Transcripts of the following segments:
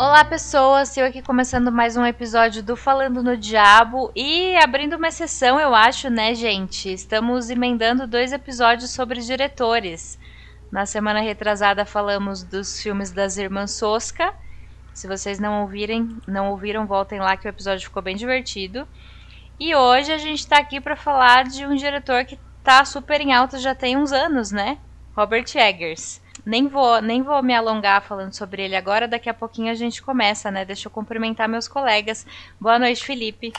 Olá, pessoas! Eu aqui começando mais um episódio do Falando no Diabo e abrindo uma exceção, eu acho, né, gente? Estamos emendando dois episódios sobre diretores. Na semana retrasada falamos dos filmes das Irmãs Sosca. Se vocês não ouvirem, não ouviram, voltem lá que o episódio ficou bem divertido. E hoje a gente está aqui para falar de um diretor que tá super em alta já tem uns anos, né? Robert Eggers. Nem vou, nem vou me alongar falando sobre ele agora, daqui a pouquinho a gente começa, né? Deixa eu cumprimentar meus colegas. Boa noite, Felipe.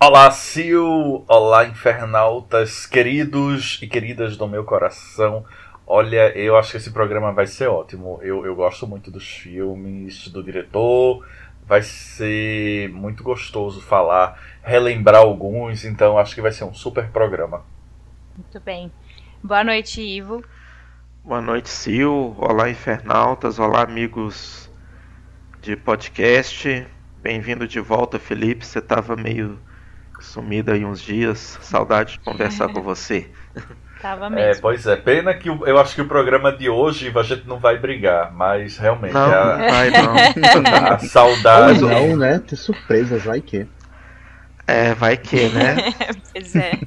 Olá, Sil! Olá, infernautas, queridos e queridas do meu coração. Olha, eu acho que esse programa vai ser ótimo. Eu, eu gosto muito dos filmes, do diretor. Vai ser muito gostoso falar, relembrar alguns, então acho que vai ser um super programa. Muito bem. Boa noite, Ivo. Boa noite, Sil. Olá, infernautas. Olá, amigos de podcast. Bem-vindo de volta, Felipe. Você estava meio sumido aí uns dias. Saudade de conversar com você. Tava É, mesmo. pois é, pena que o- eu acho que o programa de hoje a gente não vai brigar, mas realmente Não, a, não vai não. a Ou saudade. não, né? Ter surpresas, vai que. É, vai que, né? pois é.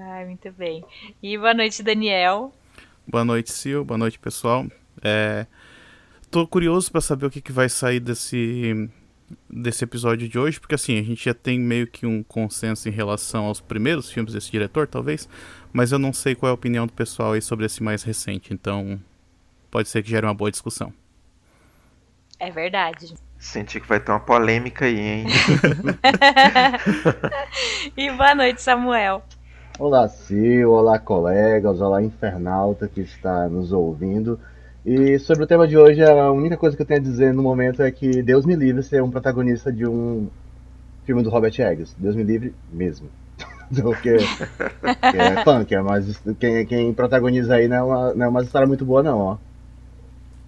Ai, muito bem. E boa noite, Daniel. Boa noite, Sil. Boa noite, pessoal. É, tô curioso para saber o que, que vai sair desse, desse episódio de hoje, porque assim, a gente já tem meio que um consenso em relação aos primeiros filmes desse diretor, talvez, mas eu não sei qual é a opinião do pessoal aí sobre esse mais recente, então pode ser que gere uma boa discussão. É verdade. Senti que vai ter uma polêmica aí, hein? E boa noite, Samuel. Olá, Sil, olá, colegas, olá, infernauta que está nos ouvindo. E sobre o tema de hoje, a única coisa que eu tenho a dizer no momento é que Deus me livre ser um protagonista de um filme do Robert Eggers. Deus me livre mesmo. Porque que é punk, é mais, quem, quem protagoniza aí não é, uma, não é uma história muito boa, não, ó.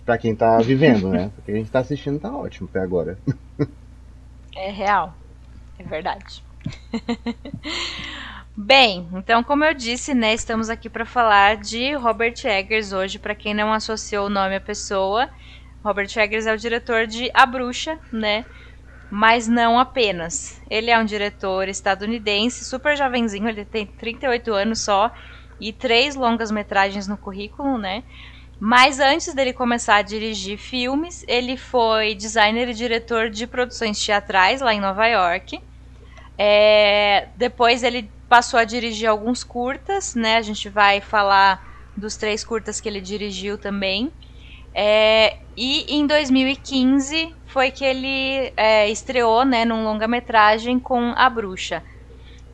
Pra quem tá vivendo, né? Porque a gente tá assistindo tá ótimo até agora. É real. É verdade. Bem, então como eu disse, né, estamos aqui para falar de Robert Eggers hoje, para quem não associou o nome à pessoa. Robert Eggers é o diretor de A Bruxa, né? Mas não apenas. Ele é um diretor estadunidense, super jovenzinho, ele tem 38 anos só e três longas metragens no currículo, né? Mas antes dele começar a dirigir filmes, ele foi designer e diretor de produções teatrais lá em Nova York. É, depois ele passou a dirigir alguns curtas, né? A gente vai falar dos três curtas que ele dirigiu também. É, e em 2015 foi que ele é, estreou né, num longa-metragem com A Bruxa.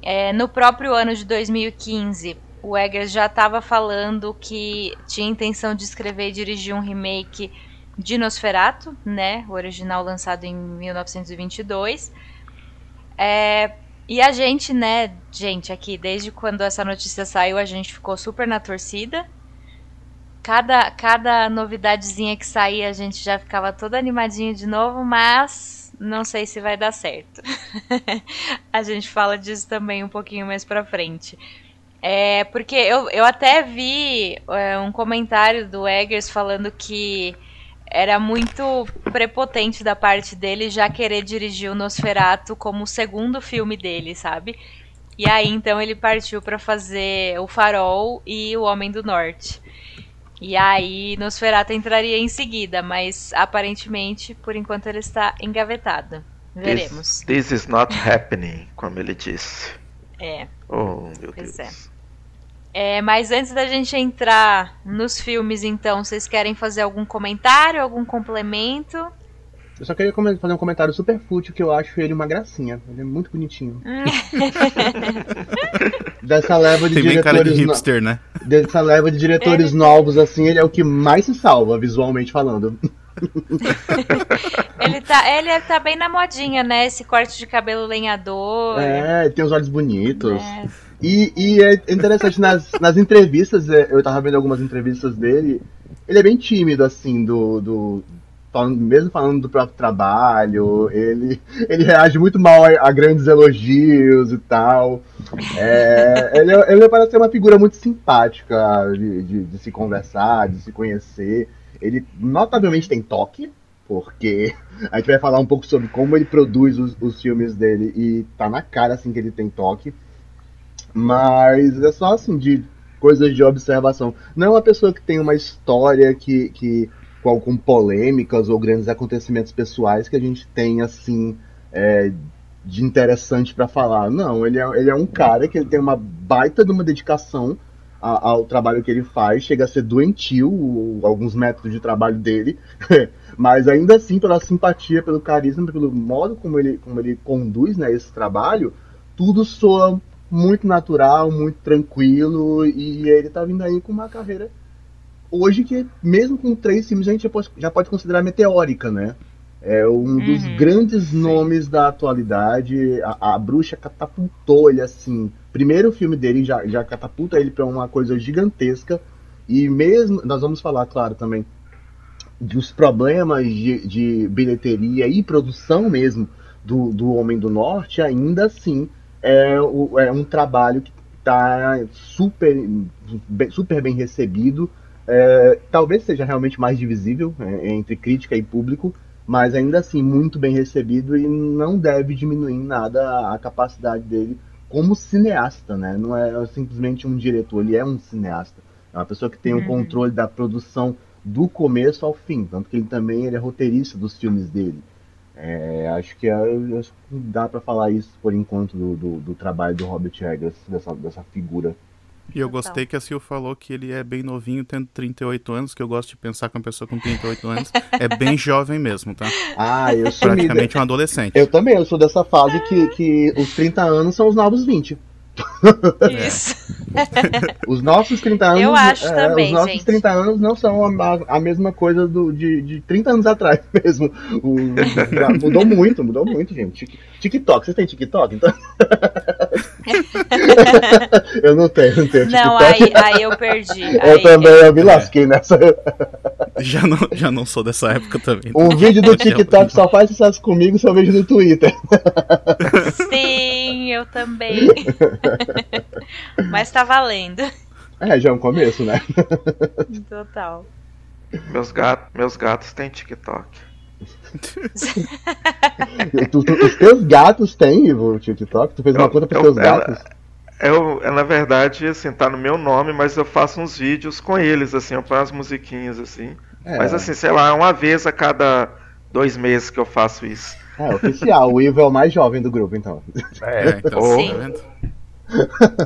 É, no próprio ano de 2015, o Eggers já estava falando que tinha intenção de escrever e dirigir um remake de Nosferatu, né, o original lançado em 1922. É, e a gente, né, gente, aqui, desde quando essa notícia saiu, a gente ficou super na torcida. Cada, cada novidadezinha que saía, a gente já ficava todo animadinho de novo, mas não sei se vai dar certo. a gente fala disso também um pouquinho mais pra frente. É, porque eu, eu até vi é, um comentário do Eggers falando que era muito prepotente da parte dele já querer dirigir o Nosferatu como o segundo filme dele, sabe? E aí então ele partiu para fazer O Farol e O Homem do Norte. E aí Nosferatu entraria em seguida, mas aparentemente, por enquanto, ele está engavetado. Veremos. This, this is not happening, como ele disse. É. Oh, meu Pois Deus. É, mas antes da gente entrar nos filmes, então, vocês querem fazer algum comentário, algum complemento? Eu só queria fazer um comentário super fútil que eu acho ele uma gracinha. Ele é muito bonitinho. Dessa leva de Tem bem cara de diretores no- hipster, né? dessa leva de diretores novos, assim, ele é o que mais se salva, visualmente falando. Ele tá, ele tá bem na modinha, né? Esse corte de cabelo lenhador. É, tem os olhos bonitos. É. E, e é interessante, nas, nas entrevistas, é, eu tava vendo algumas entrevistas dele, ele é bem tímido, assim, do. do falando- mesmo falando do próprio trabalho, ele, ele reage muito mal a, a grandes elogios e tal. É, ele, ele parece ser uma figura muito simpática de, de, de se conversar, de se conhecer. Ele notavelmente tem toque, porque a gente vai falar um pouco sobre como ele produz os, os filmes dele e tá na cara assim que ele tem toque. Mas é só assim de coisas de observação. Não é uma pessoa que tem uma história que, que com, com polêmicas ou grandes acontecimentos pessoais que a gente tem assim é, de interessante para falar. Não, ele é, ele é um cara que ele tem uma baita de uma dedicação a, ao trabalho que ele faz, chega a ser doentio o, alguns métodos de trabalho dele, mas ainda assim pela simpatia, pelo carisma, pelo modo como ele, como ele conduz né, esse trabalho, tudo soa muito natural, muito tranquilo, e ele tá vindo aí com uma carreira hoje que, mesmo com três filmes, a gente já pode, já pode considerar meteórica, né? É um dos uhum, grandes sim. nomes da atualidade. A, a, bruxa catapultou ele assim. Primeiro filme dele já, já catapulta ele para uma coisa gigantesca. E mesmo. Nós vamos falar, claro, também dos problemas de, de bilheteria e produção mesmo do, do Homem do Norte, ainda assim é, o, é um trabalho que está super, super bem recebido. É, talvez seja realmente mais divisível é, entre crítica e público, mas ainda assim muito bem recebido e não deve diminuir em nada a capacidade dele como cineasta, né? Não é simplesmente um diretor, ele é um cineasta. É uma pessoa que tem o uhum. controle da produção do começo ao fim, tanto que ele também ele é roteirista dos filmes dele. É, acho que é, acho que dá para falar isso por enquanto do, do, do, trabalho do Robert Eggers, dessa, dessa figura e eu gostei que a Sil falou que ele é bem novinho, tendo 38 anos, que eu gosto de pensar que uma pessoa com 38 anos é bem jovem mesmo, tá? Ah, eu sou Praticamente um adolescente. Eu também, eu sou dessa fase que, que os 30 anos são os novos 20. Isso. os nossos 30 anos. Eu acho é, também. Os nossos gente. 30 anos não são a, a mesma coisa do, de, de 30 anos atrás mesmo. O, mudou muito, mudou muito, gente. TikTok, vocês têm TikTok? Então... eu não tenho, não tenho. Não, aí, aí eu perdi. Eu aí, também eu me lasquei nessa. Já não, já não sou dessa época também. Um vídeo do TikTok só faz sucesso comigo se eu vejo no Twitter. Sim, eu também. Mas tá valendo. É, já é um começo, né? Total. Meus, gatos, meus gatos têm TikTok. Os teus gatos têm, Ivo, TikTok? Tu fez uma eu, conta pros eu, teus ela, gatos? Eu, na verdade, assim, tá no meu nome, mas eu faço uns vídeos com eles, assim, eu as musiquinhas, assim. É. Mas assim, sei lá, uma vez a cada dois meses que eu faço isso. É, oficial, o Ivo é o mais jovem do grupo, então. É, então. Sim.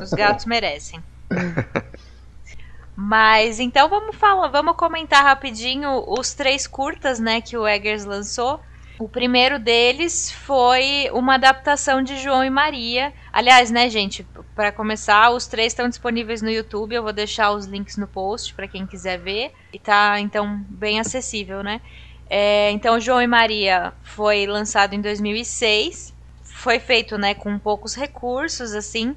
Os gatos merecem. Mas então vamos falar, vamos comentar rapidinho os três curtas, né, que o Eggers lançou. O primeiro deles foi uma adaptação de João e Maria. Aliás, né, gente, para começar, os três estão disponíveis no YouTube. Eu vou deixar os links no post para quem quiser ver. E tá então bem acessível, né? É, então, João e Maria foi lançado em 2006. Foi feito, né, com poucos recursos, assim.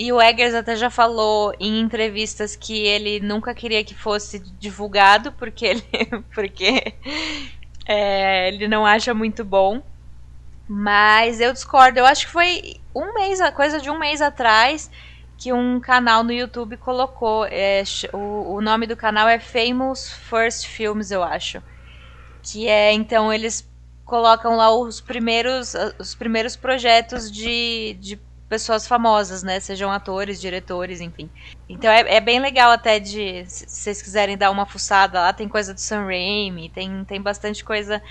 E o Eggers até já falou em entrevistas que ele nunca queria que fosse divulgado, porque ele, porque é, ele não acha muito bom. Mas eu discordo. Eu acho que foi um mês, coisa de um mês atrás, que um canal no YouTube colocou. É, o, o nome do canal é Famous First Films, eu acho. Que é, então, eles colocam lá os primeiros, os primeiros projetos de, de pessoas famosas, né? Sejam atores, diretores, enfim. Então é, é bem legal até de, se vocês quiserem dar uma fuçada lá, tem coisa do Sam Raimi, tem, tem bastante coisa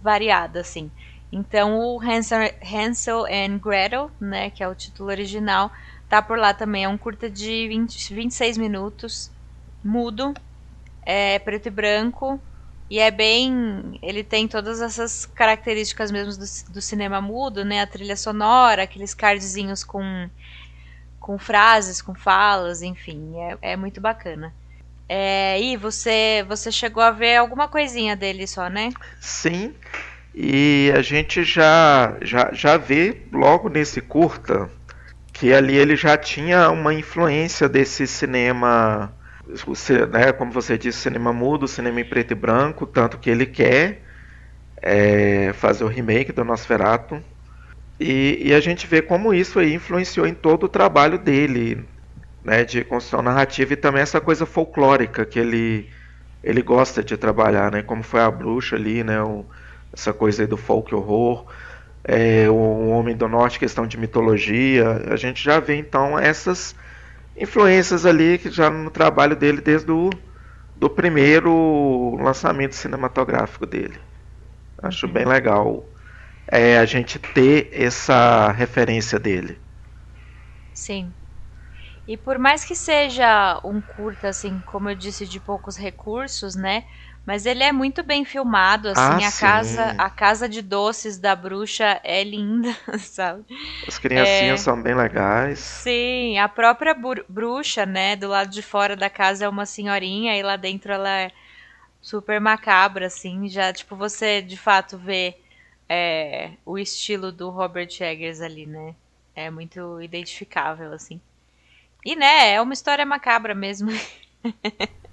variada, assim. Então o Hansel, Hansel and Gretel, né, que é o título original, tá por lá também. É um curta de 20, 26 minutos, mudo, é preto e branco. E é bem. Ele tem todas essas características mesmo do, do cinema mudo, né? A trilha sonora, aqueles cardzinhos com, com frases, com falas, enfim. É, é muito bacana. É, e você, você chegou a ver alguma coisinha dele só, né? Sim. E a gente já, já, já vê logo nesse curta que ali ele já tinha uma influência desse cinema, né, como você disse, cinema mudo, cinema em preto e branco, tanto que ele quer é, fazer o remake do Nosferatu. E, e, a gente vê como isso aí influenciou em todo o trabalho dele, né, de construção narrativa e também essa coisa folclórica que ele, ele gosta de trabalhar, né, como foi a bruxa ali, né, o, essa coisa aí do folk horror, é, o Homem do Norte, questão de mitologia. A gente já vê então essas influências ali que já no trabalho dele desde o do primeiro lançamento cinematográfico dele. Acho bem legal é, a gente ter essa referência dele. Sim. E por mais que seja um curta, assim, como eu disse, de poucos recursos, né? Mas ele é muito bem filmado, assim, Ah, a sim. casa, a casa de doces da bruxa é linda, sabe? As criancinhas É. são bem legais. Sim, a própria bru- bruxa, né, do lado de fora da casa é uma senhorinha e lá dentro ela é super macabra, assim, já, tipo, você de fato vê é, o estilo do Robert Eggers ali, né? É muito identificável, assim. E, né, é uma história macabra mesmo.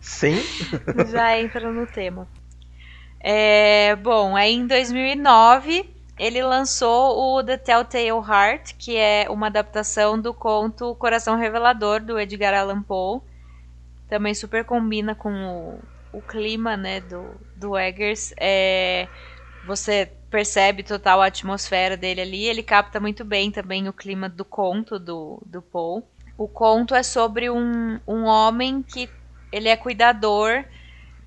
Sim, Já entra no tema. É, bom, aí em 2009 ele lançou o The Telltale Heart, que é uma adaptação do conto Coração Revelador do Edgar Allan Poe. Também super combina com o, o clima, né, do, do Eggers. É, você percebe total a atmosfera dele ali. Ele capta muito bem também o clima do conto do, do Poe. O conto é sobre um, um homem que ele é cuidador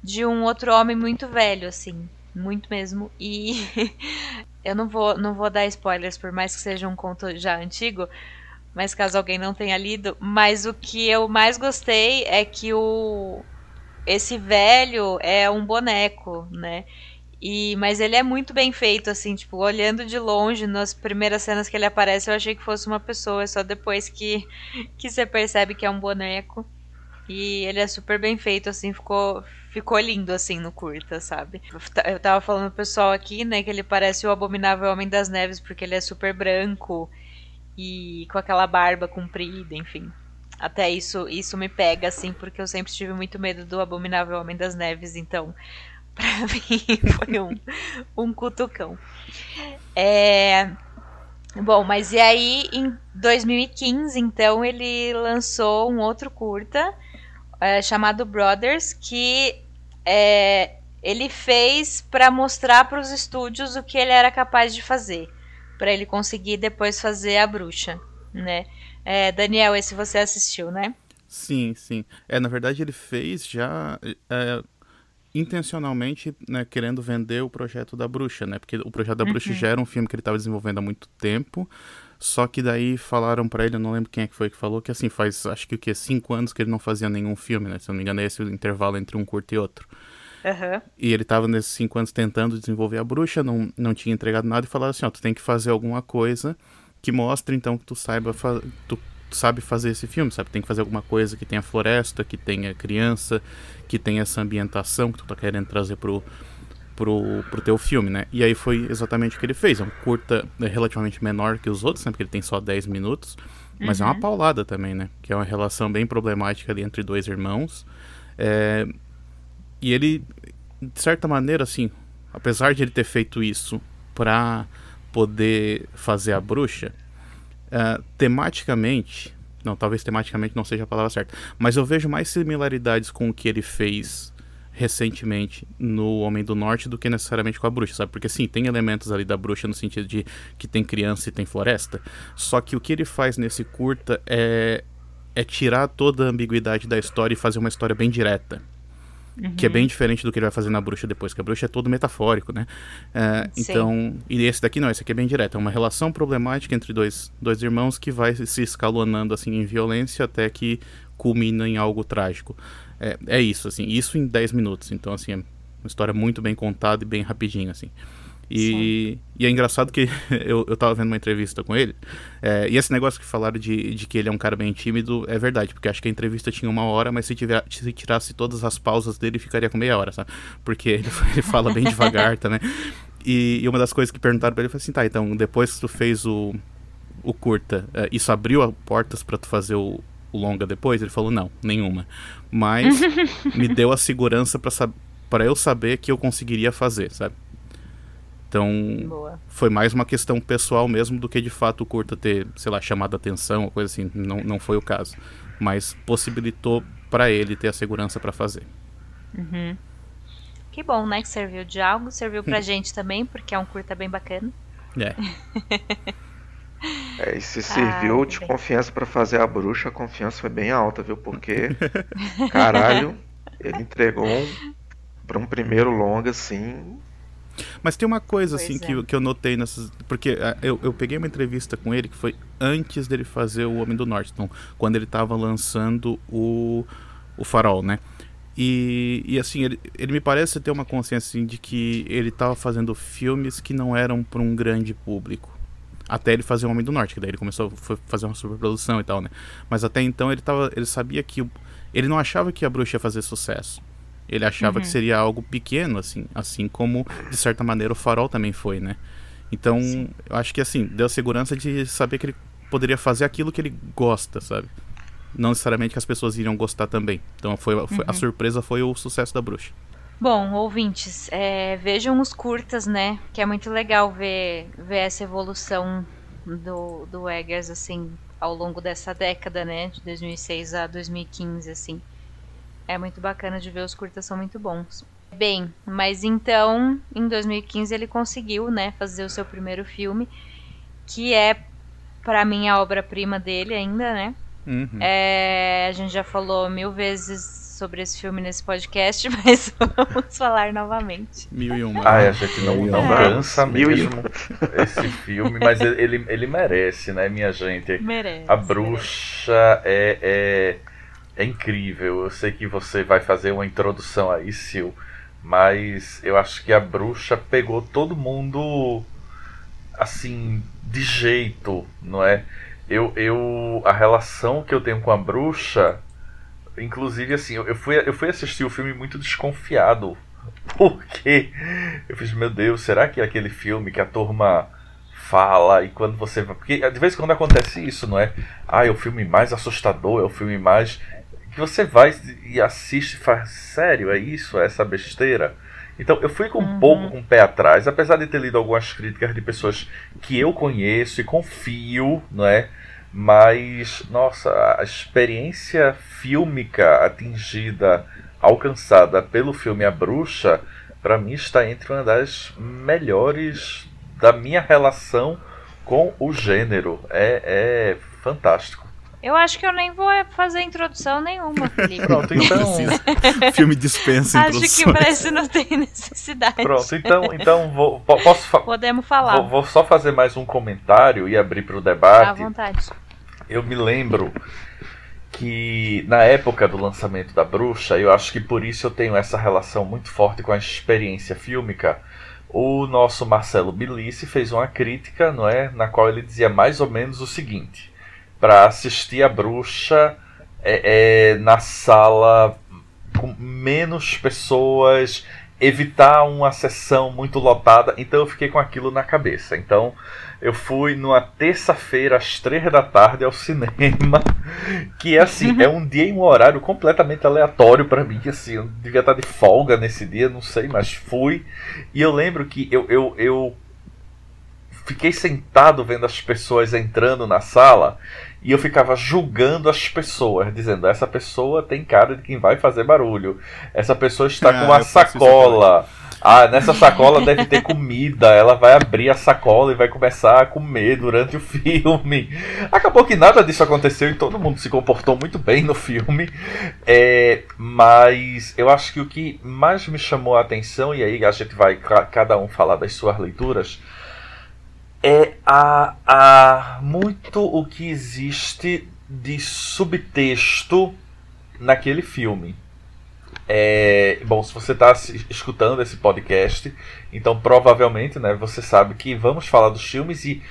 de um outro homem muito velho, assim. Muito mesmo. E eu não vou, não vou dar spoilers, por mais que seja um conto já antigo. Mas caso alguém não tenha lido. Mas o que eu mais gostei é que o esse velho é um boneco, né? E, mas ele é muito bem feito, assim, tipo, olhando de longe, nas primeiras cenas que ele aparece, eu achei que fosse uma pessoa, é só depois que, que você percebe que é um boneco. E ele é super bem feito, assim, ficou, ficou lindo, assim, no curta, sabe? Eu tava falando pro pessoal aqui, né, que ele parece o Abominável Homem das Neves, porque ele é super branco e com aquela barba comprida, enfim. Até isso, isso me pega, assim, porque eu sempre tive muito medo do Abominável Homem das Neves, então, pra mim, foi um, um cutucão. É. Bom, mas e aí, em 2015, então, ele lançou um outro curta é, chamado Brothers, que é, ele fez para mostrar para os estúdios o que ele era capaz de fazer, para ele conseguir depois fazer a bruxa, né? É, Daniel, esse você assistiu, né? Sim, sim. É, na verdade ele fez já é, intencionalmente, né, querendo vender o projeto da bruxa, né? Porque o projeto da bruxa já era um filme que ele estava desenvolvendo há muito tempo. Só que daí falaram pra ele, eu não lembro quem é que foi que falou, que assim, faz acho que o que? Cinco anos que ele não fazia nenhum filme, né? Se eu não me engano, é esse o intervalo entre um curto e outro. Aham. E ele tava nesses cinco anos tentando desenvolver a bruxa, não, não tinha entregado nada e falaram assim, ó, tu tem que fazer alguma coisa que mostre então que tu saiba tu sabe fazer esse filme, sabe? Tem que fazer alguma coisa que tenha floresta, que tenha criança, que tenha essa ambientação que tu tá querendo trazer pro, pro, pro teu filme, né? E aí foi exatamente o que ele fez. É um curta é, relativamente menor que os outros, né? Porque ele tem só 10 minutos. Mas é uma paulada também, né? Que é uma relação bem problemática ali entre dois irmãos. É, e ele, de certa maneira, assim, apesar de ele ter feito isso pra poder fazer a bruxa, é, tematicamente, não, talvez tematicamente não seja a palavra certa, mas eu vejo mais similaridades com o que ele fez recentemente no Homem do Norte do que necessariamente com a bruxa, sabe? Porque sim, tem elementos ali da bruxa no sentido de que tem criança e tem floresta, só que o que ele faz nesse curta é é tirar toda a ambiguidade da história e fazer uma história bem direta. Que é bem diferente do que ele vai fazer na bruxa depois, que a bruxa é todo metafórico, né? É, então, e esse daqui não, esse aqui é bem direto. É uma relação problemática entre dois, dois irmãos que vai se escalonando assim em violência até que culmina em algo trágico. É, é isso, assim, isso em 10 minutos. Então, assim, é uma história muito bem contada e bem rapidinho, assim. E, e é engraçado que eu, eu tava vendo uma entrevista com ele, é, e esse negócio que falaram de, de que ele é um cara bem tímido é verdade, porque acho que a entrevista tinha uma hora, mas se, tiver, se tirasse todas as pausas dele, ficaria com meia hora, sabe? Porque ele, ele fala bem devagar também. E, e uma das coisas que perguntaram pra ele foi assim: tá, então depois que tu fez o, o curta, é, isso abriu portas pra tu fazer o longa depois? Ele falou: não, nenhuma. Mas me deu a segurança pra eu saber que eu conseguiria fazer, sabe? Então, Boa. foi mais uma questão pessoal mesmo do que de fato o curta ter, sei lá, chamado a atenção coisa assim. Não, não foi o caso. Mas possibilitou pra ele ter a segurança pra fazer. Que bom, né? Que serviu de algo. Serviu pra gente também, porque é um curta bem bacana. É. É, e se serviu Ah, de bem. confiança pra fazer a bruxa, a confiança foi bem alta, viu? Porque, caralho, ele entregou um, pra um primeiro longa, assim. Mas tem uma coisa Pois assim é. que, eu- que eu notei nessas. Porque ah, eu, eu peguei uma entrevista com ele que foi antes dele fazer o Homem do Norte, então, quando ele tava lançando o, o Farol, né? E, e assim, ele, ele me parece ter uma consciência assim, de que ele tava fazendo filmes que não eram para um grande público. Até ele fazer o Homem do Norte, que daí ele começou a fazer uma superprodução e tal, né? Mas até então ele, tava, ele sabia que. Ele não achava que a bruxa ia fazer sucesso. Ele achava que seria algo pequeno, assim, assim como, de certa maneira, o Farol também foi, né? Então, eu acho que, assim, deu a segurança de saber que ele poderia fazer aquilo que ele gosta, sabe? Não necessariamente que as pessoas iriam gostar também. Então, foi, foi- a surpresa foi o sucesso da bruxa. Bom, ouvintes, é, vejam os curtas, né? Que é muito legal ver, ver essa evolução do, do Eggers, assim, ao longo dessa década, né? De 2006 a 2015, assim. É muito bacana de ver, os curtas são muito bons. Bem, mas então, em 2015 ele conseguiu, né, fazer o seu primeiro filme, que é, pra mim, a obra-prima dele ainda, né? Uhum. É, a gente já falou mil vezes sobre esse filme nesse podcast, mas vamos falar novamente. Mil e uma. Ai, a gente não, não É. cansa Mil mesmo esse filme, mas ele, ele, ele merece, né, minha gente? Merece. A bruxa é, é, é incrível. Eu sei que você vai fazer uma introdução aí, Sil, mas eu acho que a bruxa pegou todo mundo assim de jeito, não é? Eu, eu a relação que eu tenho com a bruxa, inclusive assim, eu, fui eu fui assistir o filme muito desconfiado, porque eu fiz meu Deus, será que é aquele filme que a turma fala e quando você vai. Porque de vez em quando acontece isso, não é? Ah, é o filme mais assustador, é o filme mais. Que você vai e assiste e faz. Sério, é isso? É essa besteira? Então eu fui com um pouco com o pé atrás, apesar de ter lido algumas críticas de pessoas que eu conheço e confio, não é? Mas, nossa, a experiência fílmica atingida, alcançada pelo filme A Bruxa, para mim está entre uma das melhores da minha relação com o gênero. É, é fantástico. Eu acho que eu nem vou fazer introdução nenhuma, Felipe. Pronto, então. filme dispensa acho que parece não tem necessidade. Pronto, então, então vou, po- posso fa- Podemos falar. vou, vou só fazer mais um comentário e abrir para o À debate. vontade. Eu me lembro que na época do lançamento da Bruxa, eu acho que por isso eu tenho essa relação muito forte com a experiência fílmica. O nosso Marcelo Bilice fez uma crítica, não é, na qual ele dizia mais ou menos o seguinte: para assistir a Bruxa é, é, na sala com menos pessoas, evitar uma sessão muito lotada. Então eu fiquei com aquilo na cabeça. Então eu fui numa terça-feira às três da tarde ao cinema, que é assim, é um dia e um horário completamente aleatório pra mim, assim, eu devia estar de folga nesse dia, não sei, mas fui. E eu lembro que eu, eu, eu fiquei sentado vendo as pessoas entrando na sala e eu ficava julgando as pessoas, dizendo: essa pessoa tem cara de quem vai fazer barulho, essa pessoa está Ah, com uma sacola. Ah, nessa sacola deve ter comida. Ela vai abrir a sacola e vai começar a comer durante o filme. Acabou que nada disso aconteceu e todo mundo se comportou muito bem no filme. É, mas eu acho que o que mais me chamou a atenção, e aí a gente vai ca- cada um falar das suas leituras, é a, a muito o que existe de subtexto naquele filme. É, bom, se você está escutando esse podcast, então provavelmente né, você sabe que vamos falar dos filmes e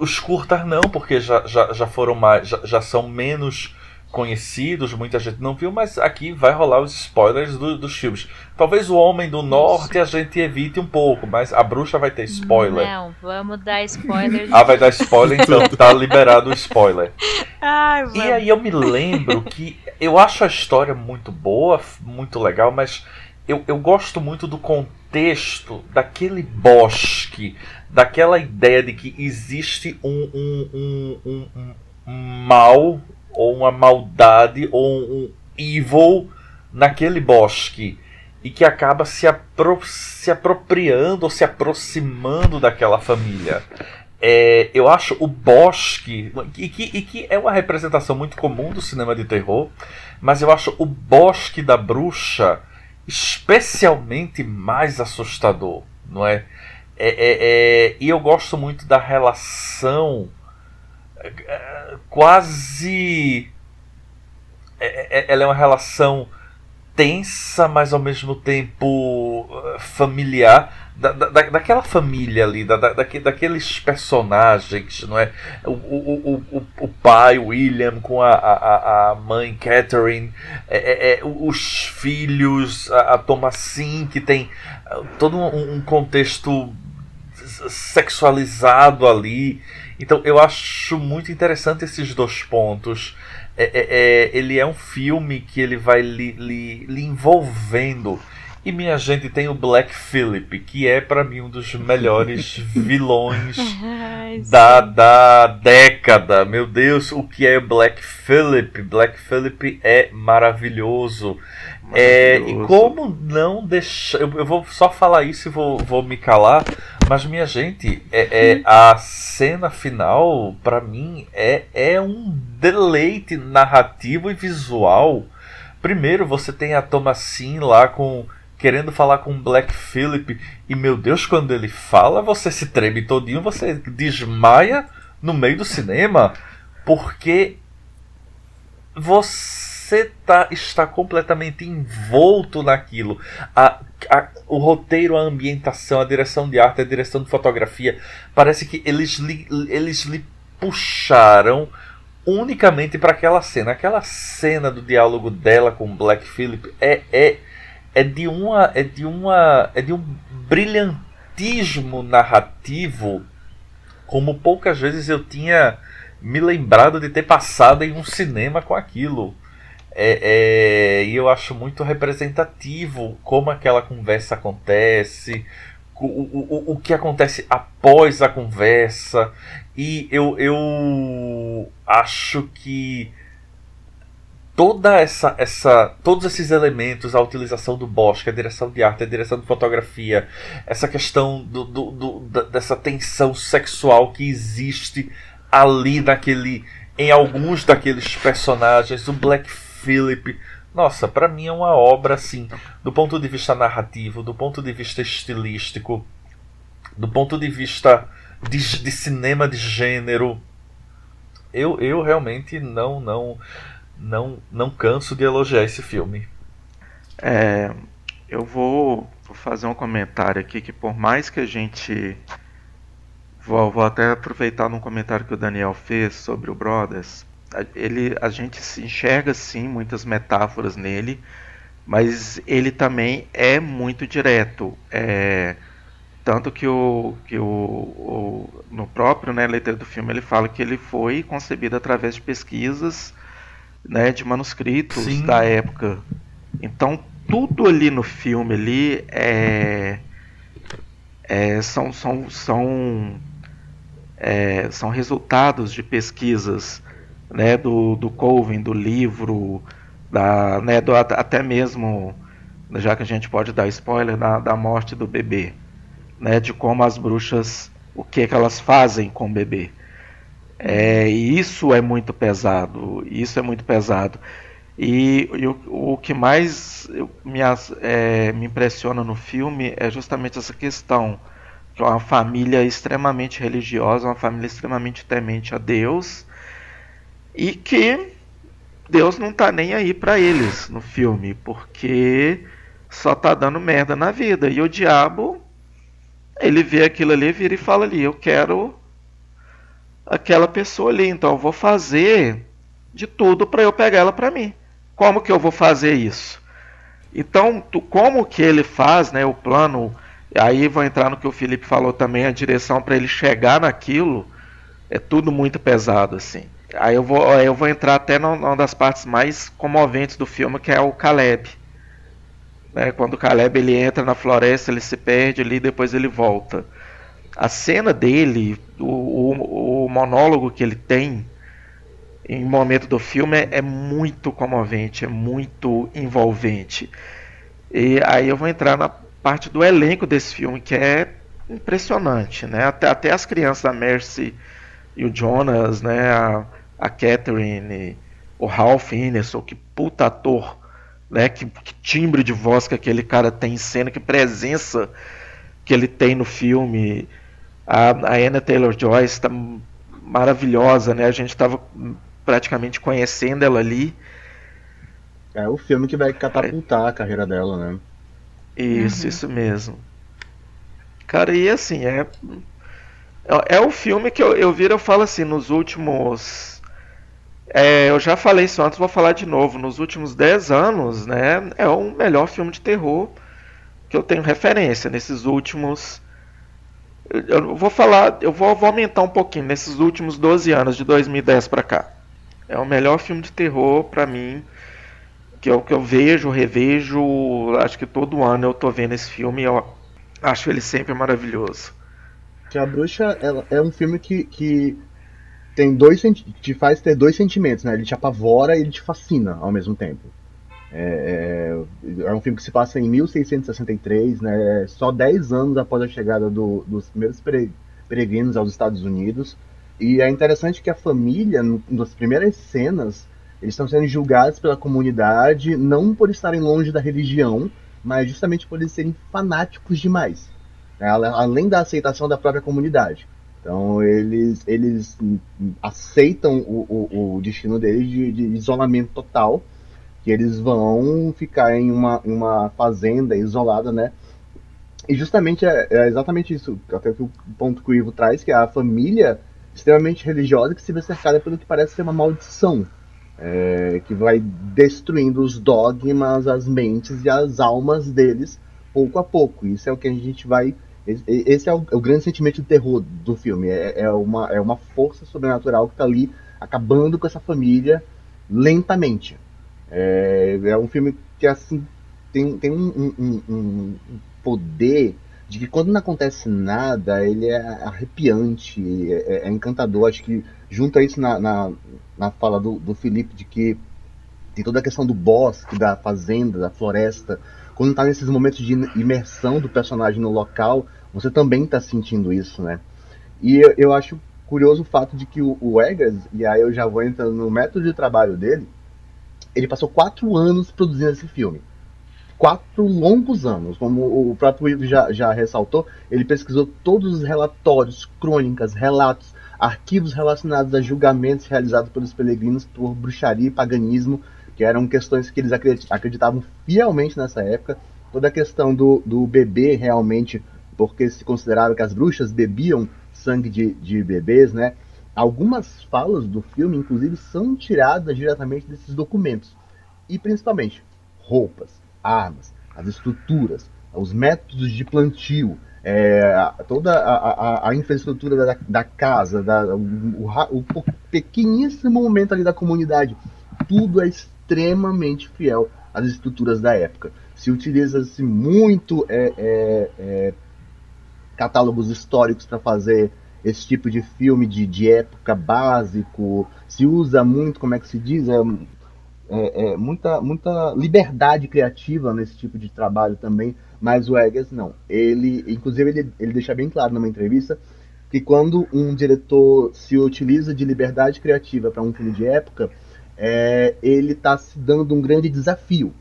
os curtas não, porque já, já, já foram mais. Já, já são menos conhecidos, muita gente não viu, mas aqui vai rolar os spoilers do- dos filmes. Talvez o Homem do Norte a gente evite um pouco, mas a bruxa vai ter spoiler. Não, vamos dar spoiler. de- Ah, vai dar spoiler, então tá liberado o spoiler. Ai, vamos. E aí eu me lembro que eu acho a história muito boa, muito legal, mas eu, eu gosto muito do contexto daquele bosque, daquela ideia de que existe um, um, um, um- um mal, ou uma maldade, ou um evil naquele bosque. e que acaba se, apro se apropriando ou se aproximando daquela família. É, eu acho o bosque, e que, e que é uma representação muito comum do cinema de terror, mas eu acho o bosque da bruxa especialmente mais assustador, não é? É, é, é, e eu gosto muito da relação quase. É, é, ela é uma relação tensa, mas ao mesmo tempo familiar da, da, daquela família ali, da, da, daqueles personagens, não é? O, o, o, o pai, William, com a, a, a mãe, Catherine, é, é, é os filhos, a, a Thomasin, que tem uh, todo um, um contexto sexualizado ali. Então eu acho muito interessante esses dois pontos. É, é, é, ele é um filme que ele vai lhe, lhe, lhe envolvendo e minha gente tem o Black Phillip, que é para mim um dos melhores vilões da, da década. Meu Deus, o que é Black Phillip? Black Phillip é maravilhoso. É, e como não deixar. Eu, eu, vou só falar isso e vou, vou me calar. Mas, minha gente, é, é a cena final, para mim, é, é um deleite narrativo e visual. Primeiro, você tem a Thomasin lá com querendo falar com Black Phillip e meu Deus, quando ele fala, você se treme todinho, você desmaia no meio do cinema, porque você tá, está completamente envolto naquilo. A, a, o roteiro, a ambientação, a direção de arte, a direção de fotografia, parece que eles lhe, eles lhe puxaram unicamente para aquela cena. Aquela cena do diálogo dela com Black Phillip é, é é de uma é de uma é de um brilhantismo narrativo como poucas vezes eu tinha me lembrado de ter passado em um cinema com aquilo. É, é, e eu acho muito representativo como aquela conversa acontece, o, o, o que acontece após a conversa. E eu, eu acho que toda essa, essa, todos esses elementos, a utilização do bosque, a direção de arte, a direção de fotografia, essa questão do, do, do, dessa tensão sexual que existe ali naquele, em alguns daqueles personagens, o Black Phillip, nossa, para mim é uma obra assim, do ponto de vista narrativo, do ponto de vista estilístico, do ponto de vista de, de cinema de gênero, eu, eu realmente não não não, não canso de elogiar esse filme. É, eu vou, vou fazer um comentário aqui que por mais que a gente vou, vou até aproveitar num comentário que o Daniel fez sobre o Brothers, ele a gente se enxerga sim muitas metáforas nele, mas ele também é muito direto. É, tanto que o que o, o no próprio né, letra do filme ele fala que ele foi concebido através de pesquisas né, de manuscritos Sim. da época. Então tudo ali no filme ali é, é são são são é, são resultados de pesquisas né, do, do Colvin, do livro, da, né, do, até mesmo, já que a gente pode dar spoiler, da, da morte do bebê, né, de como as bruxas, o que, que elas fazem com o bebê. É, e isso é muito pesado. Isso é muito pesado. E, e o, o, que mais me, é, me impressiona no filme é justamente essa questão que é uma família extremamente religiosa, uma família extremamente temente a Deus e que Deus não tá nem aí para eles no filme, porque só tá dando merda na vida. E o diabo, ele vê aquilo ali, vira e fala ali: Eu quero aquela pessoa ali. Então eu vou fazer de tudo para eu pegar ela para mim. Como que eu vou fazer isso? Então, tu, como que ele faz, né, o plano, aí vou entrar no que o Felipe falou também, a direção para ele chegar naquilo, é tudo muito pesado assim. Aí eu vou, eu vou entrar até numa das partes mais comoventes do filme, que é o Caleb. Né, quando o Caleb ele entra na floresta, ele se perde ali, depois ele volta a cena dele, o, o, o, monólogo que ele tem em momento do filme é, é muito comovente, é muito envolvente. E aí eu vou entrar na parte do elenco desse filme, que é impressionante, né? Até, até as crianças da Mercy e o Jonas, né? A, a Catherine, o Ralph Ineson, que puta ator, né? Que, que, timbre de voz que aquele cara tem em cena, que presença que ele tem no filme. A, a Anna Taylor-Joy está maravilhosa, né? A gente estava praticamente conhecendo ela ali. É o filme que vai catapultar a carreira dela, né? Isso, uhum. isso mesmo. Cara, e assim, é. É, é o filme que eu, eu viro eu falo assim, nos últimos. É, eu já falei isso antes, vou falar de novo. Nos últimos 10 anos, né? É o melhor filme de terror que eu tenho referência. Nesses últimos. Eu vou falar, eu vou, vou aumentar um pouquinho. Nesses últimos 12 anos, de 2010 para cá. É o melhor filme de terror para mim que eu, que eu vejo, revejo, acho que todo ano eu tô vendo esse filme e eu acho ele sempre maravilhoso. Que a Bruxa ela, é um filme que, que tem dois te faz ter dois sentimentos, né? Ele te apavora e ele te fascina ao mesmo tempo. É, é, é um filme que se passa em 1663, né? Só 10 anos após a chegada do, dos primeiros peregrinos aos Estados Unidos. E é interessante que a família, nas primeiras cenas, eles estão sendo julgados pela comunidade não por estarem longe da religião, mas justamente por eles serem fanáticos demais, né? além da aceitação da própria comunidade. Então eles, eles aceitam o, o, o destino deles de, de, isolamento total, que eles vão ficar em uma, uma fazenda isolada, né? E justamente é, é exatamente isso, até o ponto que o Ivo traz, que é a família extremamente religiosa que se vê cercada pelo que parece ser uma maldição, é, que vai destruindo os dogmas, as mentes e as almas deles pouco a pouco. Isso é o que a gente vai. Esse é o, é o grande sentimento de terror do filme. É, é, uma, é uma força sobrenatural que está ali acabando com essa família lentamente. É, é um filme que assim tem, tem um, um, um poder de que quando não acontece nada, ele é arrepiante, é, é encantador. Acho que junta isso na, na, na fala do, do Felipe de que tem toda a questão do bosque, da fazenda, da floresta. Quando está nesses momentos de imersão do personagem no local, você também está sentindo isso, né? E eu, eu, acho curioso o fato de que o, o Eggers, e aí eu já vou entrando no método de trabalho dele, ele passou quatro anos produzindo esse filme. Quatro longos anos, como o próprio Ivo já, já ressaltou, ele pesquisou todos os relatórios, crônicas, relatos, arquivos relacionados a julgamentos realizados pelos peregrinos por bruxaria e paganismo, que eram questões que eles acreditavam fielmente nessa época. Toda a questão do, do bebê realmente, porque se considerava que as bruxas bebiam sangue de, de bebês, né? Algumas falas do filme, inclusive, são tiradas diretamente desses documentos. E principalmente roupas, armas, as estruturas, os métodos de plantio, é, toda a, a, a infraestrutura da, da casa, da, o, o, o, pequeníssimo momento ali da comunidade, tudo é extremamente fiel às estruturas da época. Se utiliza-se muito é, é, é catálogos históricos para fazer esse tipo de filme de, de época básico, se usa muito, como é que se diz, é, é, é, muita, muita liberdade criativa nesse tipo de trabalho também mas o Eggers não. Ele, inclusive, ele, ele deixa bem claro numa entrevista que quando um diretor se utiliza de liberdade criativa para um filme de época, é, ele está se dando um grande desafio.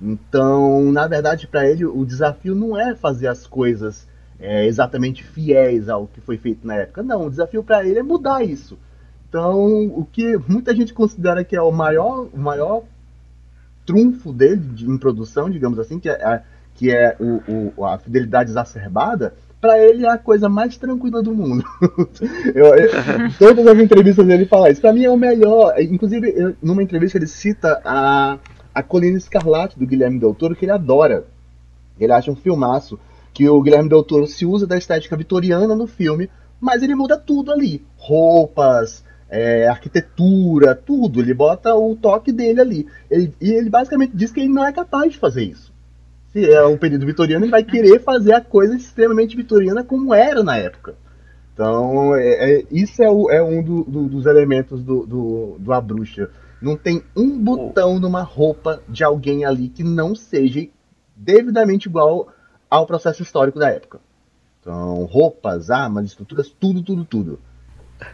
Então, na verdade, para ele, o desafio não é fazer as coisas é, exatamente fiéis ao que foi feito na época. Não, o desafio para ele é mudar isso. Então, o que muita gente considera que é o maior, o maior trunfo dele de, em produção, digamos assim, que é, que é o, o a fidelidade exacerbada, para ele é a coisa mais tranquila do mundo. eu, eu, todas as entrevistas dele fala isso. Para mim é o melhor. Inclusive, eu, numa entrevista ele cita a, a Colina Escarlate do Guilherme Del Toro, que ele adora. Ele acha um filmaço que o Guilherme Del Toro se usa da estética vitoriana no filme, mas ele muda tudo ali. Roupas, é, arquitetura, tudo. Ele bota o toque dele ali. Ele, e ele basicamente diz que ele não é capaz de fazer isso se é um período vitoriano, ele vai querer fazer a coisa extremamente vitoriana como era na época. Então, é, é isso é, o, é um do, do, dos elementos do, do, do A Bruxa. Não tem um botão numa roupa de alguém ali que não seja devidamente igual ao processo histórico da época. Então, roupas, armas, estruturas, tudo, tudo, tudo.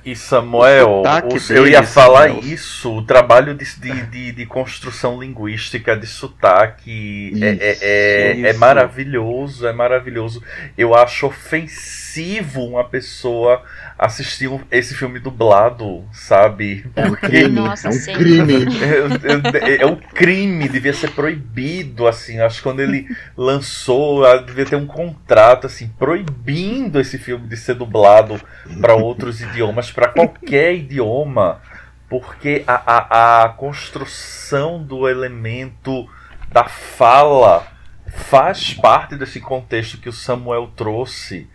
E Samuel, o, eu ia falar Samuel. isso, o trabalho de, de, de, construção linguística, de sotaque, isso, é, é, é, é, maravilhoso, é maravilhoso. Eu acho ofensivo uma pessoa assistir esse filme dublado, sabe? Porque Nossa, é um crime. É, é, é, um crime, devia ser proibido, assim. Acho que quando ele lançou, devia ter um contrato, assim, proibindo esse filme de ser dublado para outros idiomas, para qualquer idioma, porque a, a, a construção do elemento da fala faz parte desse contexto que o Samuel trouxe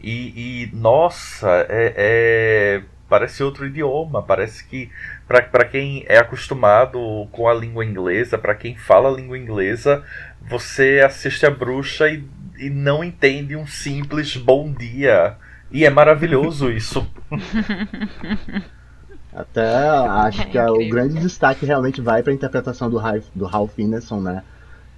e, e nossa, é, é, parece outro idioma. Parece que, para quem é acostumado com a língua inglesa, para quem fala a língua inglesa, você assiste a bruxa e, e não entende um simples bom dia. E é maravilhoso isso. Até acho que é o grande destaque realmente vai para a interpretação do Ralph, do Ralph Ineson, né?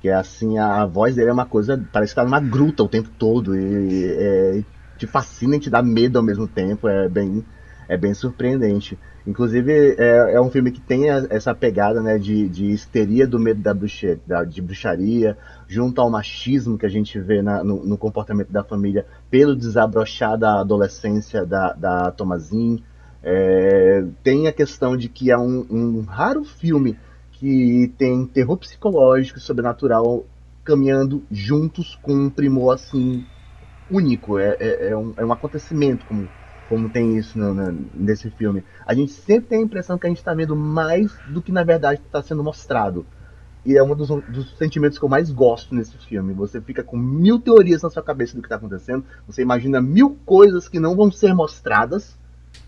Que é assim, a, voz dele é uma coisa, parece que tá numa gruta o tempo todo. E, é, te fascina e te dá medo ao mesmo tempo. É bem, é bem surpreendente. Inclusive, é, é um filme que tem essa pegada né, de, de histeria do medo da, bruxa, da de bruxaria, junto ao machismo que a gente vê na, no, no, comportamento da família pelo desabrochar da adolescência da, da Tomazin. É, tem a questão de que é um, um raro filme que tem terror psicológico e sobrenatural caminhando juntos com um primor assim único, é, é, é, um, é um acontecimento como, como tem isso no, no, nesse filme. A gente sempre tem a impressão que a gente está vendo mais do que na verdade está sendo mostrado. E é um dos, dos, sentimentos que eu mais gosto nesse filme. Você fica com mil teorias na sua cabeça do que está acontecendo, você imagina mil coisas que não vão ser mostradas.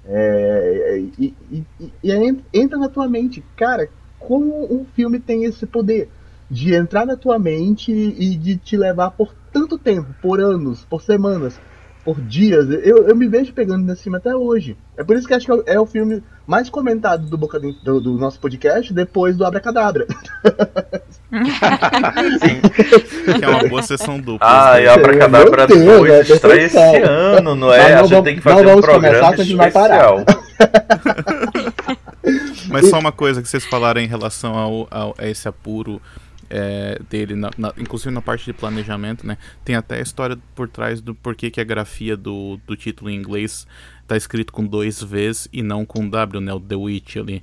É, e, e, e, entra na tua mente, cara, como um filme tem esse poder de entrar na tua mente e de te levar por tanto tempo, por anos, por semanas, por dias. Eu, eu me vejo pegando nesse filme até hoje. É por isso que acho que é o filme mais comentado do, Boca do, do nosso podcast depois do Abracadabra. Sim. que é uma boa sessão dupla. Ah, e Abracadabra 2 é estreia esse ano, não é? Não, a gente tem que fazer um programa especial. Mas só uma coisa que vocês falaram em relação ao, ao, a esse apuro é, dele, na, na, inclusive na parte de planejamento, né? Tem até a história por trás do porquê que a grafia do, do título em inglês tá escrito com dois Vs e não com W, né? O The Witch ali.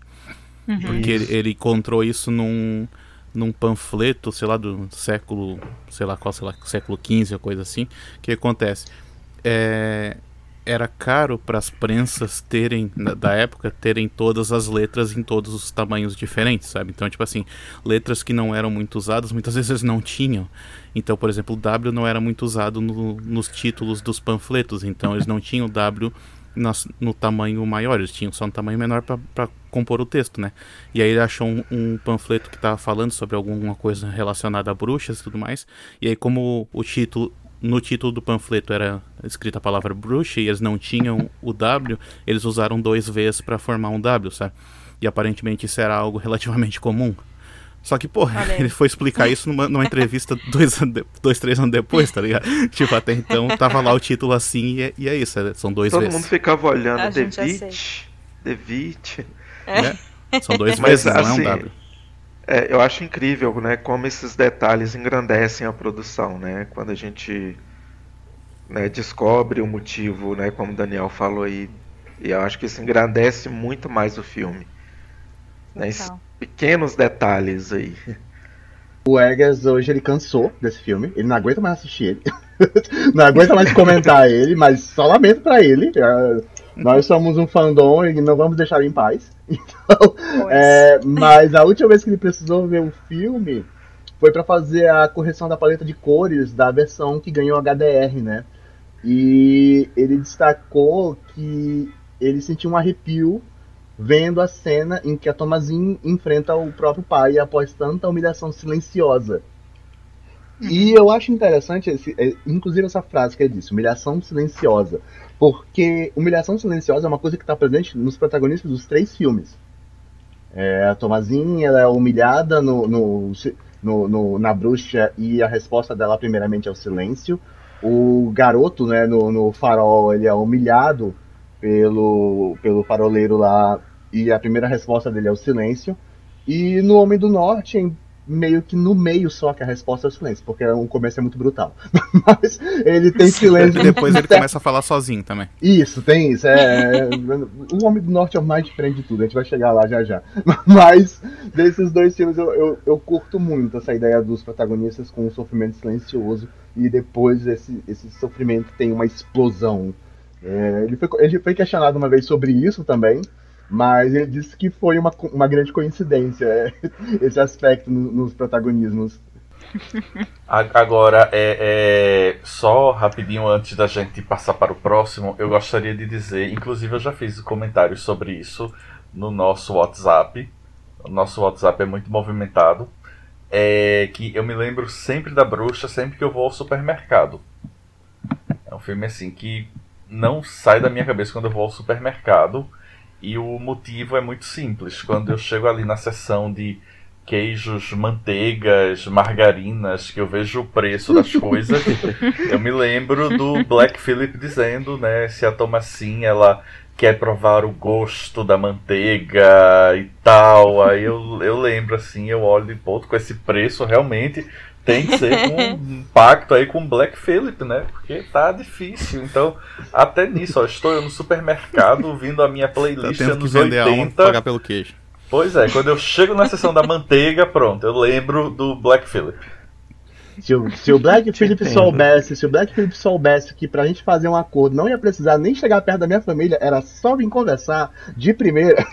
Uhum. Porque ele, ele, encontrou isso num, num panfleto, sei lá, do século, sei lá qual, sei lá, século XV ou coisa assim. O que acontece? É, era caro para as prensas terem da época terem todas as letras em todos os tamanhos diferentes, sabe? Então, tipo assim, letras que não eram muito usadas, muitas vezes eles não tinham. Então, por exemplo, o W não era muito usado no, nos títulos dos panfletos, então eles não tinham o W no, no tamanho maior, eles tinham só um tamanho menor para compor o texto, né? E aí ele achou um, um panfleto que estava falando sobre alguma coisa relacionada a bruxas e tudo mais. E aí, como o título no título do panfleto era escrita a palavra bruxa e eles não tinham o W, eles usaram dois Vs para formar um W, sabe? E aparentemente isso era algo relativamente comum. Só que, pô, ele foi explicar isso numa, numa entrevista dois, dois, três anos depois, tá ligado? tipo, até então tava lá o título assim e é, e é isso, é, são dois Todo Vs. Todo mundo ficava olhando, Devit, Devit. É. São dois Mas, assim, não é um assim, W. É, eu acho incrível, né, como esses detalhes engrandecem a produção, né? Quando a gente né, descobre o motivo, né, como o Daniel falou aí, e eu acho que isso engrandece muito mais o filme. Né, esses pequenos detalhes aí. O Eggers hoje ele cansou desse filme, ele não aguenta mais assistir ele. não aguenta mais comentar ele, mas só lamento para ele. Nós somos um fandom e não vamos deixar ele em paz. Então, é, mas a última vez que ele precisou ver o filme foi para fazer a correção da paleta de cores da versão que ganhou HDR, né? E ele destacou que ele sentiu um arrepio vendo a cena em que a Tomazin enfrenta o próprio pai após tanta humilhação silenciosa. E eu acho interessante, esse, é, inclusive, essa frase que ele disse, humilhação silenciosa. Porque humilhação silenciosa é uma coisa que está presente nos protagonistas dos três filmes. É, a Tomazinha ela é humilhada no, no, no, no, na bruxa e a resposta dela primeiramente é o silêncio. O garoto, né, no, no farol, ele é humilhado pelo, pelo faroleiro lá e a primeira resposta dele é o silêncio. E no Homem do Norte, em meio que no meio só que a resposta é o silêncio, porque o começo é muito brutal. Mas ele tem silêncio. E depois ele começa a falar sozinho também. Isso, tem isso. É, o Homem do Norte é o mais diferente de tudo, a gente vai chegar lá já já. Mas desses dois filmes eu, eu, eu curto muito essa ideia dos protagonistas com um sofrimento silencioso e depois esse, esse sofrimento tem uma explosão. É, ele, foi, ele foi questionado uma vez sobre isso também. Mas ele disse que foi uma, uma grande coincidência é, esse aspecto no, nos protagonismos. Agora, é, é, só rapidinho antes da gente passar para o próximo, eu gostaria de dizer, inclusive eu já fiz comentários sobre isso no nosso WhatsApp. O nosso WhatsApp é muito movimentado. É que eu me lembro sempre da bruxa sempre que eu vou ao supermercado. É um filme assim que não sai da minha cabeça quando eu vou ao supermercado. E o motivo é muito simples. Quando eu chego ali na seção de queijos, manteigas, margarinas, que eu vejo o preço das coisas, eu me lembro do Black Phillip dizendo, né, se a Thomasin ela quer provar o gosto da manteiga e tal. Aí eu, eu lembro assim, eu olho e pô, com esse preço realmente tem que ser um pacto aí com Black Phillip, né? Porque tá difícil. Então, até nisso, ó, estou eu no supermercado vindo a minha playlist tá anos 80. pagar pelo queijo. Pois é, quando eu chego na seção da manteiga, pronto, eu lembro do Black Phillip. Se o, se o Black Phillip soubesse, se o Black Phillip soubesse que pra gente fazer um acordo não ia precisar nem chegar perto da minha família, era só vir conversar de primeira.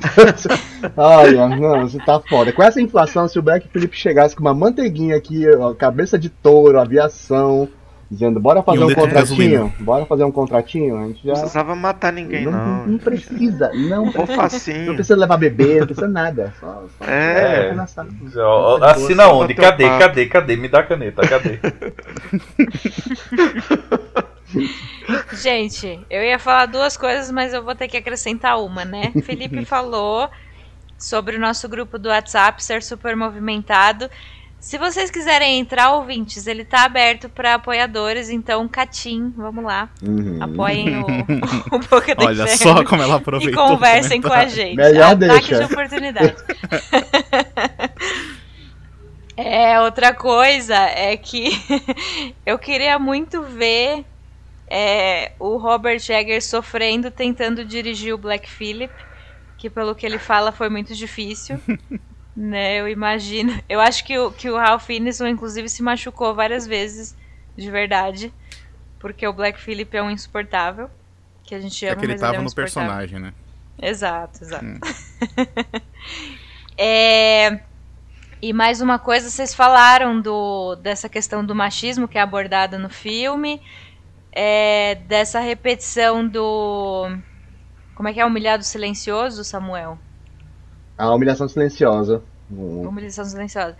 Olha, não, você tá foda. Com essa inflação, se o Black Phillip chegasse com uma manteiguinha aqui, ó, cabeça de touro, aviação, dizendo bora fazer um, um contratinho, bora fazer um contratinho, a gente já... Não precisava matar ninguém, não. Não, não precisa, não precisa. Não precisa levar bebê, não precisa nada. Só, só é. é Assina onde? Cadê? Cadê? Cadê? Me dá a caneta, cadê? Gente, eu ia falar duas coisas, mas eu vou ter que acrescentar uma, né? Felipe falou sobre o nosso grupo do WhatsApp ser super movimentado. Se vocês quiserem entrar, ouvintes, ele tá aberto para apoiadores, então Catim, vamos lá. Uhum. Apoiem o, o Boca do Olha só como ela aproveitou. E conversem com a gente. Melhor Ataque deixa. de oportunidade. é, outra coisa é que eu queria muito ver é, o Robert Jagger sofrendo tentando dirigir o Black Phillip, que pelo que ele fala foi muito difícil. Né, eu imagino. Eu acho que o, que o Ralph Ineson, inclusive, se machucou várias vezes, de verdade. Porque o Black Phillip é um insuportável. Que a gente é ama, é que ele mas tava ele é um no personagem, né? Exato, exato. Hum. é... E mais uma coisa, vocês falaram do, dessa questão do machismo que é abordada no filme, é, dessa repetição do. Como é que é? Humilhado silencioso, Samuel? A humilhação silenciosa. Humilhação silenciosa.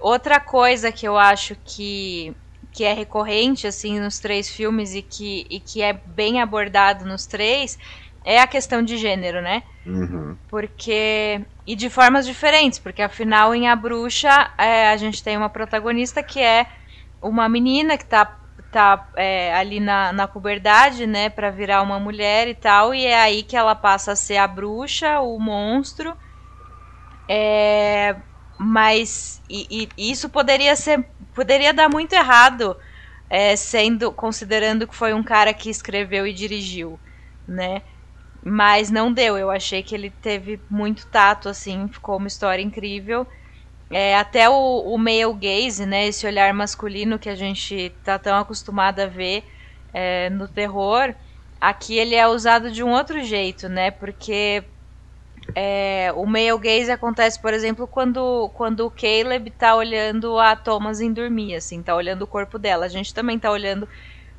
Outra coisa que eu acho que, que é recorrente assim nos três filmes e que, e que é bem abordado nos três é a questão de gênero, né? Uhum. Porque. E de formas diferentes, porque afinal em A Bruxa é, a gente tem uma protagonista que é uma menina que tá, tá é, ali na, na puberdade, né? Pra virar uma mulher e tal, e é aí que ela passa a ser a bruxa, o monstro é, mas e, e isso poderia ser, poderia dar muito errado, é, sendo considerando que foi um cara que escreveu e dirigiu, né? Mas não deu. Eu achei que ele teve muito tato, assim, ficou uma história incrível. É, até o, o male gaze, né? Esse olhar masculino que a gente tá tão acostumado a ver é, no terror, aqui ele é usado de um outro jeito, né? Porque é, o male gaze acontece, por exemplo, quando, quando o Caleb tá olhando a Thomas em dormir, assim, tá olhando o corpo dela. A gente também tá olhando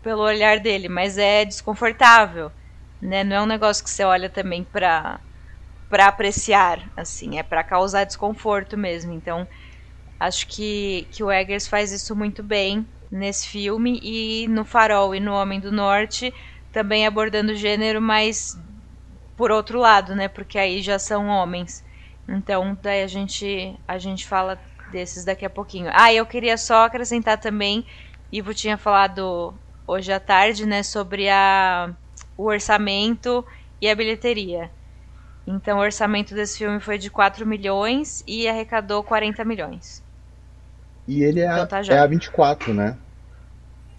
pelo olhar dele, mas é desconfortável, né? Não é um negócio que você olha também pra, pra apreciar, assim, é para causar desconforto mesmo. Então, acho que, que o Eggers faz isso muito bem nesse filme e no Farol e no Homem do Norte também abordando gênero, mas por outro lado, né? Porque aí já são homens. Então, daí a gente a gente fala desses daqui a pouquinho. Ah, eu queria só acrescentar também, Ivo tinha falado hoje à tarde, né, sobre a, o orçamento e a bilheteria. Então o orçamento desse filme foi de 4 milhões e arrecadou 40 milhões. E ele é, Então a, tá é jóia. a 24, né?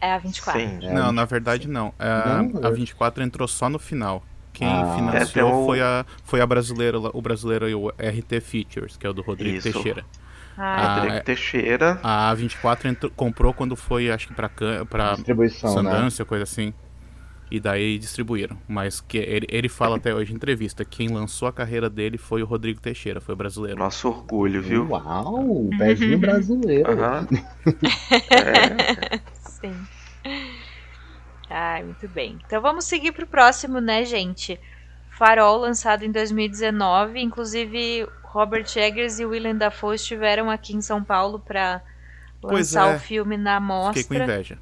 É a 24. Sim. É, não, na verdade não. É, Não, a eu- 24 entrou só no final. Quem Ah. É, financiou o- foi, a, foi a brasileira, o brasileiro e o RT Features, que é o do Rodrigo Isso. Teixeira. Ah, Rodrigo é. Teixeira. A 24 entrou- comprou quando foi, acho que pra, pra Distribuição, né? Coisa assim. E daí distribuíram. Mas que ele, ele fala até hoje em entrevista, quem lançou a carreira dele foi o Rodrigo Teixeira, foi brasileiro. Nosso orgulho, viu? Uau, pezinho brasileiro. Aham. É, sim. Ai, muito bem. Então vamos seguir pro próximo, né, gente? Farol, lançado em 2019. Inclusive, Robert Eggers e Willem Dafoe estiveram aqui em São Paulo para lançar é. o filme na Fiquei com mostra. inveja.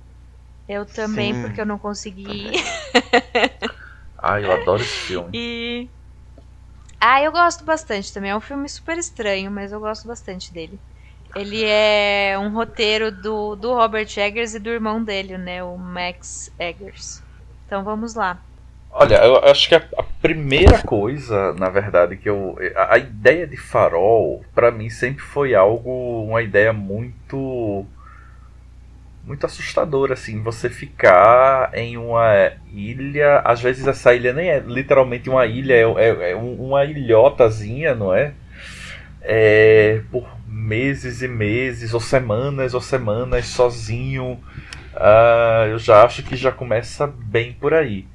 Eu também, Sim. porque eu não consegui. Ai, eu adoro esse filme. E. Ah, eu gosto bastante também. É um filme super estranho, mas eu gosto bastante dele. Ele é um roteiro do, do Robert Eggers e do irmão dele, né? O Max Eggers. Então vamos lá. Olha, eu acho que a, a primeira coisa, na verdade, que eu. A, a ideia de farol, pra mim, sempre foi algo. Uma ideia muito. Muito assustadora, assim. Você ficar em uma ilha. Às vezes essa ilha nem é literalmente uma ilha, é, é- é um- uma ilhotazinha, não é? É, por meses e meses, ou semanas ou semanas sozinho. Ah, eu já acho que já começa bem por aí.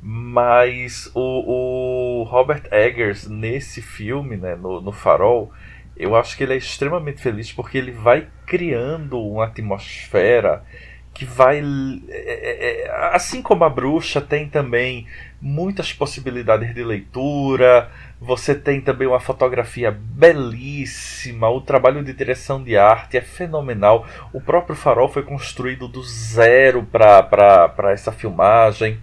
Mas o, o Robert Eggers, nesse filme, né, no, no Farol, eu acho que ele é extremamente feliz porque ele vai criando uma atmosfera que vai. é, é, assim como a bruxa tem também muitas possibilidades de leitura, você tem também uma fotografia belíssima, o trabalho de direção de arte é fenomenal. O próprio farol foi construído do zero para essa filmagem.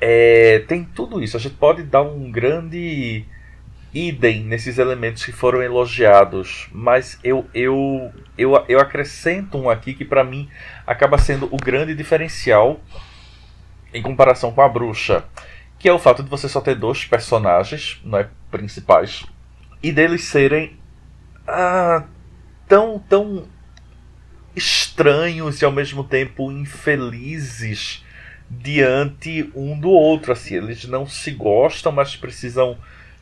É, tem tudo isso. A gente pode dar um grande idem nesses elementos que foram elogiados, mas eu, eu, eu, eu acrescento um aqui que para mim acaba sendo o grande diferencial em comparação com a bruxa, que é o fato de você só ter dois personagens né, principais e deles serem ah, tão tão estranhos e ao mesmo tempo infelizes diante um do outro. Assim eles não se gostam mas precisam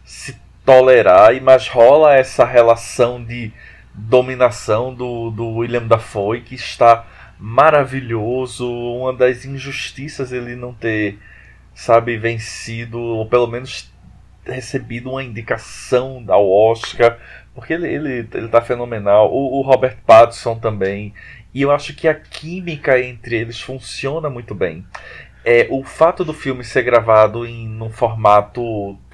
se tolerar e mas rola essa relação de dominação do, do William Dafoe que está maravilhoso uma das injustiças ele não ter sabe vencido ou pelo menos recebido uma indicação ao Oscar porque ele, ele, ele tá fenomenal. O, o Robert Pattinson também. E eu acho que a química entre eles funciona muito bem. É, o fato do filme ser gravado em num formato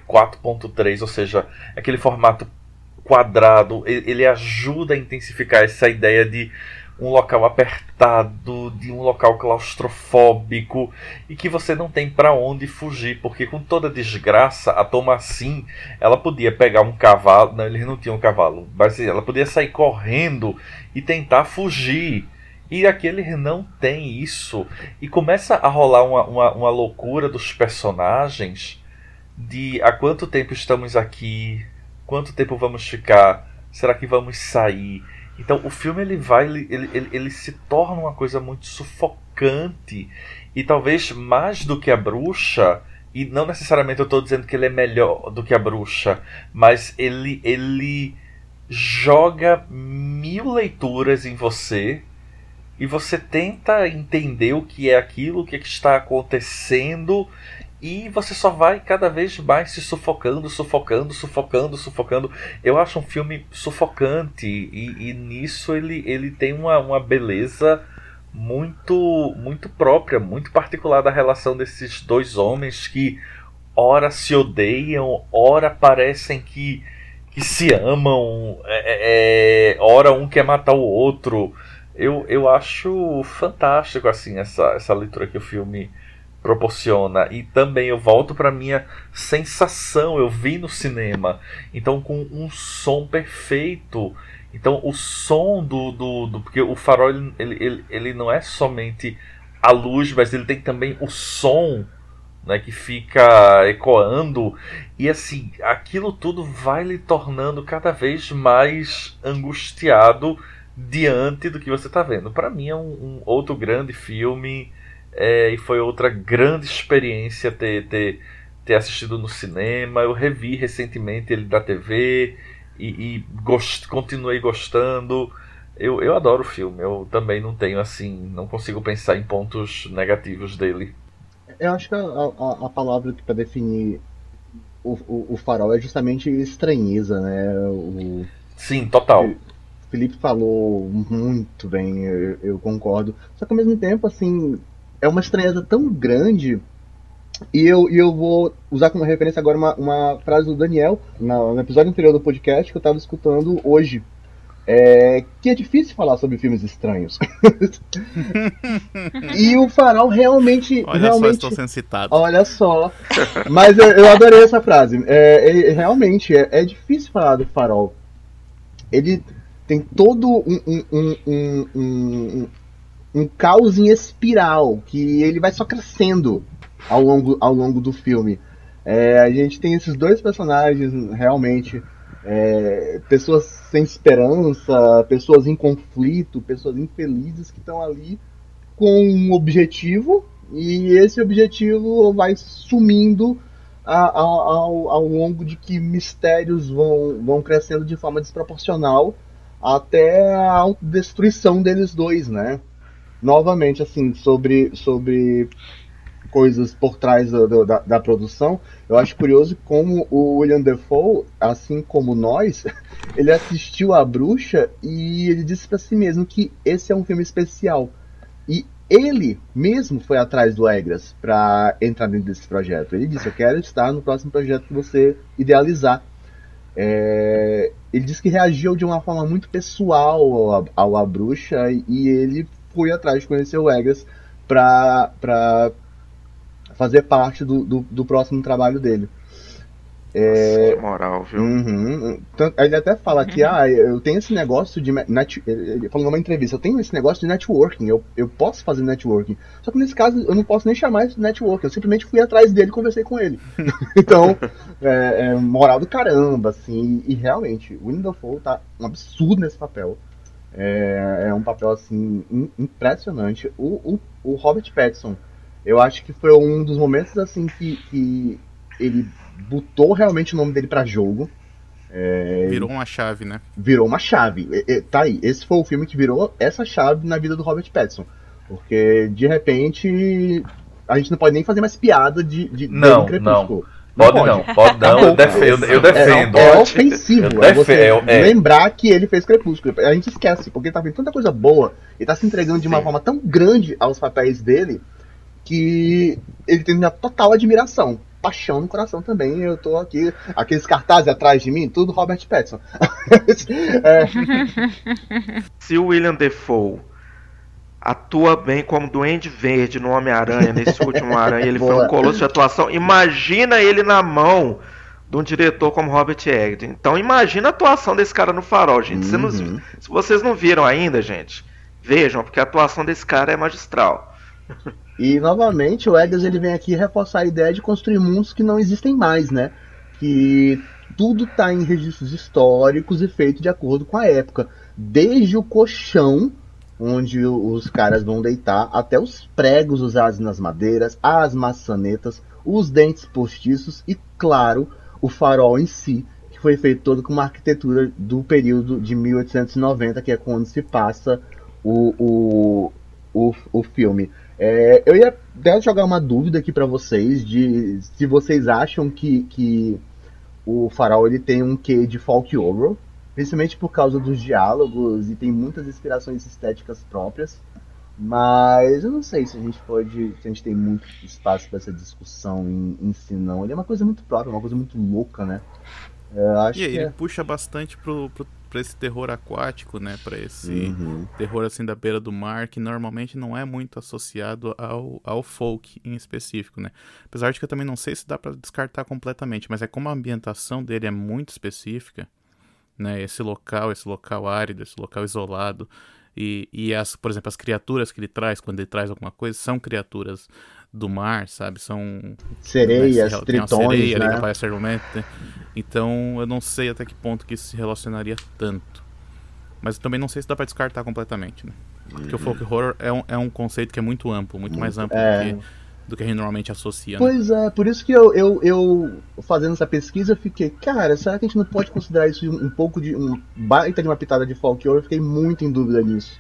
4.3, ou seja, aquele formato quadrado, ele, ele ajuda a intensificar essa ideia de um local apertado, de um local claustrofóbico e que você não tem para onde fugir, porque com toda desgraça, a Thomasin, ela podia pegar um cavalo, não, eles não tinham um cavalo, mas ela podia sair correndo e tentar fugir. E aqui eles não tem isso. E começa a rolar uma, uma, uma loucura dos personagens de há quanto tempo estamos aqui, quanto tempo vamos ficar, será que vamos sair? Então o filme ele vai, ele, ele, ele, se torna uma coisa muito sufocante e talvez mais do que a bruxa. E não necessariamente eu estou dizendo que ele é melhor do que a bruxa, mas ele, ele joga mil leituras em você e você tenta entender o que é aquilo, o que, é que está acontecendo, e você só vai cada vez mais se sufocando, sufocando, sufocando, sufocando. Eu acho um filme sufocante, e, e nisso ele, ele tem uma, uma beleza muito, muito própria, muito particular da relação desses dois homens que ora se odeiam, ora parecem que, que se amam, é, é, ora um quer matar o outro eu, eu acho fantástico assim essa, essa leitura que o filme proporciona e também eu volto para minha sensação eu vi no cinema então com um som perfeito Então o som do. do, do porque o farol ele, ele, ele não é somente a luz, mas ele tem também o som né, que fica ecoando. E assim, aquilo tudo vai lhe tornando cada vez mais angustiado diante do que você está vendo. Para mim é um, um, outro grande filme é, e foi outra grande experiência ter, ter, ter assistido no cinema. Eu revi recentemente ele da TV e, e gost, continuei gostando. Eu, eu adoro o filme, eu também não tenho assim, não consigo pensar em pontos negativos dele. Eu acho que a, a, a palavra para definir o, o, o, farol é justamente estranheza, né? O, Sim, total. O Felipe falou muito bem, eu, eu concordo. Só que ao mesmo tempo, assim, é uma estranheza tão grande e eu, e eu vou usar como referência agora uma, uma frase do Daniel, no episódio anterior do podcast que eu estava escutando hoje. É, que é difícil falar sobre filmes estranhos. e o Farol realmente. Olha realmente, só, estou sendo citado. Olha só. Mas eu, eu adorei essa frase. É, é realmente, é, é, difícil falar do Farol. Ele tem todo um, um, um, um, caos em espiral, que ele vai só crescendo ao longo, ao longo do filme. É, a gente tem esses dois personagens realmente. É, pessoas sem esperança, pessoas em conflito, pessoas infelizes que estão ali com um objetivo e esse objetivo vai sumindo ao, ao longo de que mistérios vão, vão crescendo de forma desproporcional até a autodestruição deles dois, né? Novamente, assim, sobre, sobre coisas por trás do, da, da, produção, eu acho curioso como o William Defoe, assim como nós, ele assistiu a Bruxa e ele disse para si mesmo que esse é um filme especial. E ele mesmo foi atrás do Egras para entrar dentro desse projeto. Ele disse: Eu quero estar no próximo projeto que você idealizar. É... ele disse que reagiu de uma forma muito pessoal ao, ao A Bruxa e ele foi atrás de conhecer o Egras para fazer parte do, do, do próximo trabalho dele. É, Nossa, moral, viu? Uhum, ele até fala que ah, eu tenho esse negócio de. Net, ele falou numa entrevista: eu tenho esse negócio de networking, eu, eu posso fazer networking. Só que nesse caso eu não posso nem chamar isso de networking, eu simplesmente fui atrás dele e conversei com ele. então, é, é, moral do caramba, assim. E, realmente, o Windows tá um absurdo nesse papel. É, é um papel, assim, impressionante. O, o, o Robert Pattinson eu acho que foi um dos momentos assim que, que ele botou realmente o nome dele para jogo. É, virou uma chave, né? Virou uma chave. E, e, tá aí. Esse foi o filme que virou essa chave na vida do Robert Pattinson. Porque, de repente, a gente não pode nem fazer mais piada de, de não, Crepúsculo. Não. Pode não, pode não, eu defendo. Eu defendo. É, é ofensivo é você é. lembrar que ele fez Crepúsculo. A gente esquece, porque ele tá vendo tanta coisa boa e tá se entregando de uma Sim. forma tão grande aos papéis dele que ele tem minha total admiração. Paixão no coração também. Eu tô aqui, aqueles cartazes atrás de mim, tudo Robert Pattinson. é. Se o William Defoe atua bem como Duende Verde no Homem-Aranha, nesse último Aranha, ele foi um colosso de atuação. Imagina ele na mão de um diretor como Robert Eggers. Então imagina a atuação desse cara no farol, gente. Uhum. Se, se, vocês não viram ainda, gente, vejam, porque a atuação desse cara é magistral. E novamente o Eggers ele vem aqui reforçar a ideia de construir mundos que não existem mais, né? Que tudo está em registros históricos e feito de acordo com a época, desde o colchão onde os caras vão deitar, até os pregos usados nas madeiras, as maçanetas, os dentes postiços e, claro, o farol em si, que foi feito todo com uma arquitetura do período de 1890, que é quando se passa o, o, o, o filme. É, eu ia até jogar uma dúvida aqui para vocês de se vocês acham que, que o Farol ele tem um quê de folk horror, principalmente por causa dos diálogos e tem muitas inspirações estéticas próprias. Mas eu não sei se a gente pode, se a gente tem muito espaço para essa discussão em, em si, não. Ele é uma coisa muito própria, uma coisa muito louca, né? e aí, ele é... puxa bastante pro, pro para esse terror aquático, né? Para esse uhum. terror assim da beira do mar, que normalmente não é muito associado ao, ao folk em específico, né? Apesar de que eu também não sei se dá para descartar completamente, mas é como a ambientação dele é muito específica, né? Esse local, esse local árido, esse local isolado. E, e as, por exemplo, as criaturas que ele traz, quando ele traz alguma coisa, são criaturas do mar, sabe? São sereias, né, tritões, sereia, né? aparece argumento, né? Então, eu não sei até que ponto que isso se relacionaria tanto. Mas também não sei se dá para descartar completamente, né? Porque o folk horror é um, é um conceito que é muito amplo, muito mais amplo é. do, que, do que a gente normalmente associa. Pois né? é, por isso que eu, eu, eu, fazendo essa pesquisa, fiquei, cara, será que a gente não pode considerar isso um, pouco de. um baita de uma pitada de folk horror? Eu fiquei muito em dúvida nisso.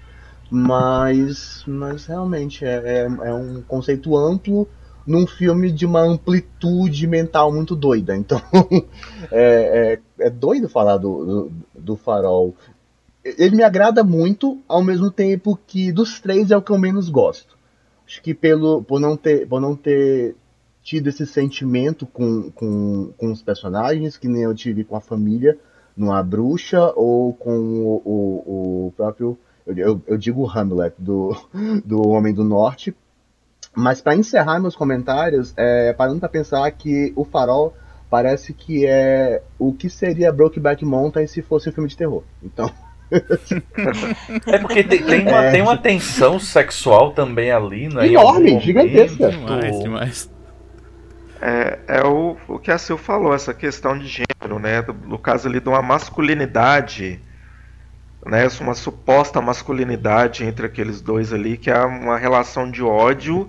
Mas, mas realmente é, é, é um conceito amplo num filme de uma amplitude mental muito doida. Então, é, é, é, doido falar do, do, do, Farol. Ele me agrada muito, ao mesmo tempo que dos três é o que eu menos gosto. Acho que pelo, por, não ter, por não ter tido esse sentimento com, com, com os personagens, que nem eu tive com a família, numa bruxa, ou com o, o, o próprio eu, eu, digo Hamlet, do, do Homem do Norte. Mas para encerrar meus comentários, é, parando para pensar que o Farol parece que é o que seria Brokeback Mountain se fosse um filme de terror. Então. é porque tem, tem, uma, é, tem uma tensão sexual também ali, né? Enorme, gigantesca. Demais, demais. É, é o, o que a Sil falou, essa questão de gênero, né? No caso ali de uma masculinidade né, uma suposta masculinidade entre aqueles dois ali, que é uma relação de ódio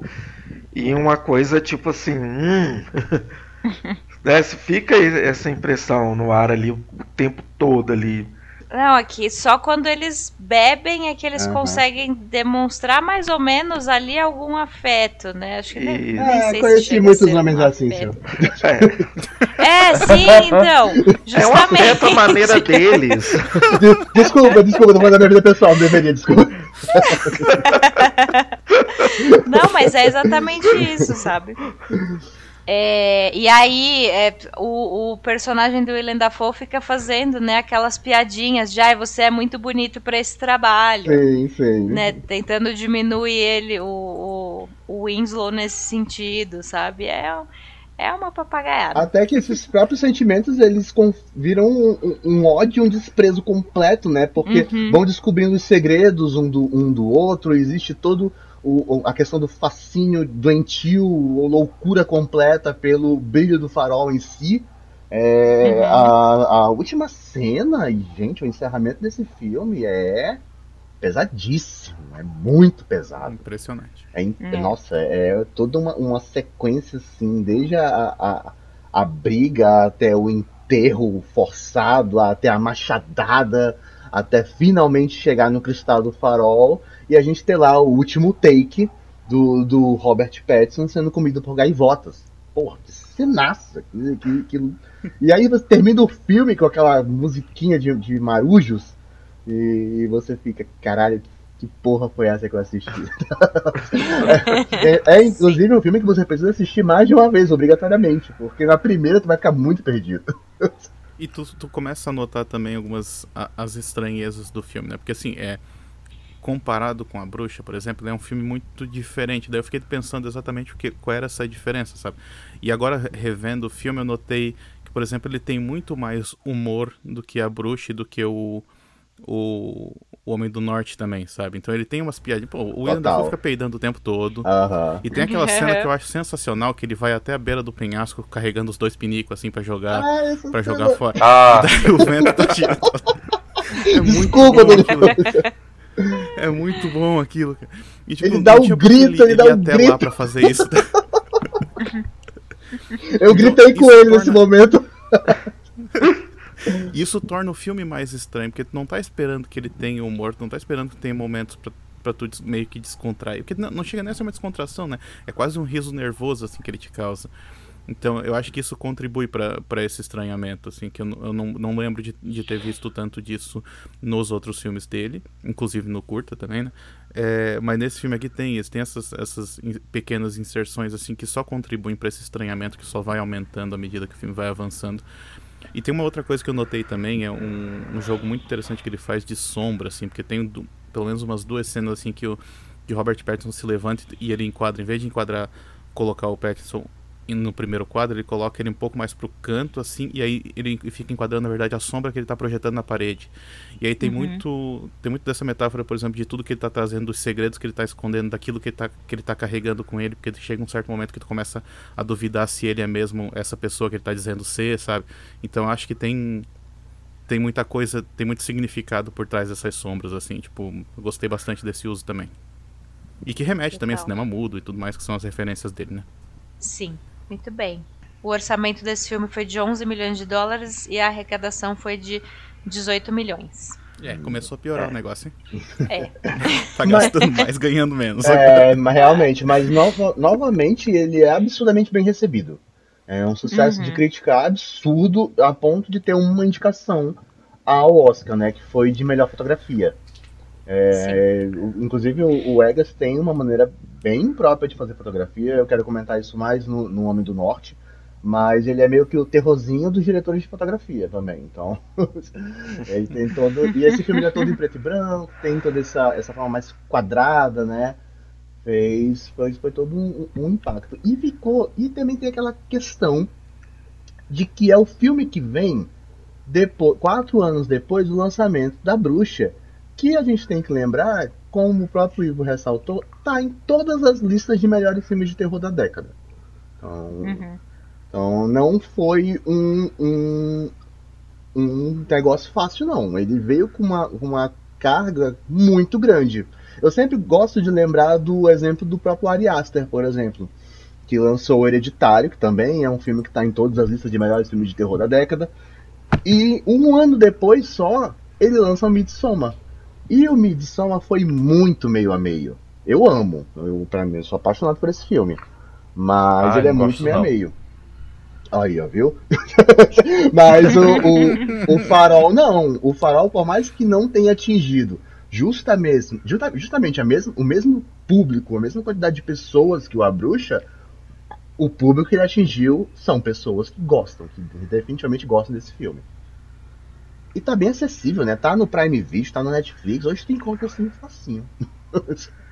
e uma coisa tipo assim, hum, né, fica essa impressão no ar ali o tempo todo ali. Não, aqui só quando eles bebem é que eles uhum. conseguem demonstrar mais ou menos ali algum afeto, né? Acho que nem, nem é, sei conheci se muitos homens assim, senhor. É. é, sim, então. Justamente. É um afeto a maneira deles. Desculpa, desculpa, não foi da minha vida pessoal, não deveria, desculpa. Não, mas é exatamente isso, sabe? É, e aí é, o, o, personagem do Willem Dafoe fica fazendo né, aquelas piadinhas de ah, você é muito bonito para esse trabalho. Sim, sim. Né, tentando diminuir ele, o, o, o Winslow nesse sentido, sabe? É, é uma papagaiada. Até que esses próprios sentimentos eles viram um, um, ódio e um desprezo completo, né? Porque uhum. vão descobrindo os segredos um do, um do outro, existe todo o, a questão do fascínio doentio ou loucura completa pelo brilho do farol em si. É, uhum. a, a última cena, e gente, o encerramento desse filme é pesadíssimo, é muito pesado. Impressionante. É, é. Nossa, é toda uma, uma sequência assim, desde a, a, a briga até o enterro forçado, até a machadada, até finalmente chegar no cristal do farol e a gente ter lá o último take do, do Robert Pattinson sendo comido por gaivotas. Porra, que cenaça! Que, que, que... E aí você termina o filme com aquela musiquinha de, de marujos e, você fica, caralho, que porra foi essa que eu assisti? é, é, inclusive um filme que você precisa assistir mais de uma vez, obrigatoriamente, porque na primeira tu vai ficar muito perdido. E tu, tu começa a notar também algumas a, as estranhezas do filme, né? Porque assim, é comparado com a bruxa, por exemplo, é um filme muito diferente. Daí eu fiquei pensando exatamente o que, qual era essa diferença, sabe? E agora revendo o filme, eu notei que, por exemplo, ele tem muito mais humor do que a bruxa e do que o o, o Homem do Norte também, sabe? Então ele tem umas piadinhas. Pô, o William Dafoe fica peidando o tempo todo. Uhum. E tem aquela cena que eu acho sensacional, que ele vai até a beira do penhasco carregando os dois pinicos assim para jogar ah, para jogar fora. Ah. E daí o vento tá tirando. É Desculpa, muito bom É muito bom aquilo, cara. E, tipo, ele dá um grito, ele, ele dá um até grito. lá pra fazer isso. eu gritei com ele torna... nesse momento. Isso torna o filme mais estranho, porque tu não tá esperando que ele tenha humor, tu não tá esperando que tenha momentos pra, pra tu meio que descontrair. Porque não, não chega nem a ser uma descontração, né? É quase um riso nervoso, assim, que ele te causa. Então, eu acho que isso contribui para esse estranhamento, assim, que eu, eu não, não lembro de, de ter visto tanto disso nos outros filmes dele, inclusive no curta também, né? É, mas nesse filme aqui tem isso, tem essas, essas pequenas inserções, assim, que só contribuem para esse estranhamento que só vai aumentando à medida que o filme vai avançando. E tem uma outra coisa que eu notei também, é um, um jogo muito interessante que ele faz de sombra, assim, porque tem do, pelo menos umas duas cenas assim que o que Robert Pattinson se levanta e ele enquadra, em vez de enquadrar, colocar o Pattinson no primeiro quadro, ele coloca ele um pouco mais pro canto, assim, e aí ele fica enquadrando, na verdade, a sombra que ele tá projetando na parede. E aí tem uhum. muito tem muito dessa metáfora, por exemplo, de tudo que ele tá trazendo, dos segredos que ele tá escondendo, daquilo que ele tá, que ele tá carregando com ele, porque chega um certo momento que tu começa a duvidar se ele é mesmo essa pessoa que ele tá dizendo ser, sabe? Então acho que tem tem muita coisa, tem muito significado por trás dessas sombras, assim, tipo, gostei bastante desse uso também. E que remete Legal. também a cinema mudo e tudo mais, que são as referências dele, né? Sim. Muito bem. O orçamento desse filme foi de 11 milhões de dólares e a arrecadação foi de 18 milhões. É, começou a piorar é. o negócio, hein? É. tá gastando mas, mais, ganhando menos. É, mas realmente, mas no, novamente ele é absurdamente bem recebido. É um sucesso uhum. de crítica absurdo a ponto de ter uma indicação ao Oscar, né? Que foi de melhor fotografia. É, inclusive o, o Egas tem uma maneira bem própria de fazer fotografia. Eu quero comentar isso mais no, no Homem do Norte. Mas ele é meio que o terrorzinho dos diretores de fotografia também. Então, ele tem todo. E esse filme é todo em preto e branco, tem toda essa, essa forma mais quadrada, né? Fez, foi, foi todo um, um impacto. E ficou. E também tem aquela questão de que é o filme que vem depois, quatro anos depois do lançamento da Bruxa que a gente tem que lembrar, como o próprio Ivo ressaltou, tá em todas as listas de melhores filmes de terror da década. Então, uhum. então não foi um, um, um negócio fácil, não. Ele veio com uma, uma carga muito grande. Eu sempre gosto de lembrar do exemplo do próprio Ari Aster, por exemplo, que lançou o Hereditário, que também é um filme que está em todas as listas de melhores filmes de terror da década. E um ano depois só, ele lança o Midsommar, e o Midsommar foi muito meio a meio. Eu amo, eu, pra mim, eu sou apaixonado por esse filme. Mas ah, ele é muito meio não. a meio. Aí, ó, viu? mas o, o, o, farol, não. O farol, por mais que não tenha atingido justa mesmo, justa, justamente a mesmo, o mesmo público, a mesma quantidade de pessoas que o A Bruxa, o público que ele atingiu são pessoas que gostam, que definitivamente gostam desse filme. E tá bem acessível, né? Tá no Prime Video, tá no Netflix. Hoje tem conta assim facinho.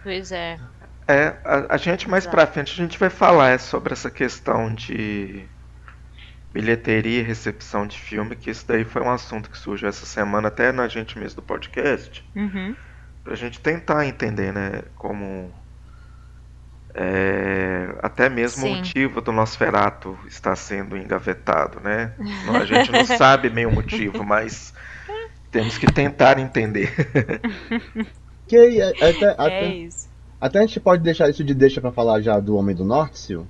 Pois é. É, a, a gente mais Exato. pra frente a gente vai falar sobre essa questão de bilheteria e recepção de filme, que isso daí foi um assunto que surgiu essa semana até na gente mesmo do podcast. Uhum. Pra gente tentar entender, né, como é, até mesmo Sim. o motivo do Nosferato estar sendo engavetado, né? A gente não sabe meio o motivo, mas temos que tentar entender. que até, é até, isso. até a gente pode deixar isso de deixa para falar já do Homem do Norte, Sil?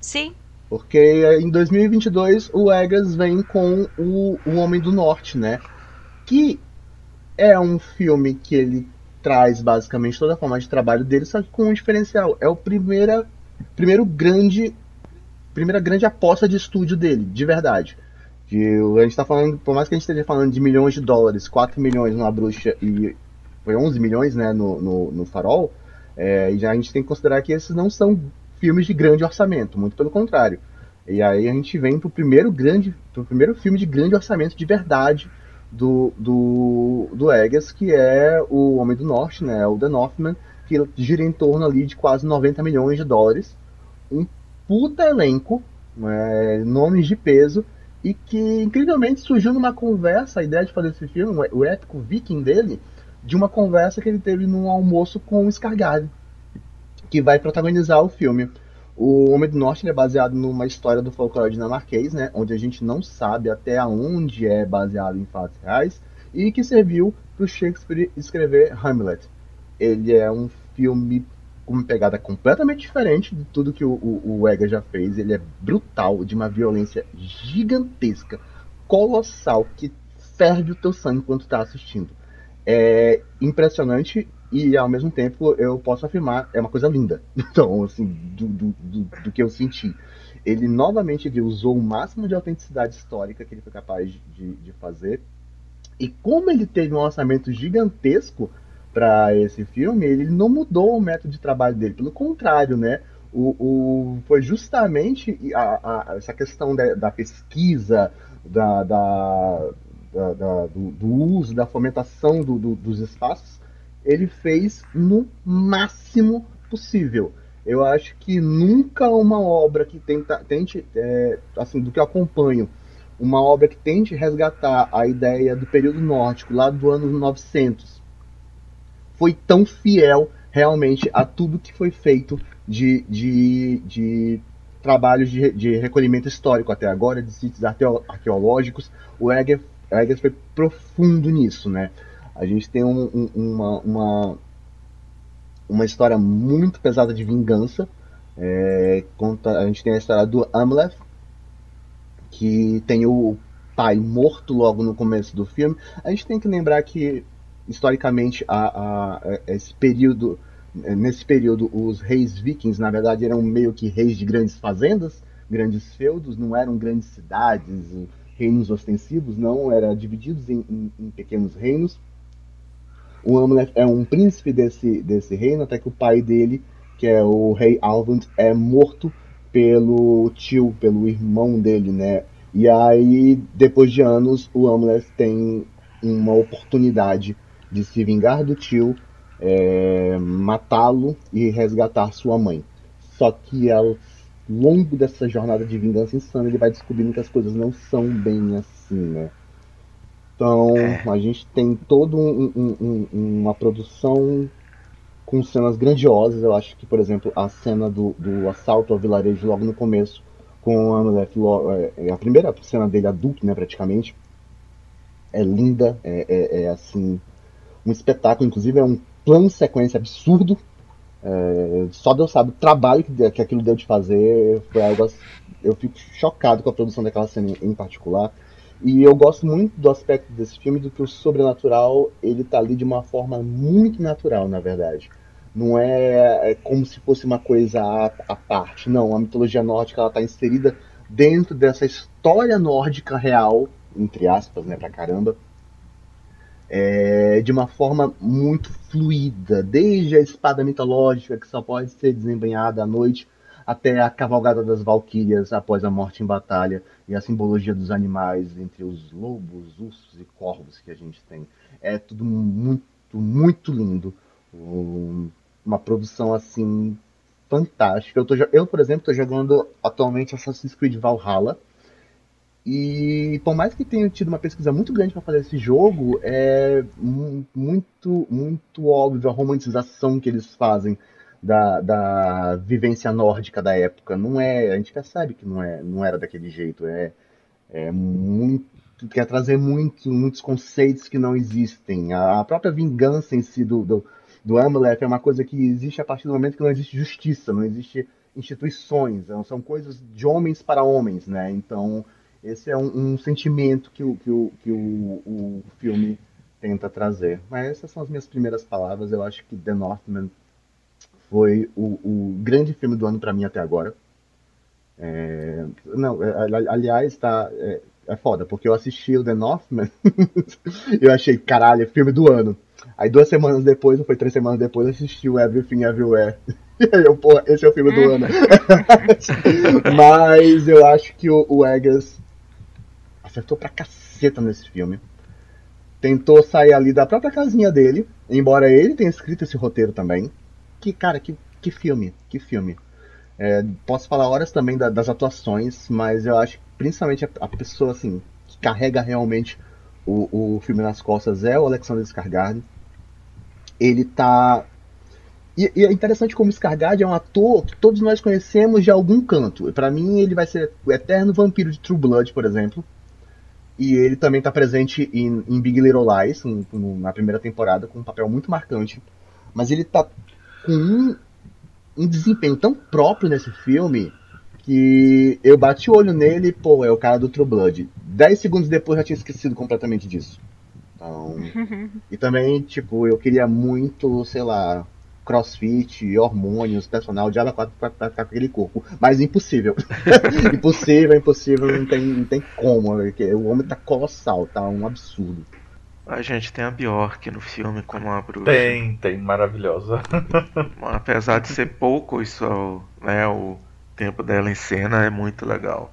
Sim. Porque em 2022 o Egas vem com o, o Homem do Norte, né? Que é um filme que ele traz basicamente toda a forma de trabalho dele, só que com um diferencial. É o primeira, primeiro grande, primeira grande aposta de estúdio dele, de verdade. Que a gente tá falando, por mais que a gente esteja falando de milhões de dólares, 4 milhões na bruxa e foi 11 milhões né, no, no, no farol, é, e já a gente tem que considerar que esses não são filmes de grande orçamento, muito pelo contrário. E aí a gente vem pro primeiro grande, pro primeiro filme de grande orçamento de verdade, do, do, do Eggers, que é o Homem do Norte, né, o The Northman, que gira em torno ali de quase 90 milhões de dólares. Um puta elenco, né, nomes de peso, e que incrivelmente surgiu numa conversa, a ideia de fazer esse filme, o épico viking dele, de uma conversa que ele teve num almoço com o Scargard, que vai protagonizar o filme. O Homem do Norte é baseado numa história do folclore dinamarquês, né, onde a gente não sabe até onde é baseado em fatos reais, e que serviu para o Shakespeare escrever Hamlet. Ele é um filme com uma pegada completamente diferente de tudo que o, o, o já fez. Ele é brutal, de uma violência gigantesca, colossal, que ferve o teu sangue enquanto está assistindo. É impressionante e ao mesmo tempo eu posso afirmar é uma coisa linda. Então, assim, do, do, do, do que eu senti. Ele novamente ele usou o máximo de autenticidade histórica que ele foi capaz de, de fazer. E como ele teve um orçamento gigantesco para esse filme, ele não mudou o método de trabalho dele. Pelo contrário, né? O, o, foi justamente a, a, essa questão da, da pesquisa, da, da, da do, do, uso, da fomentação do, dos espaços ele fez no máximo possível. eu acho que nunca uma obra que tenta, tente, é, assim, do que eu acompanho, uma obra que tente resgatar a ideia do período nórdico, lá do ano 900, foi tão fiel realmente a tudo que foi feito de, de, de trabalhos de, de, recolhimento histórico até agora, de sítios arqueológicos. O Egger, Egger foi profundo nisso, né? A gente tem um, um, uma, uma, uma história muito pesada de vingança. É, conta, a gente tem a história do Amleth, que tem o pai morto logo no começo do filme. A gente tem que lembrar que, historicamente, a, a, esse período, nesse período, os reis vikings, na verdade, eram meio que reis de grandes fazendas, grandes feudos, não eram grandes cidades, reinos ostensivos, não, eram divididos em, em, em pequenos reinos. O Amleth é um príncipe desse, desse reino, até que o pai dele, que é o rei Alvand, é morto pelo tio, pelo irmão dele, né? E aí, depois de anos, o Amleth tem uma oportunidade de se vingar do tio, é, matá-lo e resgatar sua mãe. Só que ao longo dessa jornada de vingança insana, ele vai descobrindo que as coisas não são bem assim, né? Então, é. a gente tem toda um, um, um, uma produção com cenas grandiosas. Eu acho que, por exemplo, a cena do, do assalto ao vilarejo logo no começo, com o Amulet, é, é a primeira cena dele adulto, né, praticamente, é linda, é, é, é assim, um espetáculo. Inclusive, é um plano sequência absurdo. É, só Deus sabe o trabalho que, que aquilo deu de fazer. Foi algo eu fico chocado com a produção daquela cena em particular. E eu gosto muito do aspecto desse filme, do que o sobrenatural ele tá ali de uma forma muito natural, na verdade. Não é, é como se fosse uma coisa à, à parte. Não, a mitologia nórdica ela tá inserida dentro dessa história nórdica real, entre aspas, né, pra caramba, é, de uma forma muito fluida, desde a espada mitológica que só pode ser desembanhada à noite, até a cavalgada das valquírias após a morte em batalha e a simbologia dos animais entre os lobos, ursos e corvos que a gente tem. É tudo muito, muito lindo. uma produção assim fantástica. Eu, tô, eu por exemplo, estou jogando atualmente Assassin's Creed Valhalla. E por mais que tenha tido uma pesquisa muito grande para fazer esse jogo, é muito, muito óbvio a romantização que eles fazem da, da vivência nórdica da época. Não é, a gente percebe que não é, não era daquele jeito. É, é muito quer trazer muito, muitos conceitos que não existem. A, própria vingança em si do, do, do Amalek é uma coisa que existe a partir do momento que não existe justiça, não existe instituições, são coisas de homens para homens, né? Então esse é um, um sentimento que, o, que, o, que o, o filme tenta trazer. Mas essas são as minhas primeiras palavras. Eu acho que The Northman foi o, o grande filme do ano para mim até agora. É, não, é, aliás, tá, é, é, foda, porque eu assisti o The Northman eu achei, caralho, é filme do ano. Aí duas semanas depois, ou foi três semanas depois, eu assisti o Everything Everywhere. E aí eu, porra, esse é o filme do ano. Mas eu acho que o, o Eggers acertou pra caceta nesse filme. Tentou sair ali da própria casinha dele, embora ele tenha escrito esse roteiro também que, cara, que, que filme, que filme. É, posso falar horas também da, das atuações, mas eu acho que principalmente a, a, pessoa assim, que carrega realmente o, o filme nas costas é o Alexander Skarsgård. Ele tá. E, e é interessante como Skarsgård é um ator que todos nós conhecemos de algum canto. Para mim, ele vai ser o eterno vampiro de True Blood, por exemplo. E ele também está presente em, em, Big Little Lies, na primeira temporada, com um papel muito marcante. Mas ele está com um, um desempenho tão próprio nesse filme que eu bati o olho nele e, pô, é o cara do True Blood. Dez segundos depois eu já tinha esquecido completamente disso. Então, e também, tipo, eu queria muito, sei lá, crossfit, hormônios, personal, diabo 4 pra, pra ficar com aquele corpo. Mas impossível. impossível, impossível, não tem, não tem como. O homem tá colossal, tá um absurdo. A gente tem a Bjork no filme como a bruxa. Tem, tem, maravilhosa. Apesar de ser pouco isso, né, o tempo dela em cena é muito legal.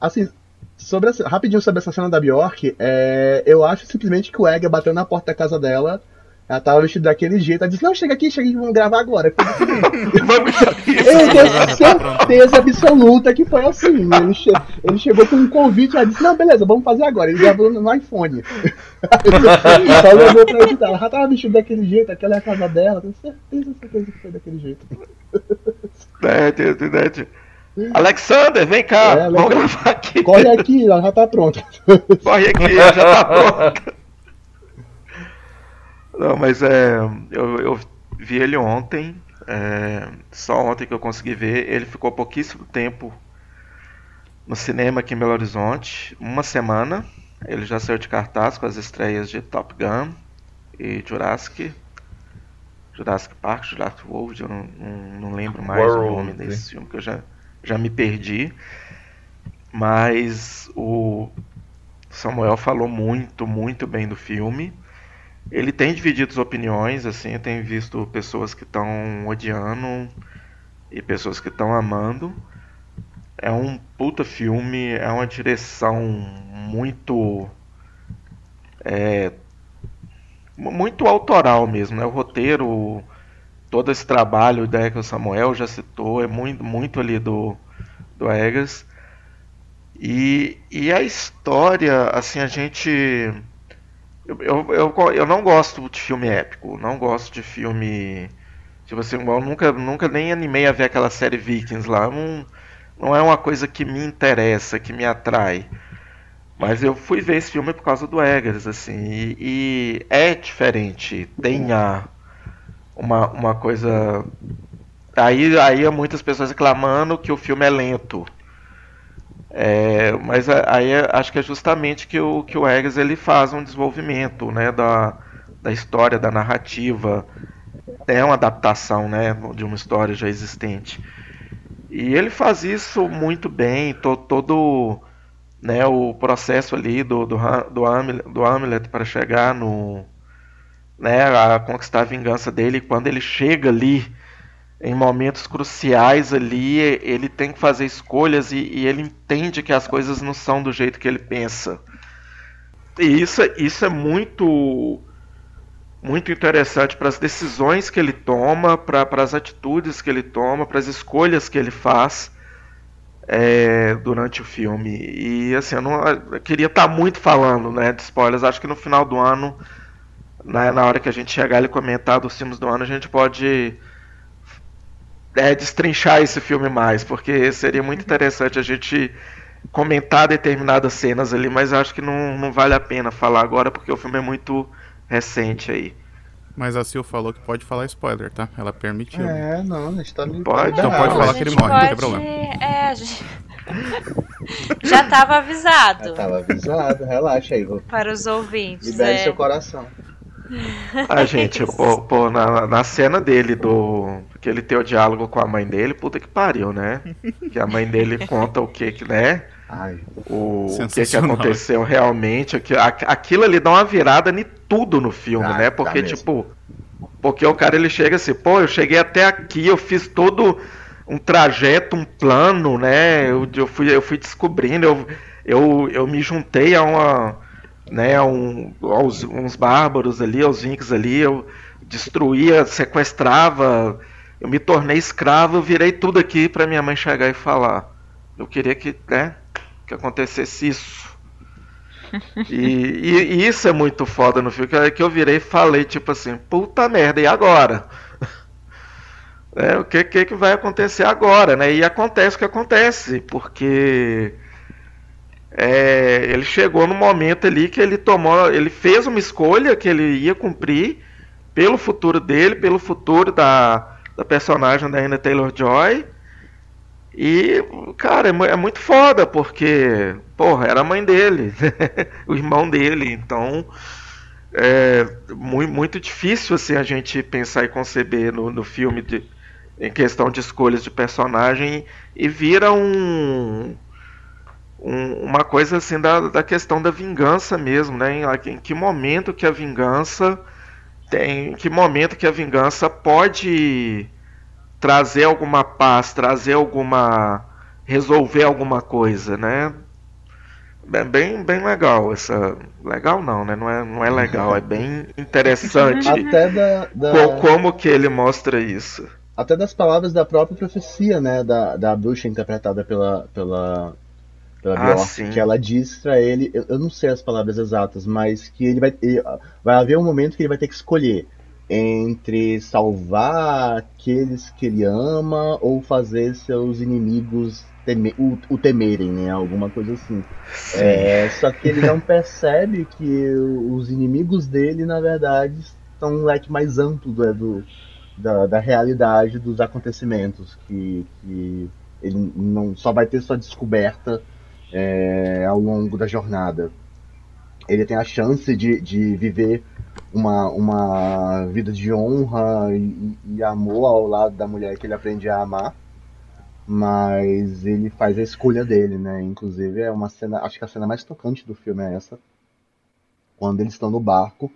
Assim, sobre rapidinho sobre essa cena da Bjork, é, eu acho simplesmente que o Egg bateu na porta da casa dela Ela tava vestida daquele jeito. Ela disse, não, chega aqui, chega aqui, vamos gravar agora. Eu tenho certeza absoluta que foi assim. Ele, che ele chegou com um convite, ela disse, não, beleza, vamos fazer agora. Ele gravou no iPhone. Só levou pra editar. Ela já tava vestida daquele jeito, aquela é a casa dela. Tenho certeza, certeza que foi daquele jeito. É, Alexander, vem cá, é, vamos gravar aqui. Corre aqui, ela já tá pronta. Corre aqui, ela já tá pronta. Não, mas é. Eu, eu vi ele ontem. É, só ontem que eu consegui ver. Ele ficou pouquíssimo tempo no cinema aqui em Belo Horizonte. Uma semana. Ele já saiu de cartaz com as estreias de Top Gun e Jurassic. Jurassic Park, Jurassic World, eu não, não, não lembro mais World, o nome desse filme, que eu já, já me perdi. Mas o Samuel falou muito, muito bem do filme. Ele tem dividido as opiniões, assim, tenho visto pessoas que estão odiando e pessoas que estão amando. É um puta filme, é uma direção muito. É, muito autoral mesmo, né? O roteiro, todo esse trabalho da que Samuel já citou, é muito, muito ali do, do Eggers. E, e a história, assim, a gente eu, eu, eu não gosto de filme épico, não gosto de filme. Tipo assim, eu nunca, nunca nem animei a ver aquela série Vikings lá. Não, não é uma coisa que me interessa, que me atrai. Mas eu fui ver esse filme por causa do Eggers, assim, e, e é diferente. Tem a, uma, uma coisa. Aí, aí muitas pessoas reclamando que o filme é lento. É, mas aí acho que é justamente que o, que o Eggers ele faz um desenvolvimento né, da, da história, da narrativa. É uma adaptação né, de uma história já existente. E ele faz isso muito bem, to, todo né, o processo ali do, do, do, Hamlet, do Hamlet para chegar no. Né, a conquistar a vingança dele. Quando ele chega ali em momentos cruciais ali, ele tem que fazer escolhas e, e, ele entende que as coisas não são do jeito que ele pensa. E isso, isso é muito muito interessante para as decisões que ele toma, para as atitudes que ele toma, para as escolhas que ele faz é, durante o filme. E assim, eu, não, eu queria estar tá muito falando né, de spoilers. Acho que no final do ano, na, na hora que a gente chegar e comentar dos filmes do ano, a gente pode é, destrinchar esse filme mais, porque seria muito interessante a gente comentar determinadas cenas ali, mas acho que não, não vale a pena falar agora, porque o filme é muito recente aí. Mas a Sil falou que pode falar spoiler, tá? Ela permitiu. É, não, a gente tá Pode? Então pode falar que ele morre, pode... não tem problema. É, a gente... Já tava avisado. Já tava avisado, relaxa aí. Vou... Para os ouvintes. Libere é. seu coração. A gente, pô, pô na, na cena dele, do. Que ele tem o diálogo com a mãe dele, puta que pariu, né? Que a mãe dele conta o que, que né? Ai, o, o que, que aconteceu realmente. Aquilo ali dá uma virada em tudo no filme, ah, né? Porque, tipo. Porque o cara ele chega assim, pô, eu cheguei até aqui, eu fiz todo um trajeto, um plano, né? Eu, eu, fui, eu fui descobrindo, eu, eu, eu me juntei a uma né, um, aos, uns bárbaros ali, aos vinks ali, eu destruía, sequestrava, eu me tornei escravo, eu virei tudo aqui para minha mãe chegar e falar. Eu queria que, né, que acontecesse isso. E, e, e, isso é muito foda no filme, que, que eu virei e falei, tipo assim, puta merda, e agora? É, o que, que, que vai acontecer agora, né? E acontece o que acontece, porque é, ele chegou no momento ali que ele tomou, ele fez uma escolha que ele ia cumprir pelo futuro dele, pelo futuro da, da personagem da Anna Taylor Joy. E, cara, é, é muito foda, porque, porra, era a mãe dele, o irmão dele, então é muito, muito difícil assim, a gente pensar e conceber no, no filme de, em questão de escolhas de personagem e vira um um, uma coisa assim da, da questão da vingança mesmo, né? Em, em, que momento que a vingança tem, em que momento que a vingança pode trazer alguma paz, trazer alguma resolver alguma coisa, né? é bem, bem legal essa. Legal não, né? Não é, não é legal, é bem interessante. Até da, da... Co- Como que ele mostra isso? Até das palavras da própria profecia, né? Da, da bruxa interpretada pela, pela, pela Ah, Bjork, que ela diz pra ele, eu, eu não sei as palavras exatas, mas que ele vai ele- vai haver um momento que ele vai ter que escolher entre salvar aqueles que ele ama ou fazer seus inimigos teme- o, o temerem, né? Alguma coisa assim. É, só que ele não percebe que os inimigos dele, na verdade, estão um leque mais amplo do, do- da, da realidade dos acontecimentos, que, que ele não só vai ter sua descoberta é, ao longo da jornada. Ele tem a chance de, de viver uma, uma vida de honra e, e amor ao lado da mulher que ele aprende a amar, mas ele faz a escolha dele, né? Inclusive é uma cena, acho que a cena mais tocante do filme é essa, quando eles estão no barco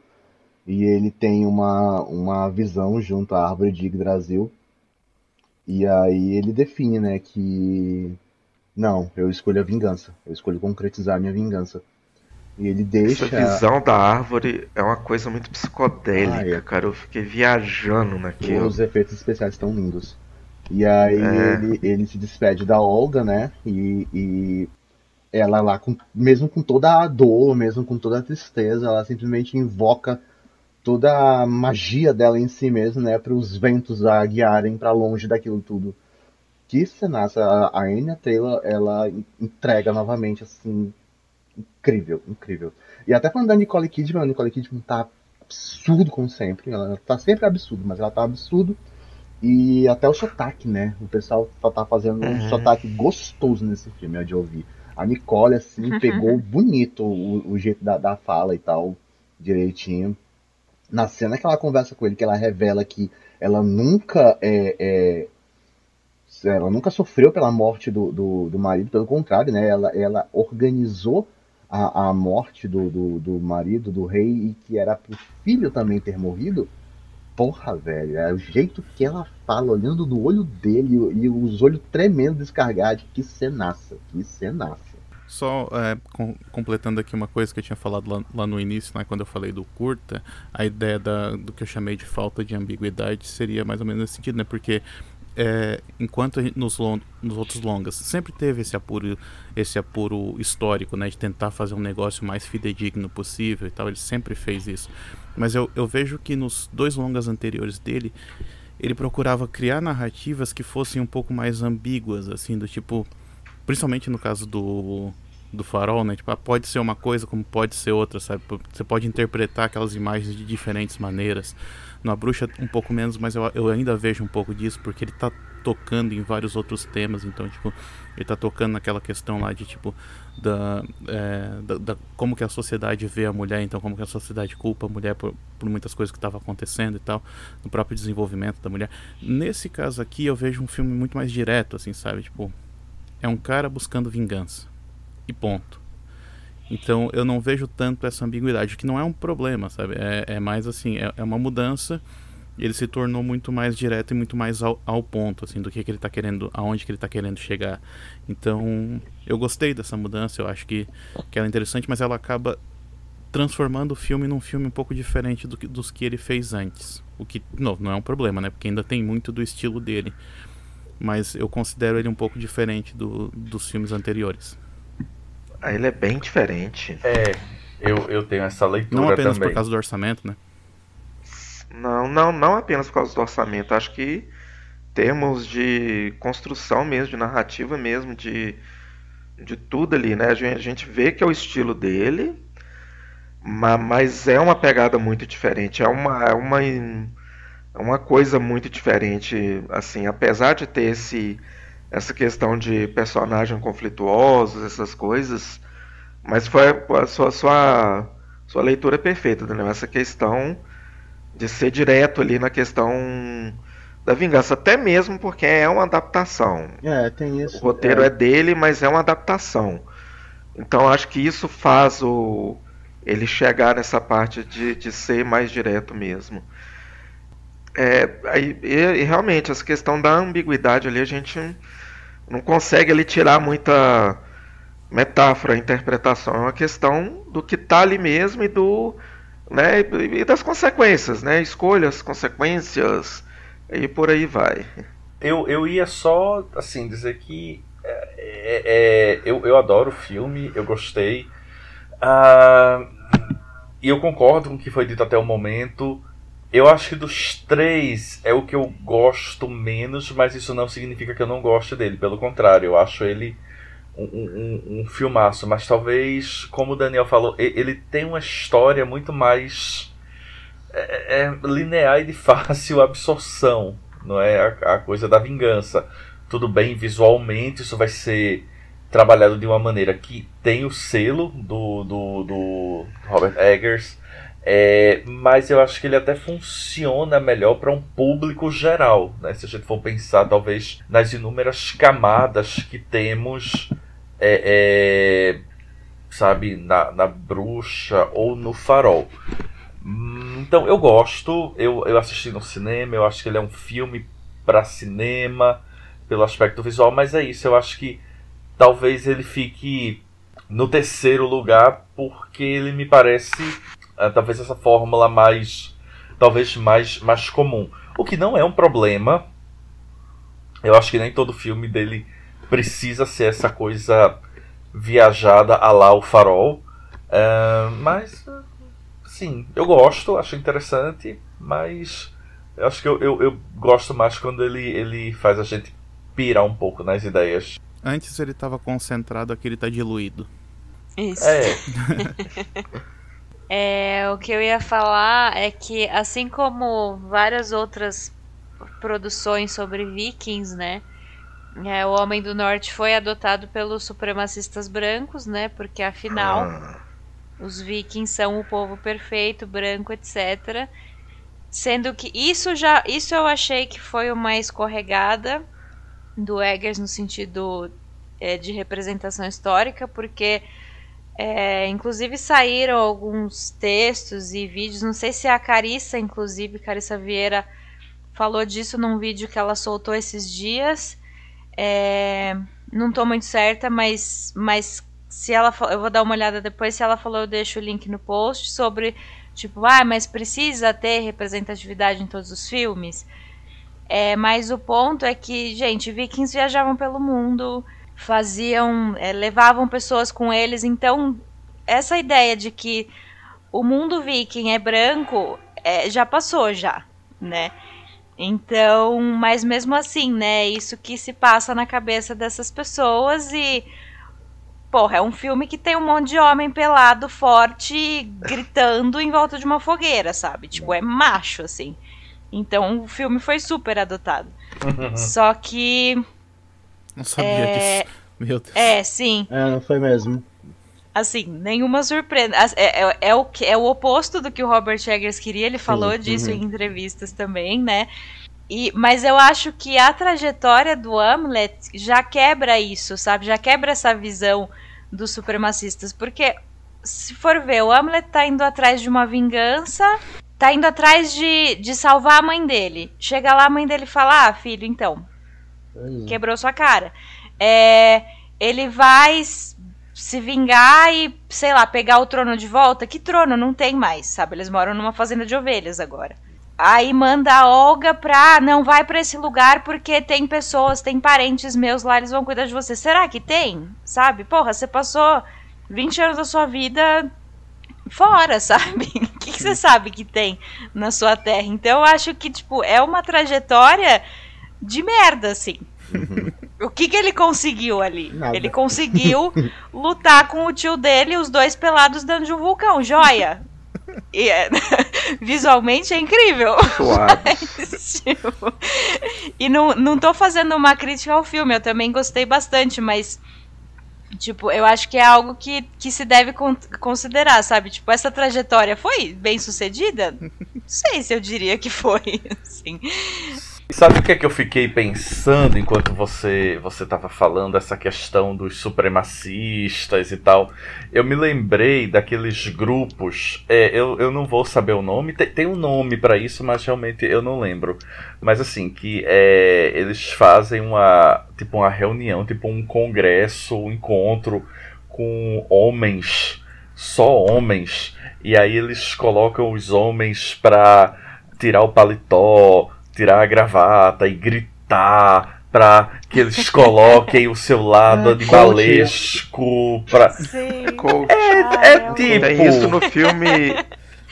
e ele tem uma, uma visão junto à árvore de Yggdrasil e aí ele define, né, que não, eu escolho a vingança, eu escolho concretizar a minha vingança. E ele deixa Essa visão da árvore é uma coisa muito psicodélica, Ah, é. cara. Eu fiquei viajando naquilo. Os efeitos especiais estão lindos. E aí É. ele, ele se despede da Olga, né? E, e ela lá, com, mesmo com toda a dor, mesmo com toda a tristeza, ela simplesmente invoca toda a magia dela em si mesmo, né? Para os ventos a guiarem para longe daquilo tudo. Que cenaça, a, a Anya Taylor, ela entrega novamente, assim, incrível, incrível. E até falando da Nicole Kidman, a Nicole Kidman tá absurdo como sempre. Ela tá sempre absurdo, mas ela tá absurdo. E até o sotaque, né? O pessoal tá, tá fazendo um Uhum. sotaque gostoso nesse filme, é de ouvir. A Nicole, assim, pegou bonito o, o jeito da, da fala e tal, direitinho. Na cena que ela conversa com ele, que ela revela que ela nunca é, é, ela nunca sofreu pela morte do, do, do marido, pelo contrário, né? Ela, ela organizou a, a morte do, do, do marido, do rei, e que era pro filho também ter morrido. Porra, velho, é o jeito que ela fala, olhando no olho dele e os olhos tremendo descargados. Que cenaça, que cenaça. Só é, com- completando aqui uma coisa que eu tinha falado lá, lá no início, né, quando eu falei do curta, a ideia da, do que eu chamei de falta de ambiguidade seria mais ou menos nesse sentido, né? Porque é, enquanto nos, nos outros longas sempre teve esse apuro, esse apuro histórico, né, de tentar fazer um negócio mais fidedigno possível e tal, ele sempre fez isso. Mas eu, eu vejo que nos dois longas anteriores dele, ele procurava criar narrativas que fossem um pouco mais ambíguas, assim, do tipo, principalmente no caso do do farol, né? Tipo, ah, pode ser uma coisa como pode ser outra, sabe? Você pode interpretar aquelas imagens de diferentes maneiras. Na bruxa um pouco menos, mas eu, eu ainda vejo um pouco disso porque ele tá tocando em vários outros temas, então tipo, ele tá tocando naquela questão lá de tipo da, é, da, da- como que a sociedade vê a mulher, então como que a sociedade culpa a mulher por, por muitas coisas que estavam acontecendo e tal, no próprio desenvolvimento da mulher. Nesse caso aqui eu vejo um filme muito mais direto, assim, sabe? Tipo, é um cara buscando vingança. E ponto. Então eu não vejo tanto essa ambiguidade, que não é um problema, sabe? É, é mais assim, é, é uma mudança. Ele se tornou muito mais direto e muito mais ao, ao ponto, assim, do que, que ele tá querendo, aonde que ele tá querendo chegar. Então, eu gostei dessa mudança, eu acho que, que ela é interessante, mas ela acaba transformando o filme num filme um pouco diferente do que, dos que ele fez antes. O que, novo, não é um problema, né? Porque ainda tem muito do estilo dele. Mas eu considero ele um pouco diferente do, dos filmes anteriores. Ah, ele é bem diferente. É, eu, eu tenho essa leitura Não apenas também. por causa do orçamento, né? Não, não, não apenas por causa do orçamento. Acho que termos de construção mesmo, de narrativa mesmo, de, de tudo ali, né? A gente, vê que é o estilo dele, ma- mas é uma pegada muito diferente. É uma, é uma, é uma coisa muito diferente, assim, apesar de ter esse, essa questão de personagem conflituosos, essas coisas, mas foi a sua, sua, sua leitura perfeita, entendeu? Essa questão de ser direto ali na questão da vingança, até mesmo porque é uma adaptação. É, tem isso. O roteiro é, dele, mas é uma adaptação. Então acho que isso faz o ele chegar nessa parte de, de ser mais direto mesmo. É, e, e realmente essa questão da ambiguidade ali a gente não consegue ali tirar muita metáfora, interpretação, é uma questão do que está ali mesmo e do né, e das consequências, né, escolhas, consequências e por aí vai. Eu, eu ia só assim dizer que é, é, é eu, eu adoro o filme, eu gostei. Uh, e eu concordo com o que foi dito até o momento. Eu acho que dos três é o que eu gosto menos, mas isso não significa que eu não goste dele. Pelo contrário, eu acho ele um, um, um filmaço. Mas talvez, como o Daniel falou, ele tem uma história muito mais é, é linear e de fácil absorção. Não é a, a coisa da vingança. Tudo bem, visualmente isso vai ser trabalhado de uma maneira que tem o selo do, do, do Robert Eggers, é, mas eu acho que ele até funciona melhor para um público geral. Né? Se a gente for pensar, talvez, nas inúmeras camadas que temos, é, é, sabe, na, na bruxa ou no farol. Então eu gosto, eu, eu assisti no cinema, eu acho que ele é um filme para cinema, pelo aspecto visual, mas é isso, eu acho que talvez ele fique no terceiro lugar porque ele me parece uh, talvez essa fórmula mais talvez mais mais comum o que não é um problema eu acho que nem todo filme dele precisa ser essa coisa viajada a lá o farol uh, mas sim eu gosto acho interessante mas eu acho que eu, eu, eu gosto mais quando ele, ele faz a gente pirar um pouco nas ideias Antes ele estava concentrado, aqui ele tá diluído. Isso. É. é, o que eu ia falar é que, assim como várias outras produções sobre vikings, né? É, o Homem do Norte foi adotado pelos supremacistas brancos, né? Porque afinal, ah. os vikings são o povo perfeito, branco, etc. Sendo que isso já, isso eu achei que foi uma escorregada do Eggers no sentido é, de representação histórica, porque é, inclusive saíram alguns textos e vídeos, não sei se a Carissa, inclusive, Carissa Vieira, falou disso num vídeo que ela soltou esses dias. É, não estou muito certa, mas, mas se ela eu vou dar uma olhada depois, se ela falou, eu deixo o link no post sobre tipo, ah, mas precisa ter representatividade em todos os filmes. É, mas o ponto é que, gente, vikings viajavam pelo mundo, faziam, é, levavam pessoas com eles. Então, essa ideia de que o mundo viking é branco é, já passou já, né? Então, mas mesmo assim, né? Isso que se passa na cabeça dessas pessoas e porra, é um filme que tem um monte de homem pelado, forte, gritando em volta de uma fogueira, sabe? Tipo, é macho, assim. Então o filme foi super adotado. Só que. Não sabia é... disso. Meu Deus. É, sim. É, não foi mesmo. Assim, nenhuma surpresa. É, é, é, o, é o oposto do que o Robert Eggers queria, ele falou sim, disso uhum. em entrevistas também, né? E, mas eu acho que a trajetória do Hamlet já quebra isso, sabe? Já quebra essa visão dos supremacistas. Porque, se for ver, o Hamlet tá indo atrás de uma vingança tá indo atrás de, de salvar a mãe dele. Chega lá, a mãe dele fala: Ah, filho, então. Uhum. Quebrou sua cara. É, ele vai se vingar e, sei lá, pegar o trono de volta. Que trono? Não tem mais, sabe? Eles moram numa fazenda de ovelhas agora. Aí manda a Olga pra. Não vai para esse lugar porque tem pessoas, tem parentes meus lá, eles vão cuidar de você. Será que tem? Sabe? Porra, você passou 20 anos da sua vida fora, sabe? O que, que, você sabe que tem na sua terra? Então eu acho que, tipo, é uma trajetória de merda, assim. Uhum. O que, que ele conseguiu ali? Nada. Ele conseguiu lutar com o tio dele, os dois pelados dentro de um vulcão, joia! E, é, visualmente é incrível. Mas, tipo, e não, não tô fazendo uma crítica ao filme, eu também gostei bastante, mas Tipo, eu acho que é algo que, que se deve con considerar, sabe? Tipo, essa trajetória foi bem sucedida? Não sei se eu diria que foi, assim. Sabe o que é que eu fiquei pensando enquanto você você estava falando essa questão dos supremacistas e tal? Eu me lembrei daqueles grupos. É, eu, eu não vou saber o nome. Tem, tem um nome para isso, mas realmente eu não lembro. Mas assim que é, eles fazem uma tipo uma reunião, tipo um congresso, um encontro com homens, só homens, e aí eles colocam os homens pra tirar o paletó, tirar a gravata e gritar pra que eles coloquem o seu lado É, animalesco pra... Sim. Coach. É, é tipo... Tem isso no filme.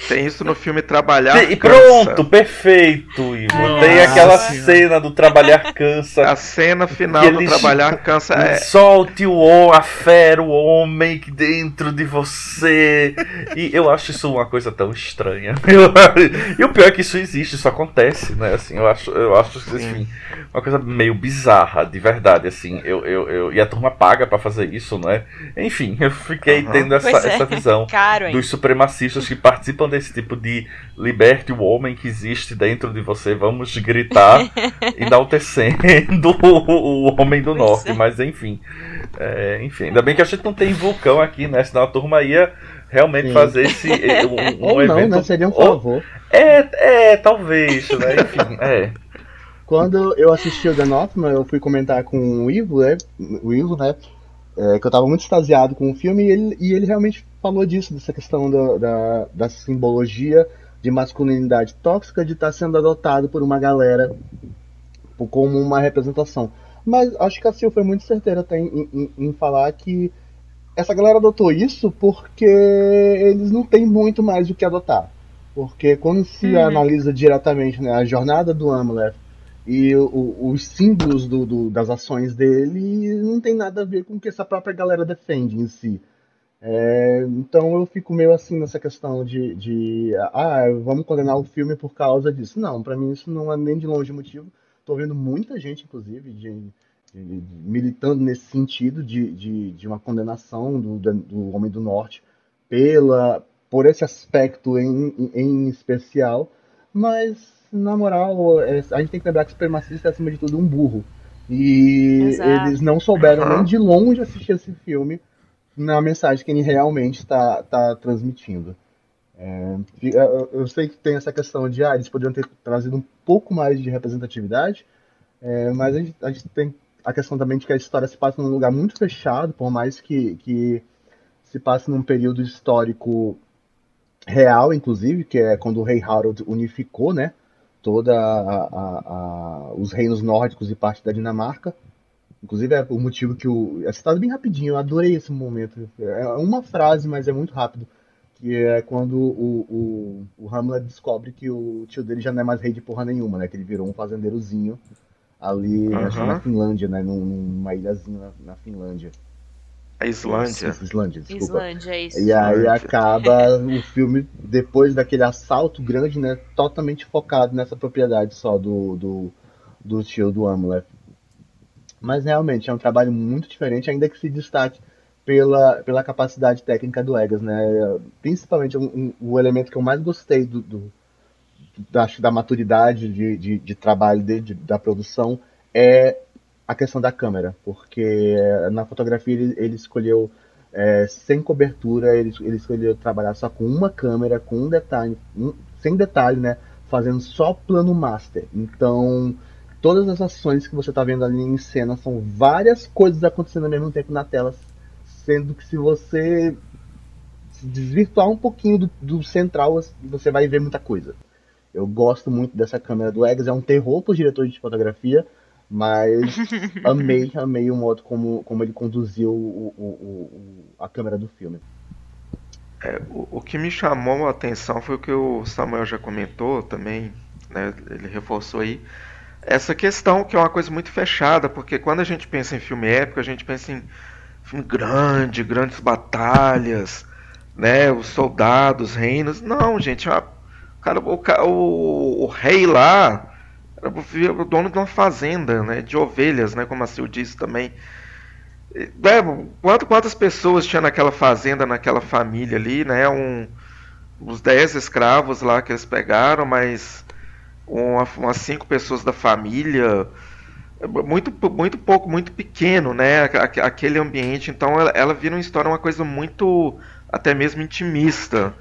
Tem isso no filme Trabalhar. E Cansa. pronto, perfeito, Ivo. Nossa Tem aquela Senhora. cena do trabalhar cansa. A cena final do Trabalhar Cansa é. Solte o a fera, o homem que dentro de você. E eu acho isso uma coisa tão estranha. Eu- e o pior é que isso existe, isso acontece, né? Assim, eu acho, eu acho assim, uma coisa meio bizarra, de verdade, assim. Eu, eu, eu, e a turma paga pra fazer isso, não é? Enfim, eu fiquei Aham. tendo essa, é. essa visão Caro, dos supremacistas que participam desse tipo de liberte o homem que existe dentro de você, vamos gritar enaltecendo o, o homem do Pois norte, é. mas enfim. É, enfim, ainda bem que a gente não tem vulcão aqui, né? Senão a turma ia realmente Sim. fazer esse eh, um, um Ou não, evento. né? Seria um favor. É, é, talvez, né? Enfim, é. Quando eu assisti o The Northman, eu fui comentar com o Ivo, né? O Ivo, né? É, que eu tava muito extasiado com o filme e ele, e ele realmente falou disso, dessa questão da, da, da simbologia de masculinidade tóxica de estar sendo adotado por uma galera como uma representação. Mas acho que a Sil foi muito certeira até em, em- em falar que essa galera adotou isso porque eles não têm muito mais o que adotar. Porque quando se Uhum. analisa diretamente né, a jornada do Amleth e o- os símbolos do- do- das ações dele não tem nada a ver com o que essa própria galera defende em si. É, então eu fico meio assim nessa questão de, de, ah, vamos condenar o filme por causa disso. Não, pra mim isso não é nem de longe motivo. Tô vendo muita gente, inclusive, de, de- militando nesse sentido de, uma condenação do, do, do Homem do Norte pela, por esse aspecto em, em, em especial. Mas, na moral, é, a gente tem que lembrar que o supremacista é, acima de tudo, um burro. E Exato. eles não souberam nem de longe assistir esse filme na mensagem que ele realmente está tá transmitindo. É, eu, eu sei que tem essa questão de, ah, eles poderiam ter trazido um pouco mais de representatividade, é, mas a gente, a gente tem a questão também de que a história se passa num lugar muito fechado, por mais que, que se passe num período histórico real, inclusive, que é quando o rei Harold unificou, né, toda a- a- a- os reinos nórdicos e parte da Dinamarca. Inclusive é o motivo que o é citado bem rapidinho. Eu adorei esse momento. É uma frase, mas é muito rápido. Que é quando o, o, o Hamlet descobre que o tio dele já não é mais rei de porra nenhuma, né? Que ele virou um fazendeirozinho ali, acho que Aham. na Finlândia, né? Num- Numa ilhazinha na, na Finlândia. A Islândia. Islândia, desculpa. Islândia, é isso. E aí acaba o filme, depois daquele assalto grande, né? Totalmente focado nessa propriedade só do, do, do tio do Amleth. Mas realmente é um trabalho muito diferente, ainda que se destaque pela, pela capacidade técnica do Egas, né? Principalmente um- um- o elemento que eu mais gostei do, do, da, da maturidade de, de, de trabalho dele, de- da produção, é a questão da câmera, porque eh, na fotografia ele, ele escolheu é, sem cobertura, ele, ele escolheu trabalhar só com uma câmera, com um detalhe, um- sem detalhe, né? Fazendo só plano master. Então, todas as ações que você está vendo ali em cena são várias coisas acontecendo ao mesmo tempo na tela, sendo que se você desvirtuar um pouquinho do, do central, você vai ver muita coisa. Eu gosto muito dessa câmera do Eggs, é um terror para os diretores de fotografia, mas amei, amei o modo como, como ele conduziu o, o- o- o- a câmera do filme. O, o que me chamou a atenção foi o que o Samuel já comentou também, né? Ele reforçou aí. Essa questão que é uma coisa muito fechada, porque quando a gente pensa em filme épico, a gente pensa em filme grande, grandes batalhas, né? Os soldados, reinos. Não, gente, a- cara, o, o, o rei lá era o dono de uma fazenda, né? De ovelhas, né? Como a Sil disse também. É, quanto, quantas pessoas tinha naquela fazenda, naquela família ali, né? Um, os 10 escravos lá que eles pegaram, mas uma- umas cinco pessoas da família. Muito, muito pouco, muito pequeno, né? Aque- Aquele ambiente. Então ela, ela vira uma história, uma coisa muito até mesmo intimista.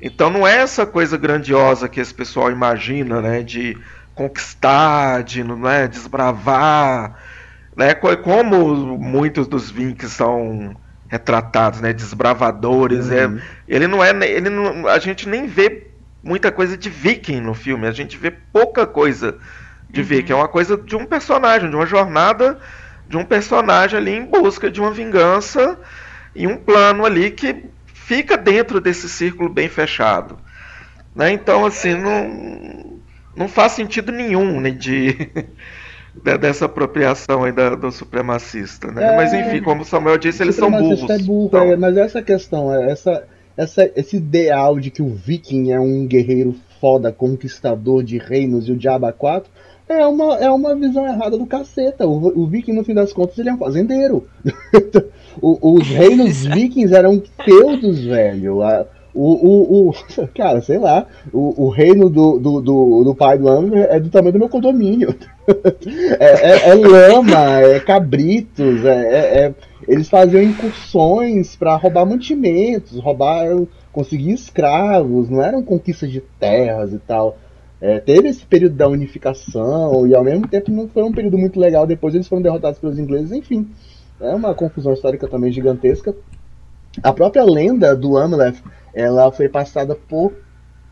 Então não é essa coisa grandiosa que esse pessoal imagina, né? De conquistar, de não é, desbravar, né? Co- Como muitos dos Vinks são retratados, né? Desbravadores. É, Uhum. ele não é. Ele não, a gente nem vê muita coisa de viking no filme. A gente vê pouca coisa de viking. É uma coisa de um personagem, de uma jornada de um personagem ali em busca de uma vingança e um plano ali que fica dentro desse círculo bem fechado. Né? Então, assim, não, não faz sentido nenhum né, de, de- dessa apropriação aí da- do supremacista. Né? É. Mas, enfim, como o Samuel disse, eles são Supremacista burros. É burro, Então, é, mas essa questão, é, essa, essa, esse ideal de que o viking é um guerreiro foda, conquistador de reinos e o diabo a quatro, é uma, é uma visão errada do caceta. O, o viking, no fim das contas, ele é um fazendeiro. O- os reinos vikings eram feudos, velho. A- O, o, o- cara, sei lá, o, o reino do, do, do, do pai do Amber é do tamanho do meu condomínio. É, é- é lama, é cabritos, é, é- é- eles faziam incursões para roubar mantimentos, roubar, conseguir escravos, não eram conquistas de terras e tal. É, teve esse período da unificação e ao mesmo tempo não foi um período muito legal. Depois eles foram derrotados pelos ingleses, enfim. É uma confusão histórica também gigantesca. A própria lenda do Amleth, ela foi passada por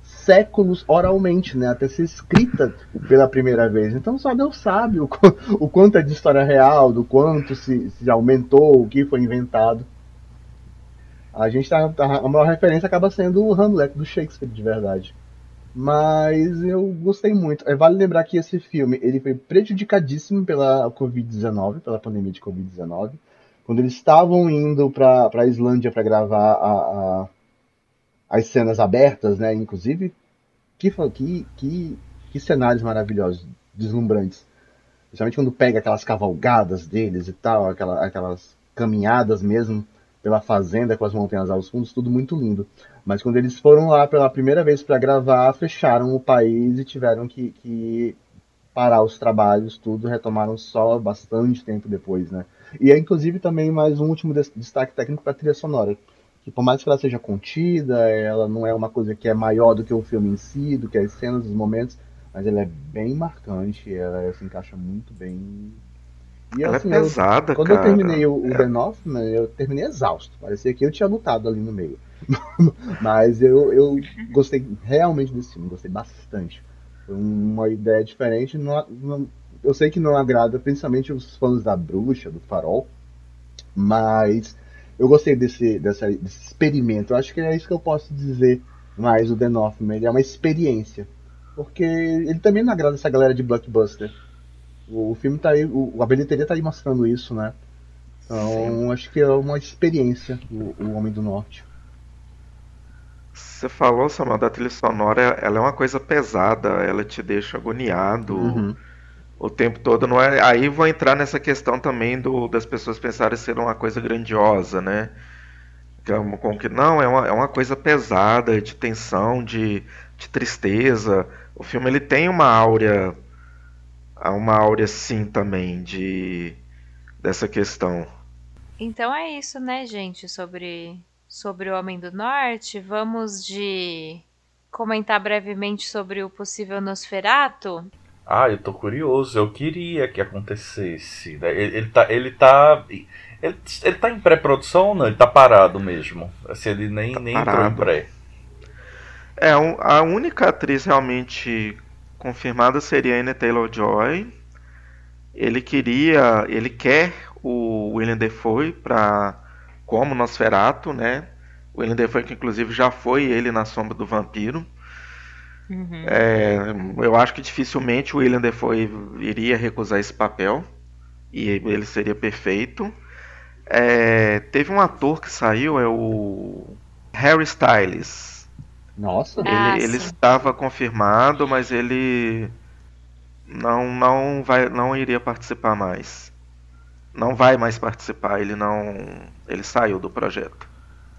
séculos oralmente, né, até ser escrita pela primeira vez. Então só Deus sabe o, o quanto é de história real, do quanto se, se aumentou, o que foi inventado. A gente tá, tá- a maior referência acaba sendo o Hamlet do Shakespeare de verdade. Mas eu gostei muito. É, vale lembrar que esse filme ele foi prejudicadíssimo pela Covid-19, pela pandemia de Covid-19. Quando eles estavam indo para a Islândia para gravar a, a- as cenas abertas, né? Inclusive, que, que, que, que cenários maravilhosos, deslumbrantes. Principalmente quando pega aquelas cavalgadas deles e tal, aquela, aquelas caminhadas mesmo pela fazenda com as montanhas aos fundos, tudo muito lindo. Mas quando eles foram lá pela primeira vez para gravar, fecharam o país e tiveram que, que parar os trabalhos, tudo, retomaram só bastante tempo depois, né? E é inclusive também mais um último des- destaque técnico para a trilha sonora. Que por mais que ela seja contida, ela não é uma coisa que é maior do que o filme em si, do que as cenas, os momentos, mas ela é bem marcante, ela se encaixa muito bem. E ela assim, é eu- pesada, quando cara. eu terminei o, o Ben Hoffman, eu terminei exausto. Parecia que eu tinha lutado ali no meio. Mas eu, eu gostei realmente desse filme, gostei bastante. Foi uma ideia diferente. não- não- eu sei que não agrada principalmente os fãs da bruxa, do farol, mas eu gostei desse, dessa- desse experimento. Eu acho que é isso que eu posso dizer mais do Ben Hoffman. Ele é uma experiência. Porque ele também não agrada essa galera de blockbuster. O, o filme tá aí, o, a bilheteria tá aí mostrando isso, né? Então acho que é uma experiência o, o Homem do Norte. Você falou, Samuel, da trilha sonora, ela é uma coisa pesada, ela te deixa agoniado Uhum. O tempo todo. Não é... Aí vou entrar nessa questão também do, das pessoas pensarem ser uma coisa grandiosa, né? Com que não, é uma, é uma coisa pesada, de tensão, de, de tristeza. O filme ele tem uma áurea, uma áurea sim também de dessa questão. Então é isso, né, gente, sobre, sobre o Homem do Norte. Vamos de comentar brevemente sobre o possível Nosferato. Ah, eu tô curioso. Eu queria que acontecesse. né? Ele, ele tá. Ele tá. Ele, ele tá em pré-produção ou não? Ele tá parado mesmo. Assim, ele nem, Tá nem entrou em parado. pré. É, a única atriz realmente confirmada seria a Anna Taylor-Joy. Ele queria, ele quer o William Defoe para como Nosferatu, né? O William Defoe que inclusive já foi ele na Sombra do Vampiro. Uhum. É, eu acho que dificilmente o William Defoe iria recusar esse papel e ele seria perfeito. É, teve um ator que saiu, é o Harry Styles. Nossa, Ah, Ele, ele sim. estava confirmado, mas ele não não vai não iria participar mais. Não vai mais participar, ele não ele saiu do projeto.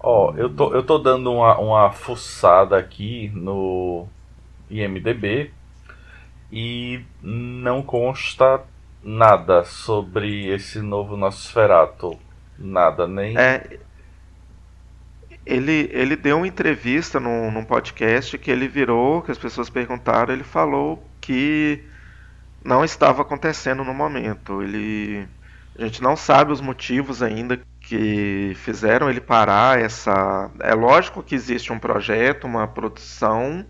Ó, eu tô, eu tô dando uma, uma fuçada aqui no IMDB e não consta nada sobre esse novo Nosferatu. Nada, nem. É, ele, ele deu uma entrevista num, num podcast que ele virou, que as pessoas perguntaram, ele falou que não estava acontecendo no momento. Ele, a gente não sabe os motivos ainda que fizeram ele parar essa. É lógico que existe um projeto, uma produção,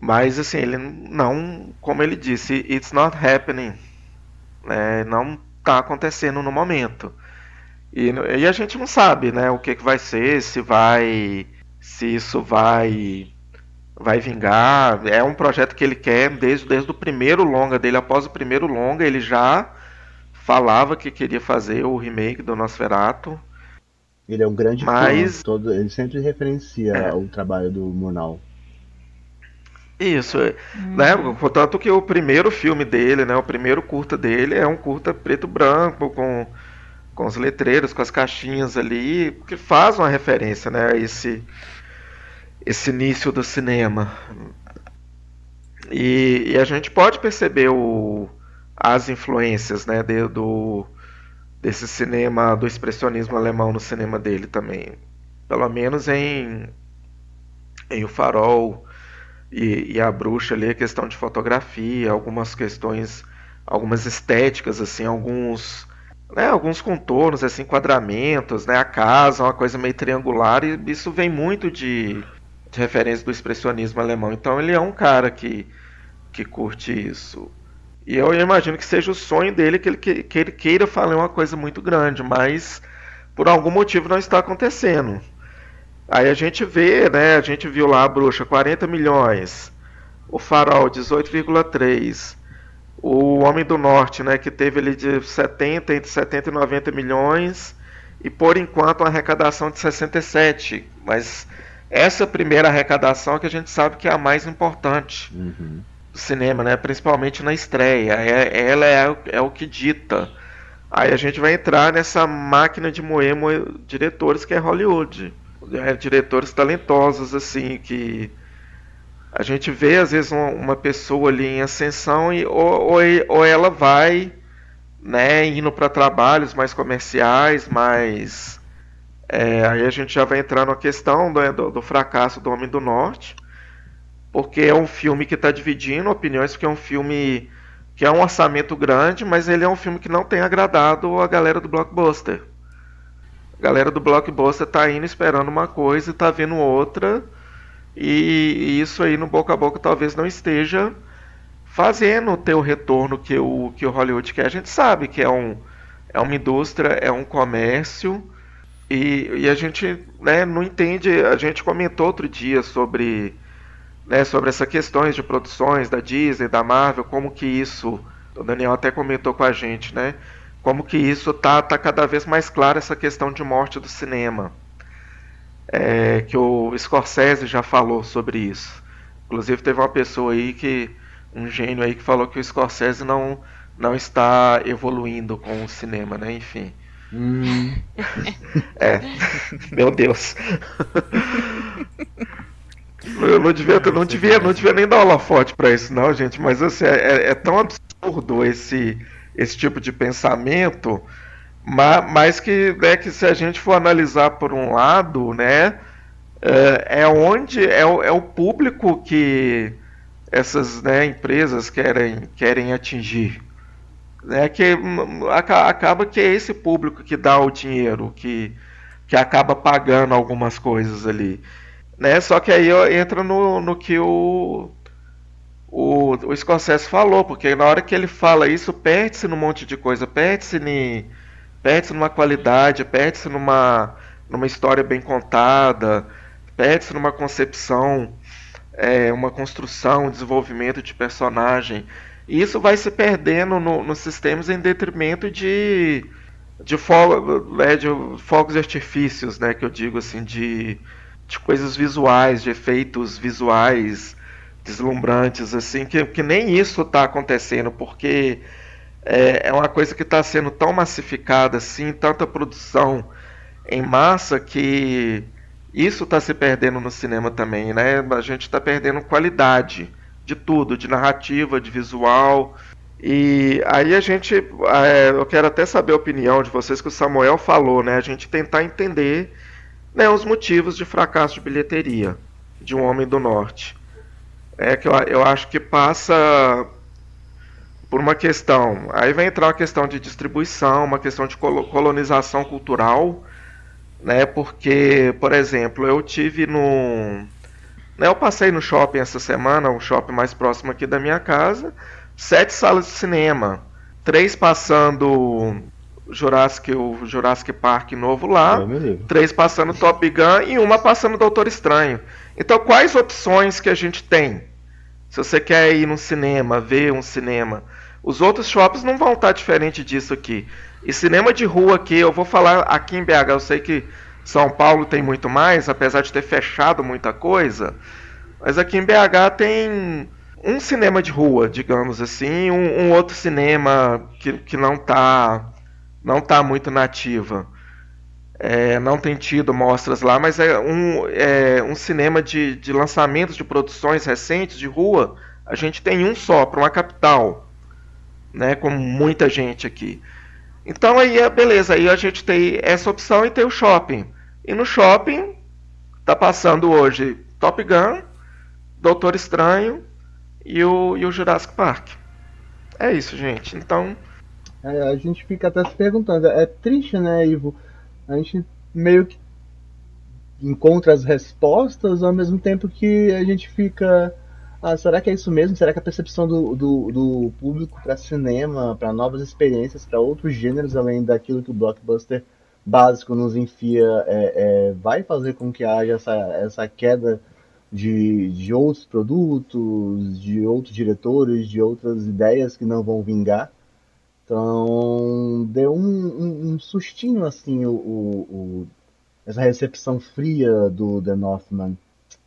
mas assim, ele não, como ele disse, it's not happening. Né? Não está acontecendo no momento. E, e, a gente não sabe né, o que, que vai ser, se vai. se isso vai vai vingar. É um projeto que ele quer desde, desde o primeiro longa dele. Após o primeiro longa, ele já falava que queria fazer o remake do Nosferatu. Ele é um grande Mas... fã, todo, ele sempre referencia é. o trabalho do Murnau. Isso, hum. né? Portanto que o primeiro filme dele, né, o primeiro curta dele é um curta preto branco com com os letreiros, com as caixinhas ali, que faz uma referência, né, a esse esse início do cinema. E, e a gente pode perceber o, as influências né, de, do, desse cinema, do expressionismo alemão no cinema dele também. Pelo menos em, em O Farol e, e A Bruxa ali, a questão de fotografia, algumas questões, algumas estéticas, assim, alguns né, alguns contornos, assim, enquadramentos, né, a casa, uma coisa meio triangular, e isso vem muito de, de referência do expressionismo alemão. Então ele é um cara que, que curte isso. E eu imagino que seja o sonho dele que ele, que, que ele queira fazer uma coisa muito grande, mas por algum motivo não está acontecendo. Aí a gente vê, né? A gente viu lá a bruxa 40 milhões, o farol 18,3, o Homem do Norte, né, que teve ali de 70 entre 70 e 90 milhões e por enquanto uma arrecadação de 67, mas essa primeira arrecadação é que a gente sabe que é a mais importante uhum. do cinema, né? principalmente na estreia. É, ela é, é o que dita. Aí a gente vai entrar nessa máquina de moer, moer diretores que é Hollywood. É, diretores talentosos, assim, que a gente vê às vezes uma, uma pessoa ali em ascensão e ou, ou, ou ela vai né, indo para trabalhos mais comerciais, mais é, aí a gente já vai entrar na questão do, do, do, fracasso do Homem do Norte, porque é um filme que está dividindo opiniões, porque é um filme que é um orçamento grande, mas ele é um filme que não tem agradado a galera do blockbuster. A galera do blockbuster está indo esperando uma coisa e está vendo outra, e, e, isso aí no boca a boca talvez não esteja fazendo ter o retorno que o, que o Hollywood quer. A gente sabe que é, um, é uma indústria, é um comércio e, e a gente né, não entende, a gente comentou outro dia sobre, né, sobre essas questões de produções da Disney, da Marvel, como que isso, o Daniel até comentou com a gente, né? Como que isso tá, tá cada vez mais claro essa questão de morte do cinema. É, que o Scorsese já falou sobre isso. Inclusive teve uma pessoa aí que. um gênio aí que falou que o Scorsese não, não está evoluindo com o cinema, né? Enfim. Hum. É, meu Deus. Eu não devia, não devia, não devia nem dar holofote para isso, não, gente. Mas assim, é, é, é, tão absurdo esse, esse tipo de pensamento, mas, mas que, né, que se a gente for analisar por um lado, né, é, é onde é o, é o público que essas né, empresas querem, querem atingir é que acaba que é esse público que dá o dinheiro, que, que acaba pagando algumas coisas ali. Né? Só que aí entra no, no que o, o, o Scorsese falou, porque na hora que ele fala isso, perde-se num monte de coisa, perde-se perde numa qualidade, perde-se numa, numa história bem contada, perde-se numa concepção, é, uma construção, um desenvolvimento de personagem. E isso vai se perdendo no, nos sistemas em detrimento de, de, fogo, né, de artifícios, né, que eu digo assim, de, de coisas visuais, de efeitos visuais deslumbrantes, assim, que, que nem isso está acontecendo, porque é, é uma coisa que está sendo tão massificada, assim, tanta produção em massa que isso está se perdendo no cinema também, né? A gente está perdendo qualidade de tudo, de narrativa, de visual. E aí a gente, é, eu quero até saber a opinião de vocês que o Samuel falou, né? A gente tentar entender né, os motivos de fracasso de bilheteria de um homem do norte. É que eu, eu acho que passa por uma questão. Aí vai entrar uma questão de distribuição, uma questão de colonização cultural, né? Porque, por exemplo, eu tive no. Né, eu passei no shopping essa semana, um shopping mais próximo aqui da minha casa, sete salas de cinema, três passando Jurassic, o Jurassic Park novo lá, três passando Top Gun e uma passando Doutor Estranho. Então, quais opções que a gente tem? Se você quer ir no cinema, ver um cinema, os outros shoppings não vão estar diferente disso aqui. E cinema de rua aqui, eu vou falar aqui em BH, eu sei que São Paulo tem muito mais, apesar de ter fechado muita coisa. Mas aqui em BH tem um cinema de rua, digamos assim, um, um outro cinema que, que não está não tá muito nativa. É, não tem tido mostras lá, mas é um, é um cinema de, de lançamentos de produções recentes de rua. A gente tem um só, para uma capital, né, com muita gente aqui. Então aí é beleza, aí a gente tem essa opção e tem o shopping. E no shopping tá passando hoje Top Gun, Doutor Estranho e o, e o Jurassic Park. É isso, gente. Então. É, a gente fica até se perguntando. É triste, né, Ivo? A gente meio que encontra as respostas ao mesmo tempo que a gente fica. Ah, será que é isso mesmo? Será que a percepção do, do, do público para cinema, para novas experiências, para outros gêneros além daquilo que o blockbuster básico nos enfia, é, é, vai fazer com que haja essa, essa queda de, de outros produtos, de outros diretores, de outras ideias que não vão vingar? Então, deu um, um, um sustinho assim o, o, o, essa recepção fria do The Northman.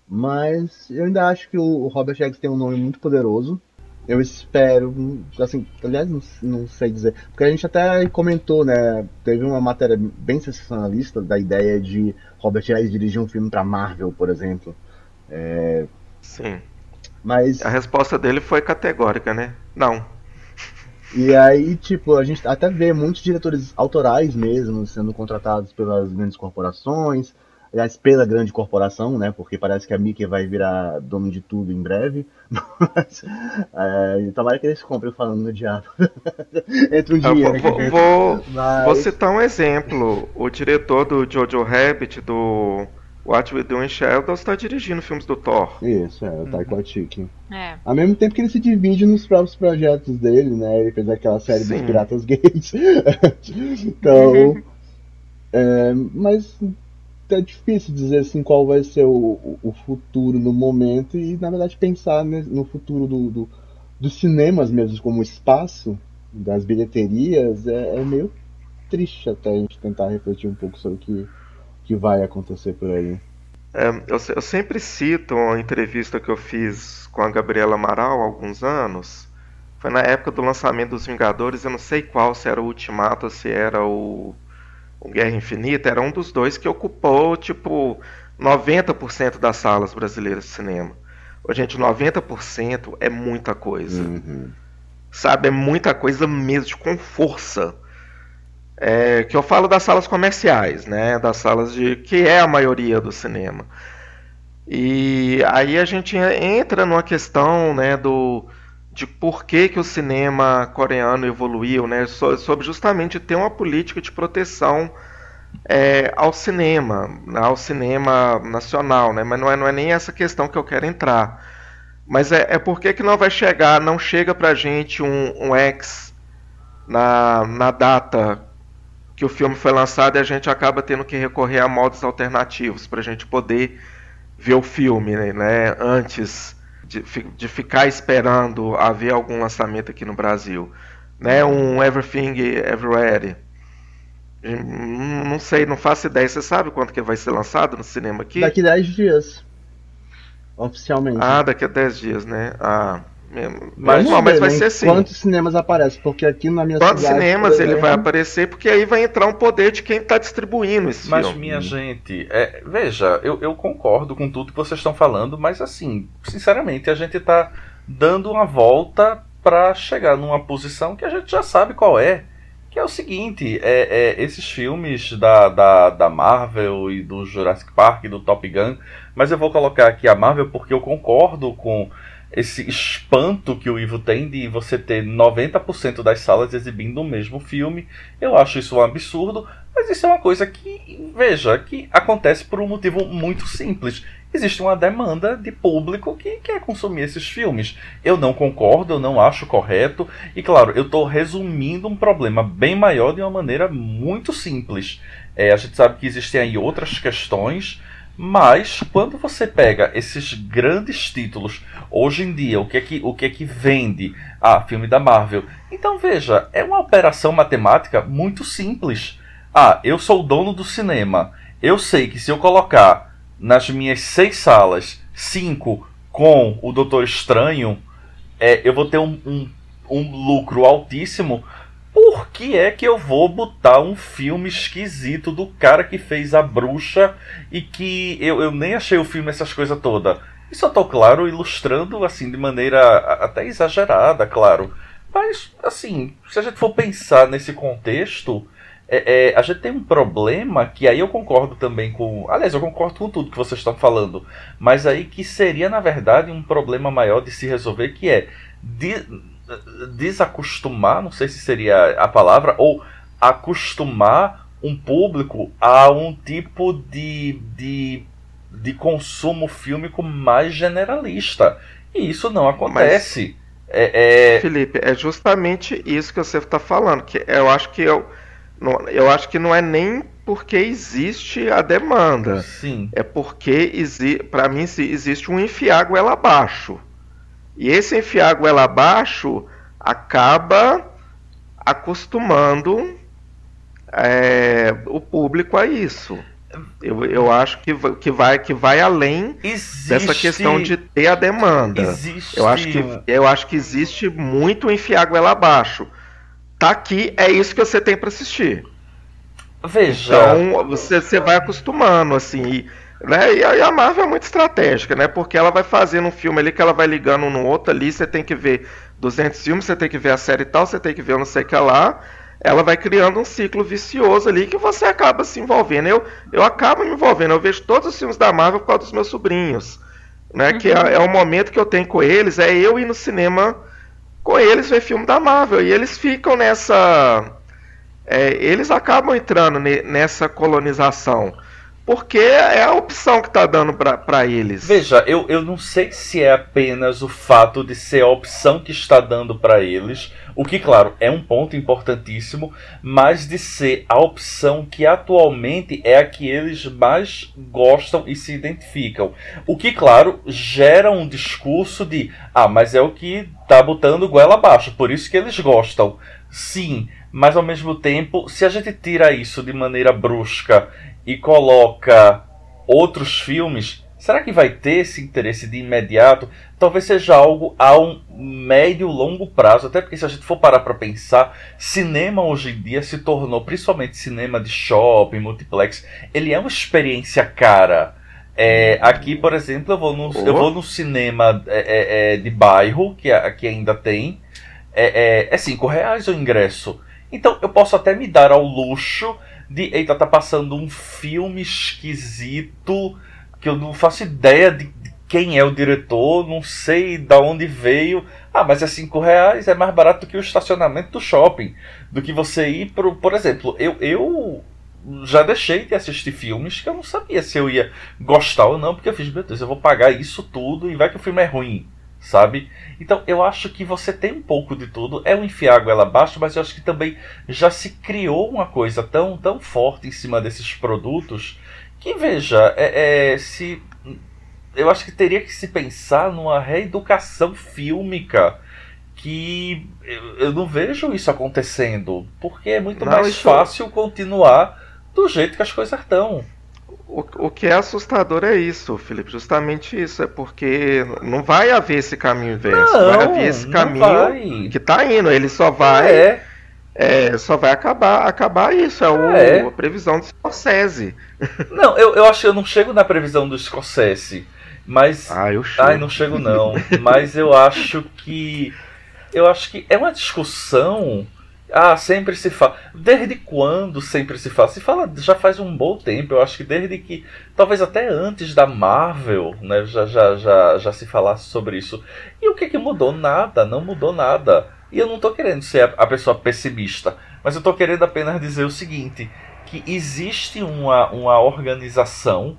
Mas eu ainda acho que o Robert Eggers tem um nome muito poderoso. Eu espero, assim, aliás, não, não, sei dizer, porque a gente até comentou, né? Teve uma matéria bem sensacionalista da ideia de Robert Eggers dirigir um filme para Marvel, por exemplo. É... Sim. Mas a resposta dele foi categórica, né? Não. E aí, tipo, a gente até vê muitos diretores autorais mesmo sendo contratados pelas grandes corporações, aliás, pela grande corporação, né? Porque parece que a Mickey vai virar dono de tudo em breve. Mas, é, tomara que eles comprem falando no diabo. Entre um dia. Vou, vou, vou, Mas... vou citar um exemplo. O diretor do Jojo Rabbit, do What We Do in Shadows está dirigindo filmes do Thor. Isso, é, o Taika Waititi. É. Ao mesmo tempo que ele se divide nos próprios projetos dele, né? Ele fez aquela série Sim. dos Piratas Gays. então. Uhum. É, mas é difícil dizer assim qual vai ser o, o futuro no momento e, na verdade, pensar no futuro do, do dos cinemas mesmo como espaço, das bilheterias, é, é meio triste até a gente tentar refletir um pouco sobre o que que vai acontecer por aí? É, eu, eu, sempre cito uma entrevista que eu fiz com a Gabriela Amaral há alguns anos. Foi na época do lançamento dos Vingadores, eu não sei qual, se era o Ultimato, se era o, o Guerra Infinita, era um dos dois que ocupou, tipo, 90% das salas brasileiras de cinema. Gente, 90% é muita coisa. Uhum. Sabe, é muita coisa mesmo, com força. É, que eu falo das salas comerciais, né? Das salas de que é a maioria do cinema. E aí a gente entra numa questão, né, do de por que, que o cinema coreano evoluiu, né? Sobre justamente ter uma política de proteção é, ao cinema, ao cinema nacional, né? Mas não é, não é nem essa questão que eu quero entrar. Mas é, é por que, que não vai chegar, não chega pra gente um, um X na, na data que o filme foi lançado e a gente acaba tendo que recorrer a modos alternativos para a gente poder ver o filme, né? Antes de, de, ficar esperando haver algum lançamento aqui no Brasil, né? Um Everything Everywhere. Não sei, não faço ideia. Você sabe quando que vai ser lançado no cinema aqui? Daqui 10 dias. Oficialmente. Ah, daqui a 10 dias, né? Ah. Mas, não, mas vai ser assim. Quantos cinemas aparecem? Porque aqui na minha Quantos cidade, cinemas ele vai aparecer? Porque aí vai entrar um poder de quem está distribuindo esse mas, filme. Mas, minha gente, é, veja, eu, eu concordo com tudo que vocês estão falando, mas assim, sinceramente, a gente está dando uma volta para chegar numa posição que a gente já sabe qual é. Que é o seguinte, é, é, esses filmes da, da, da Marvel e do Jurassic Park e do Top Gun, mas eu vou colocar aqui a Marvel porque eu concordo com esse espanto que o Ivo tem de você ter 90% das salas exibindo o mesmo filme. Eu acho isso um absurdo, mas isso é uma coisa que, veja, que acontece por um motivo muito simples. Existe uma demanda de público que quer consumir esses filmes. Eu não concordo, eu não acho correto. E claro, eu estou resumindo um problema bem maior de uma maneira muito simples. É, a gente sabe que existem aí outras questões mas quando você pega esses grandes títulos, hoje em dia, o que é que, o que, é que vende? Ah, filme da Marvel. Então veja, é uma operação matemática muito simples. Ah, eu sou o dono do cinema. Eu sei que se eu colocar nas minhas seis salas cinco com o Doutor Estranho, é, eu vou ter um, um, um lucro altíssimo por que é que eu vou botar um filme esquisito do cara que fez A Bruxa e que eu, eu nem achei o filme essas coisas todas? Isso eu tô, claro, ilustrando assim de maneira até exagerada, claro. Mas, assim, se a gente for pensar nesse contexto, é, é, a gente tem um problema que aí eu concordo também com. Aliás, eu concordo com tudo que vocês estão falando. Mas aí que seria, na verdade, um problema maior de se resolver, que é. De, desacostumar, não sei se seria a palavra, ou acostumar um público a um tipo de, de, de consumo fílmico mais generalista. E isso não acontece. Mas, é, é... Felipe, é justamente isso que você está falando. Que eu acho que eu, não, eu acho que não é nem porque existe a demanda. Sim. É porque, para mim, existe um enfiar goela abaixo. E esse enfiar goela abaixo acaba acostumando é, o público a isso. Eu, eu acho que, que, vai, que vai além existe, dessa questão de ter a demanda. Existe. Eu, acho que, eu acho que existe muito enfiar goela abaixo. Tá aqui, é isso que você tem para assistir. Veja. Então você, você vai acostumando, assim. E, né? E a Marvel é muito estratégica, né? Porque ela vai fazendo um filme ali que ela vai ligando um no outro ali, você tem que ver 200 filmes, você tem que ver a série tal, você tem que ver não sei o que lá. Ela vai criando um ciclo vicioso ali que você acaba se envolvendo. Eu, eu acabo me envolvendo, eu vejo todos os filmes da Marvel por causa dos meus sobrinhos. Né? Uhum. Que é, é o momento que eu tenho com eles, é eu ir no cinema com eles ver filme da Marvel. E eles ficam nessa. É, eles acabam entrando nessa colonização. Porque é a opção que está dando para eles. Veja, eu, eu não sei se é apenas o fato de ser a opção que está dando para eles, o que, claro, é um ponto importantíssimo, mas de ser a opção que atualmente é a que eles mais gostam e se identificam. O que, claro, gera um discurso de: ah, mas é o que está botando goela abaixo, por isso que eles gostam. Sim, mas ao mesmo tempo, se a gente tira isso de maneira brusca e coloca outros filmes, será que vai ter esse interesse de imediato? Talvez seja algo a um médio longo prazo, até porque se a gente for parar para pensar, cinema hoje em dia se tornou, principalmente cinema de shopping, multiplex, ele é uma experiência cara. É, aqui, por exemplo, eu vou no, oh. eu vou no cinema é, é, é de bairro, que aqui ainda tem, é, é, é cinco reais o ingresso. Então eu posso até me dar ao luxo de eita, tá passando um filme esquisito que eu não faço ideia de quem é o diretor, não sei da onde veio. Ah, mas é 5 reais, é mais barato que o estacionamento do shopping. Do que você ir pro. Por exemplo, eu, eu já deixei de assistir filmes que eu não sabia se eu ia gostar ou não, porque eu fiz, meu Deus, eu vou pagar isso tudo e vai que o filme é ruim sabe? Então eu acho que você tem um pouco de tudo, é um enfiar a goela abaixo, mas eu acho que também já se criou uma coisa tão, tão forte em cima desses produtos que, veja, é, é se eu acho que teria que se pensar numa reeducação fílmica que eu, eu não vejo isso acontecendo, porque é muito não, mais isso... fácil continuar do jeito que as coisas estão. O, o que é assustador é isso, Felipe, justamente isso, é porque não vai haver esse caminho inverso, não, vai haver esse caminho que está indo, ele só vai é. É, só vai acabar acabar isso, é, o, é. a previsão do Scorsese. Não, eu, eu acho que eu não chego na previsão do Scorsese, mas... Ah, eu chego. Ai, não chego não, mas eu acho que... Eu acho que é uma discussão Ah, sempre se fala. Desde quando sempre se fala? Se fala já faz um bom tempo. Eu acho que desde que. Talvez até antes da Marvel, né? Já, já, já, já se falasse sobre isso. E o que, que mudou? Nada, não mudou nada. E eu não tô querendo ser a, pessoa pessimista. Mas eu tô querendo apenas dizer o seguinte: que existe uma, uma organização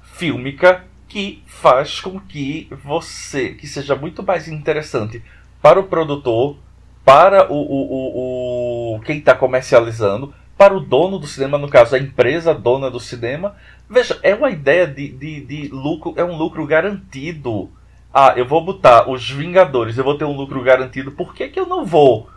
fílmica que faz com que você. que seja muito mais interessante para o produtor para o, o, o, o quem está comercializando, para o dono do cinema, no caso a empresa dona do cinema. Veja, é uma ideia de, de, de lucro, é um lucro garantido. Ah, eu vou botar os Vingadores, eu vou ter um lucro garantido, por que, que eu não vou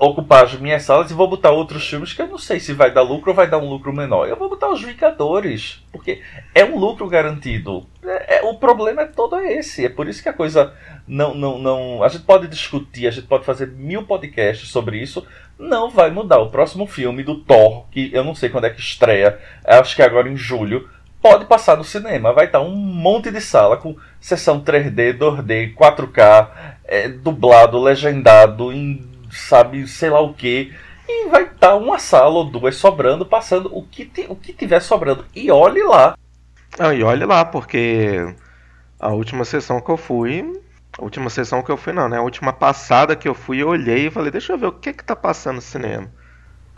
ocupar as minhas salas e vou botar outros filmes que eu não sei se vai dar lucro ou vai dar um lucro menor? Eu vou botar os Vingadores, porque é um lucro garantido. É, é, o problema é todo esse, é por isso que a coisa não, não, não. A gente pode discutir, a gente pode fazer mil podcasts sobre isso. Não vai mudar. O próximo filme do Thor, que eu não sei quando é que estreia, acho que é agora em julho, pode passar no cinema. Vai estar um monte de sala com sessão 3D, 2D, 4K, é, dublado, legendado, em sabe, sei lá o que. E vai estar uma sala ou duas sobrando, passando o que, o que tiver sobrando. E olhe lá. Não, e olhe lá, porque a última sessão que eu fui, a última sessão que eu fui, não, né? A última passada que eu fui, eu olhei e falei, deixa eu ver o que que tá passando no cinema.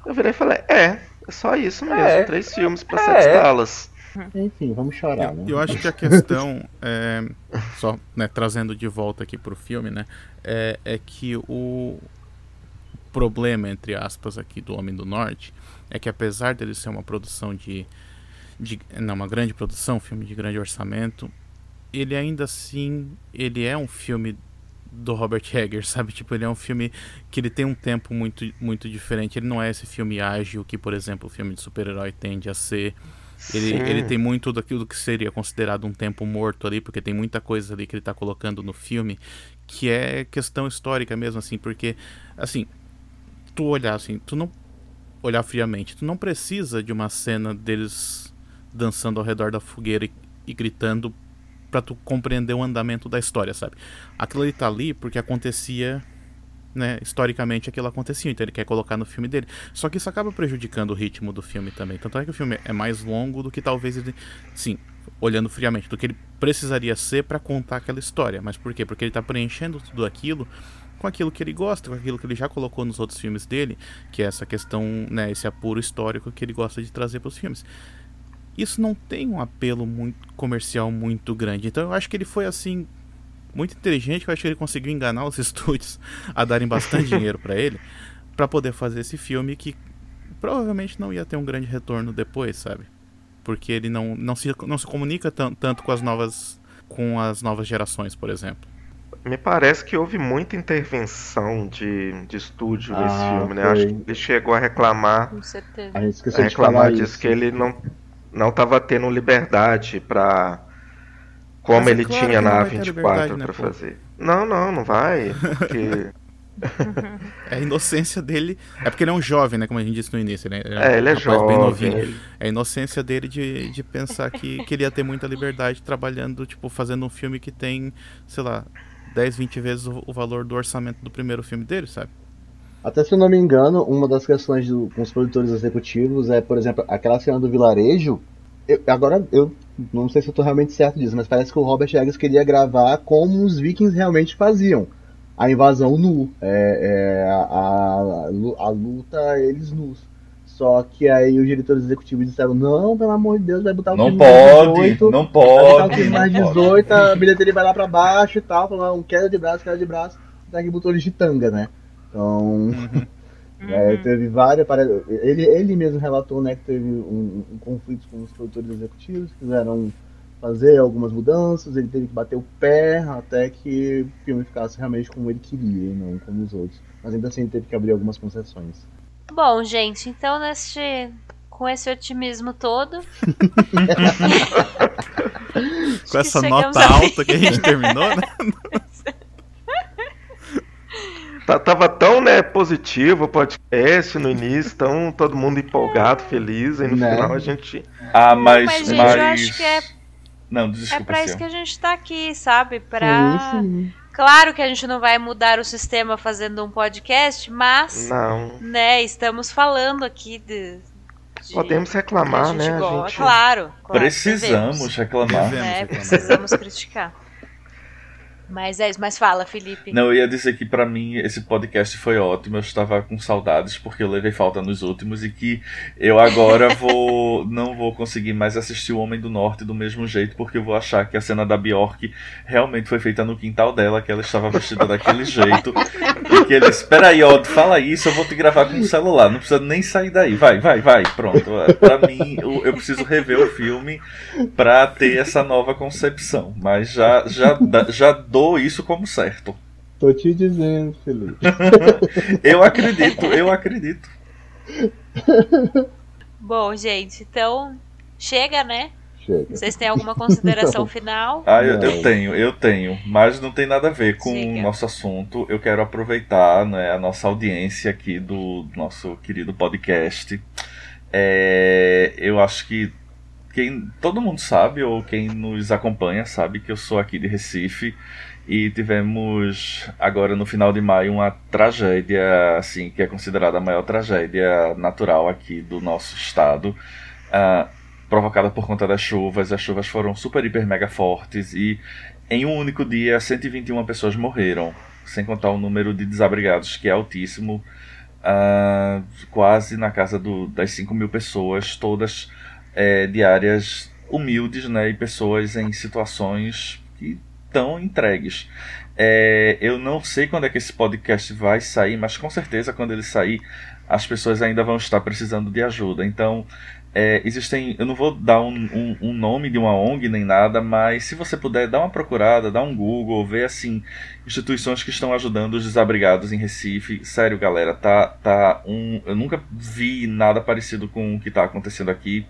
Eu virei e falei, é, é só isso mesmo, é, três filmes para é. sete salas. Enfim, vamos chorar, eu, né? Eu acho que a questão, é, só né, trazendo de volta aqui pro filme, né? É, é que o problema, entre aspas, aqui do Homem do Norte é que apesar dele ser uma produção de, de não, uma grande produção, filme de grande orçamento, ele ainda assim, ele é um filme do Robert Eggers, sabe? Tipo, ele é um filme que ele tem um tempo muito, muito diferente. Ele não é esse filme ágil que, por exemplo, o filme de super-herói tende a ser. Ele, ele tem muito daquilo que seria considerado um tempo morto ali, porque tem muita coisa ali que ele está colocando no filme que é questão histórica mesmo, assim, porque, assim, tu olhar assim, tu não olhar friamente, tu não precisa de uma cena deles dançando ao redor da fogueira e, e gritando para tu compreender o andamento da história, sabe? Aquilo ali tá ali porque acontecia, né, historicamente aquilo acontecia, então ele quer colocar no filme dele. Só que isso acaba prejudicando o ritmo do filme também. Tanto é que o filme é mais longo do que talvez ele, sim, olhando friamente, do que ele precisaria ser para contar aquela história. Mas por quê? Porque ele tá preenchendo tudo aquilo com aquilo que ele gosta, com aquilo que ele já colocou nos outros filmes dele, que é essa questão, né, esse apuro histórico que ele gosta de trazer para os filmes isso não tem um apelo muito comercial muito grande. Então eu acho que ele foi assim muito inteligente, eu acho que ele conseguiu enganar os estúdios a darem bastante dinheiro para ele, para poder fazer esse filme que provavelmente não ia ter um grande retorno depois, sabe? Porque ele não, não, se, não se comunica tanto com as novas com as novas gerações, por exemplo. Me parece que houve muita intervenção de, de estúdio ah, nesse filme, né? Foi. Acho que ele chegou a reclamar. Com certeza. A gente esqueceu a reclamar de disso, que ele não não estava tendo liberdade para como Mas é ele é claro tinha na A24 né, para fazer. Não, não, não vai, porque é a inocência dele. É porque ele é um jovem, né? Como a gente disse no início, né? Ele é, é ele é jovem. Bem novinho. Ele... É a inocência dele de, de pensar que, que ele ia ter muita liberdade trabalhando, tipo, fazendo um filme que tem, sei lá, 10, 20 vezes o, o valor do orçamento do primeiro filme dele, sabe? Até se eu não me engano, uma das questões do, com os produtores executivos é, por exemplo, aquela cena do vilarejo. Eu, agora eu não sei se eu estou realmente certo disso, mas parece que o Robert Eggers queria gravar como os vikings realmente faziam. A invasão nu, é, é, a, a, a, luta eles nus. Só que aí os diretores executivos disseram, não, pelo amor de Deus, vai botar o não pode, mais 18. Não pode, Vai botar o filme mais 18, a bilheteria vai lá pra baixo e tal, falando, queda de braço, queda de braço. Até que botou eles de tanga, né? Então, uhum. é, teve várias. Ele, ele mesmo relatou né, que teve um, um conflito com os produtores executivos, quiseram fazer algumas mudanças, ele teve que bater o pé até que o filme ficasse realmente como ele queria e não como os outros. Mas ainda assim ele teve que abrir algumas concessões. Bom, gente, então neste com esse otimismo todo. com essa nota alta que a gente terminou, né? Tá, tava tão né, positivo o podcast no início, tão todo mundo empolgado, feliz, e no né? final a gente. Ah, mas. Mas, gente, mas... eu acho que é. Não, desculpa. É pra isso que a gente tá aqui, sabe? Pra. Sim, sim. Claro que a gente não vai mudar o sistema fazendo um podcast, mas Não. né, estamos falando aqui de, de Podemos reclamar, a gente né? A gente... Claro, claro, Precisamos devemos, reclamar. Devemos. né, reclamar. precisamos criticar. Mas é isso, mas fala, Felipe. Não, eu ia dizer que pra mim esse podcast foi ótimo. Eu estava com saudades porque eu levei falta nos últimos e que eu agora vou não vou conseguir mais assistir o Homem do Norte do mesmo jeito porque eu vou achar que a cena da Bjork realmente foi feita no quintal dela, que ela estava vestida daquele jeito. E que ele, espera aí, ó, fala isso, eu vou te gravar com o celular, não precisa nem sair daí. Vai, vai, vai, pronto. Pra mim, eu, eu preciso rever o filme pra ter essa nova concepção, mas já já já dou isso como certo. Tô te dizendo, Felipe. Eu acredito, eu acredito. Bom, gente, então chega, né? Chega. Vocês têm alguma consideração Não. final? Ah, eu, eu tenho, eu tenho, mas não tem nada a ver com Siga. o nosso assunto. Eu quero aproveitar né, a nossa audiência aqui do nosso querido podcast. É, eu acho que quem todo mundo sabe ou quem nos acompanha sabe que eu sou aqui de Recife e tivemos agora no final de maio uma tragédia assim que é considerada a maior tragédia natural aqui do nosso estado. Ah, provocada por conta das chuvas. As chuvas foram super, hiper, mega fortes e em um único dia 121 pessoas morreram, sem contar o número de desabrigados que é altíssimo, ah, quase na casa do, das 5 mil pessoas, todas eh, de áreas humildes né, e pessoas em situações que estão entregues. É, eu não sei quando é que esse podcast vai sair, mas com certeza quando ele sair, as pessoas ainda vão estar precisando de ajuda. Então, é, existem. Eu não vou dar um, um- um nome de uma ONG nem nada, mas se você puder, dar uma procurada, dar um Google, ver assim, instituições que estão ajudando os desabrigados em Recife. Sério, galera, tá, tá um. Eu nunca vi nada parecido com o que está acontecendo aqui.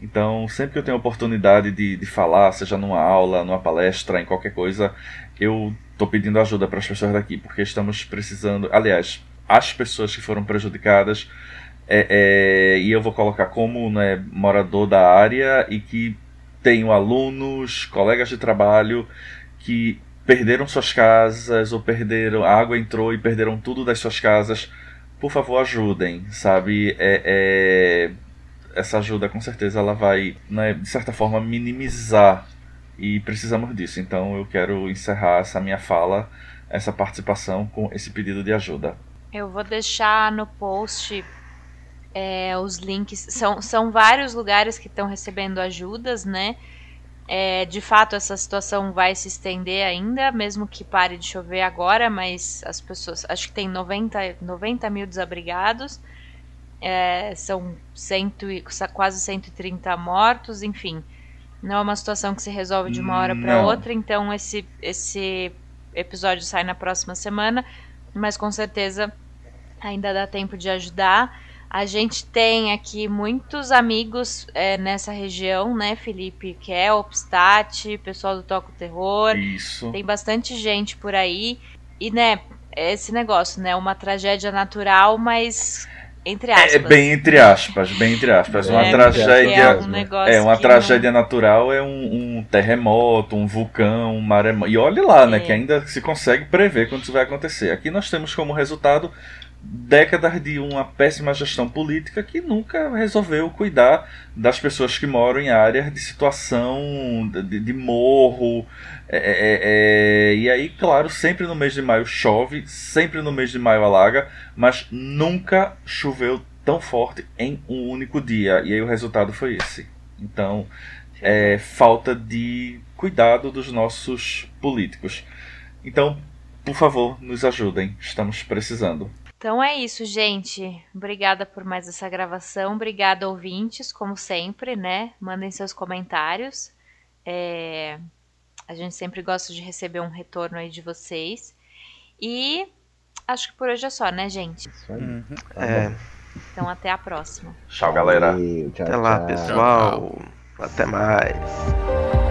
Então, sempre que eu tenho oportunidade de, de falar, seja numa aula, numa palestra, em qualquer coisa, eu tô pedindo ajuda para as pessoas daqui, porque estamos precisando. Aliás, as pessoas que foram prejudicadas, é, é, e eu vou colocar como né, morador da área e que tenho alunos, colegas de trabalho que perderam suas casas ou perderam. A água entrou e perderam tudo das suas casas. Por favor, ajudem, sabe? É, é, essa ajuda com certeza ela vai, né, de certa forma, minimizar e precisamos disso. Então eu quero encerrar essa minha fala, essa participação com esse pedido de ajuda. Eu vou deixar no post é, os links. São, são vários lugares que estão recebendo ajudas, né? É, de fato, essa situação vai se estender ainda, mesmo que pare de chover agora, mas as pessoas. Acho que tem 90, 90 mil desabrigados. É, são cento e, quase 130 mortos, enfim. Não é uma situação que se resolve de uma hora para outra, então esse, esse episódio sai na próxima semana, mas com certeza ainda dá tempo de ajudar. A gente tem aqui muitos amigos é, nessa região, né, Felipe? Que é Obstat, pessoal do Toco Terror. Isso. Tem bastante gente por aí. E, né, esse negócio, né? Uma tragédia natural, mas entre aspas. É bem entre aspas, bem entre aspas. Uma É, tragédia. é um negócio É, uma tragédia natural é um, um terremoto, um vulcão, um maremoto. E olhe lá, né? É. Que ainda se consegue prever quando isso vai acontecer. Aqui nós temos como resultado décadas de uma péssima gestão política que nunca resolveu cuidar das pessoas que moram em áreas de situação de, de morro. É, é, é, e aí, claro, sempre no mês de maio chove, sempre no mês de maio alaga, mas nunca choveu tão forte em um único dia. E aí o resultado foi esse. Então, é falta de cuidado dos nossos políticos. Então, por favor, nos ajudem. Estamos precisando. Então é isso, gente. Obrigada por mais essa gravação. Obrigada, ouvintes, como sempre, né? Mandem seus comentários. É, A gente sempre gosta de receber um retorno aí de vocês. E acho que por hoje é só, né, gente? Isso aí. Uhum. Tá É. Então até a próxima. Tchau, galera. Valeu, tchau, até lá, tchau. pessoal. Até mais.